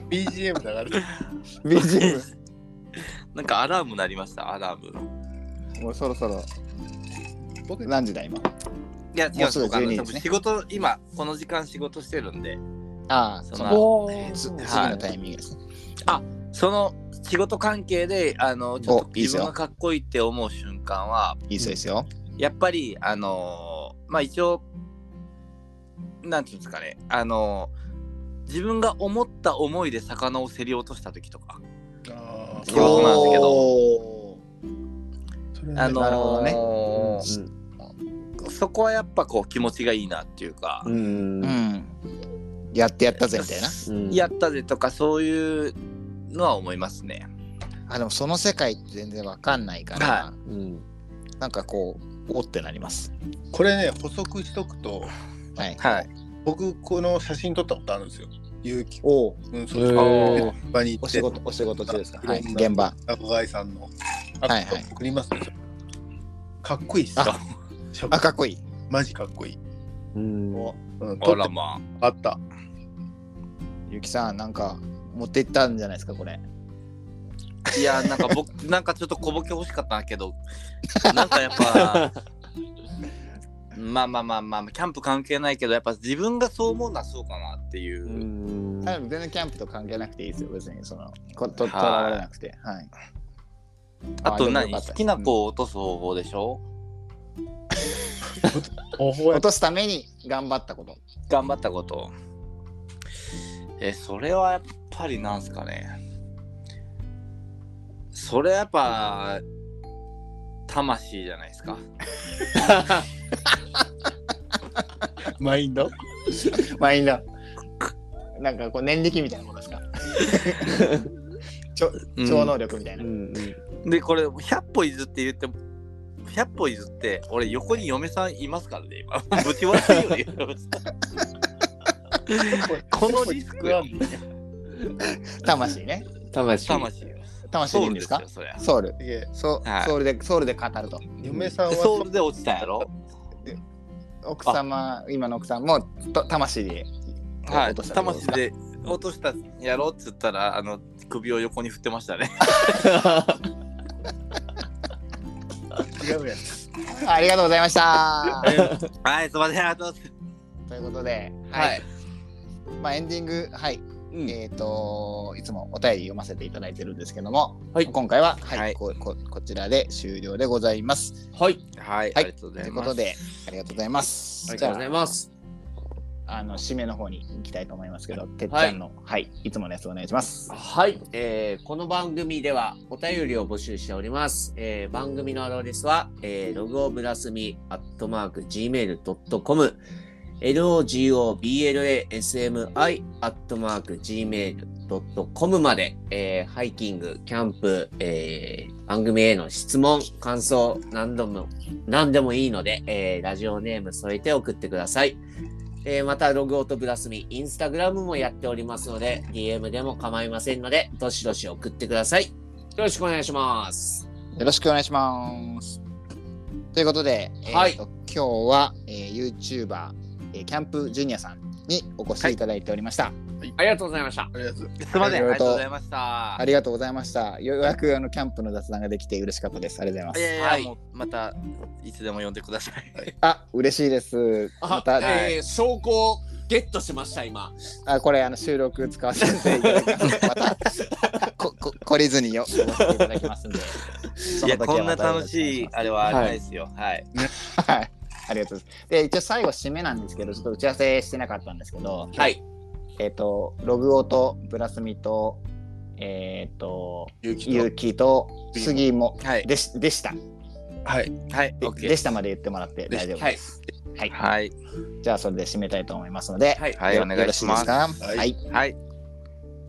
BGM だから。BGM なんかアラーム鳴りました、アラーム。の。もうそろそろ。僕何時だ今？いや、違う、もうすぐ僕あの12ですね。仕事、今、この時間仕事してるんで、ああその次ー。のタイミングですね、その仕事関係で、あの、ちょっと自分がかっこいいって思う瞬間は、いいですよやっぱり、あのーまあ一応、なんていうんですかね、あのー自分が思った思いで魚を競り落とした時とか、仕事なんですけど。あのーなるほどね。そこはやっぱこう気持ちがいいなっていうか、うん。やってやったぜみたいな。うんやったぜとかそういうのは思いますね。あでもその世界って全然わかんないから、はうんなんかこうおってなりますこれね、補足しとくと、はいはい。僕、この写真撮ったことあるんですよ。勇気。おおうん、そう現場に行おって、仕事お仕事中ですか？はい現場中井さんの。あはいはい送りますね。かっこいいっすよ。あかっこいいマジかっこいい。うんおうん、あ撮ってらまあった。ゆきさんなんか持っていったんじゃないですかこれ。あ。いや、なんか僕、(laughs) なんかちょっと小ボケ欲しかったけど、(laughs) なんかやっぱ、まあまあまあまあ、キャンプ関係ないけど、やっぱ自分がそう思うのはそうかなっていう。う全然キャンプと関係なくていいですよ別に。そのことはい。とらわれなくて。はい。あと何？好きな子を落とす方法でしょ、方法落とすために頑張ったこと。頑張ったこと。え、それはやっぱりなんすかね。それやっぱ、魂じゃないですか。マインド？マインド。なんかこう念力みたいなことですか？超能力みたいな、うんで、これ、100歩譲って言っても、100歩譲って、俺、横に嫁さんいますからね、今。(laughs) ぶち割ってるよ、嫁さんこのリスクよ、(laughs) 魂ね。魂。魂。よ。魂でいいんですか？ソウルいえソ,、はい。ソウルでソウルで語ると。嫁さんはソウルで落ちたやろ？奥様今の奥さんもと魂ではい、魂で落としたやろ？っつったら、あの、首を横に振ってましたね。違うやつ。ありがとうございました。はい、すみません、ありがとうございということで、まはい。まあ、エンディング、はいうんえっ、といつもお便り読ませていただいてるんですけども、はい今回は、はいはいこここちらで終了でございます。はい。はい、はいありがとうごとざいうます。いことでありがとうございます。ありがとうございますあの締めの方に行きたいと思いますけど、てっちゃんの、はい、い、つものやつお願いします。はい、えーこの番組ではお便りを募集しております。えー番組のアドレスは、えーログオブラスミアットマーク gmail.com logoblasmi アットマーク gmail.com まで、えーハイキング、キャンプ、えー番組への質問、感想、何度も、何でもいいので、えーラジオネーム添えて送ってください。えーまた、ログオートブラスミ、インスタグラムもやっておりますので、DM でも構いませんので、どしどし送ってください。よろしくお願いします。よろしくお願いします。ということで、はいえーと今日は、えー、YouTuber、えーキャンプジュニアさんにお越しいただいておりました。ありがとうございました。ありがとう。すみません、ありがとうございました。ありがとうございました。ようやくあのキャンプの雑談ができて嬉しかったです。ありがとうございます。いやいや、はいもうまたいつでも呼んでください。あ、嬉しいです。また、えー証拠をゲットしました、今。あこれあの収録使わせていただきます。(laughs) またここ懲りずによいただきますんで。そいや、こんな楽しいあれはないですよ。はい。はい。ありがとうございます。で、一応最後締めなんですけど、ちょっと打ち合わせしてなかったんですけど、はい。えっ、と、ログオとブラスミと、えっ、と、ゆうきと杉もはい。でしでした。はい。はい。で OK でしたまで言ってもらって大丈夫です。はい。はい。じゃあ、それで締めたいと思いますので、はい。はい、よお願いします。はい。はい。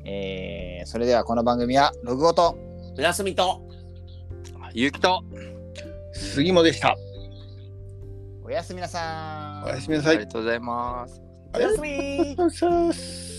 えーそれではこの番組はログオとブラスミと、ゆうきと、杉もでした。おやすみなさーん。おやすみなさい。ありがとうございます。おやすみ。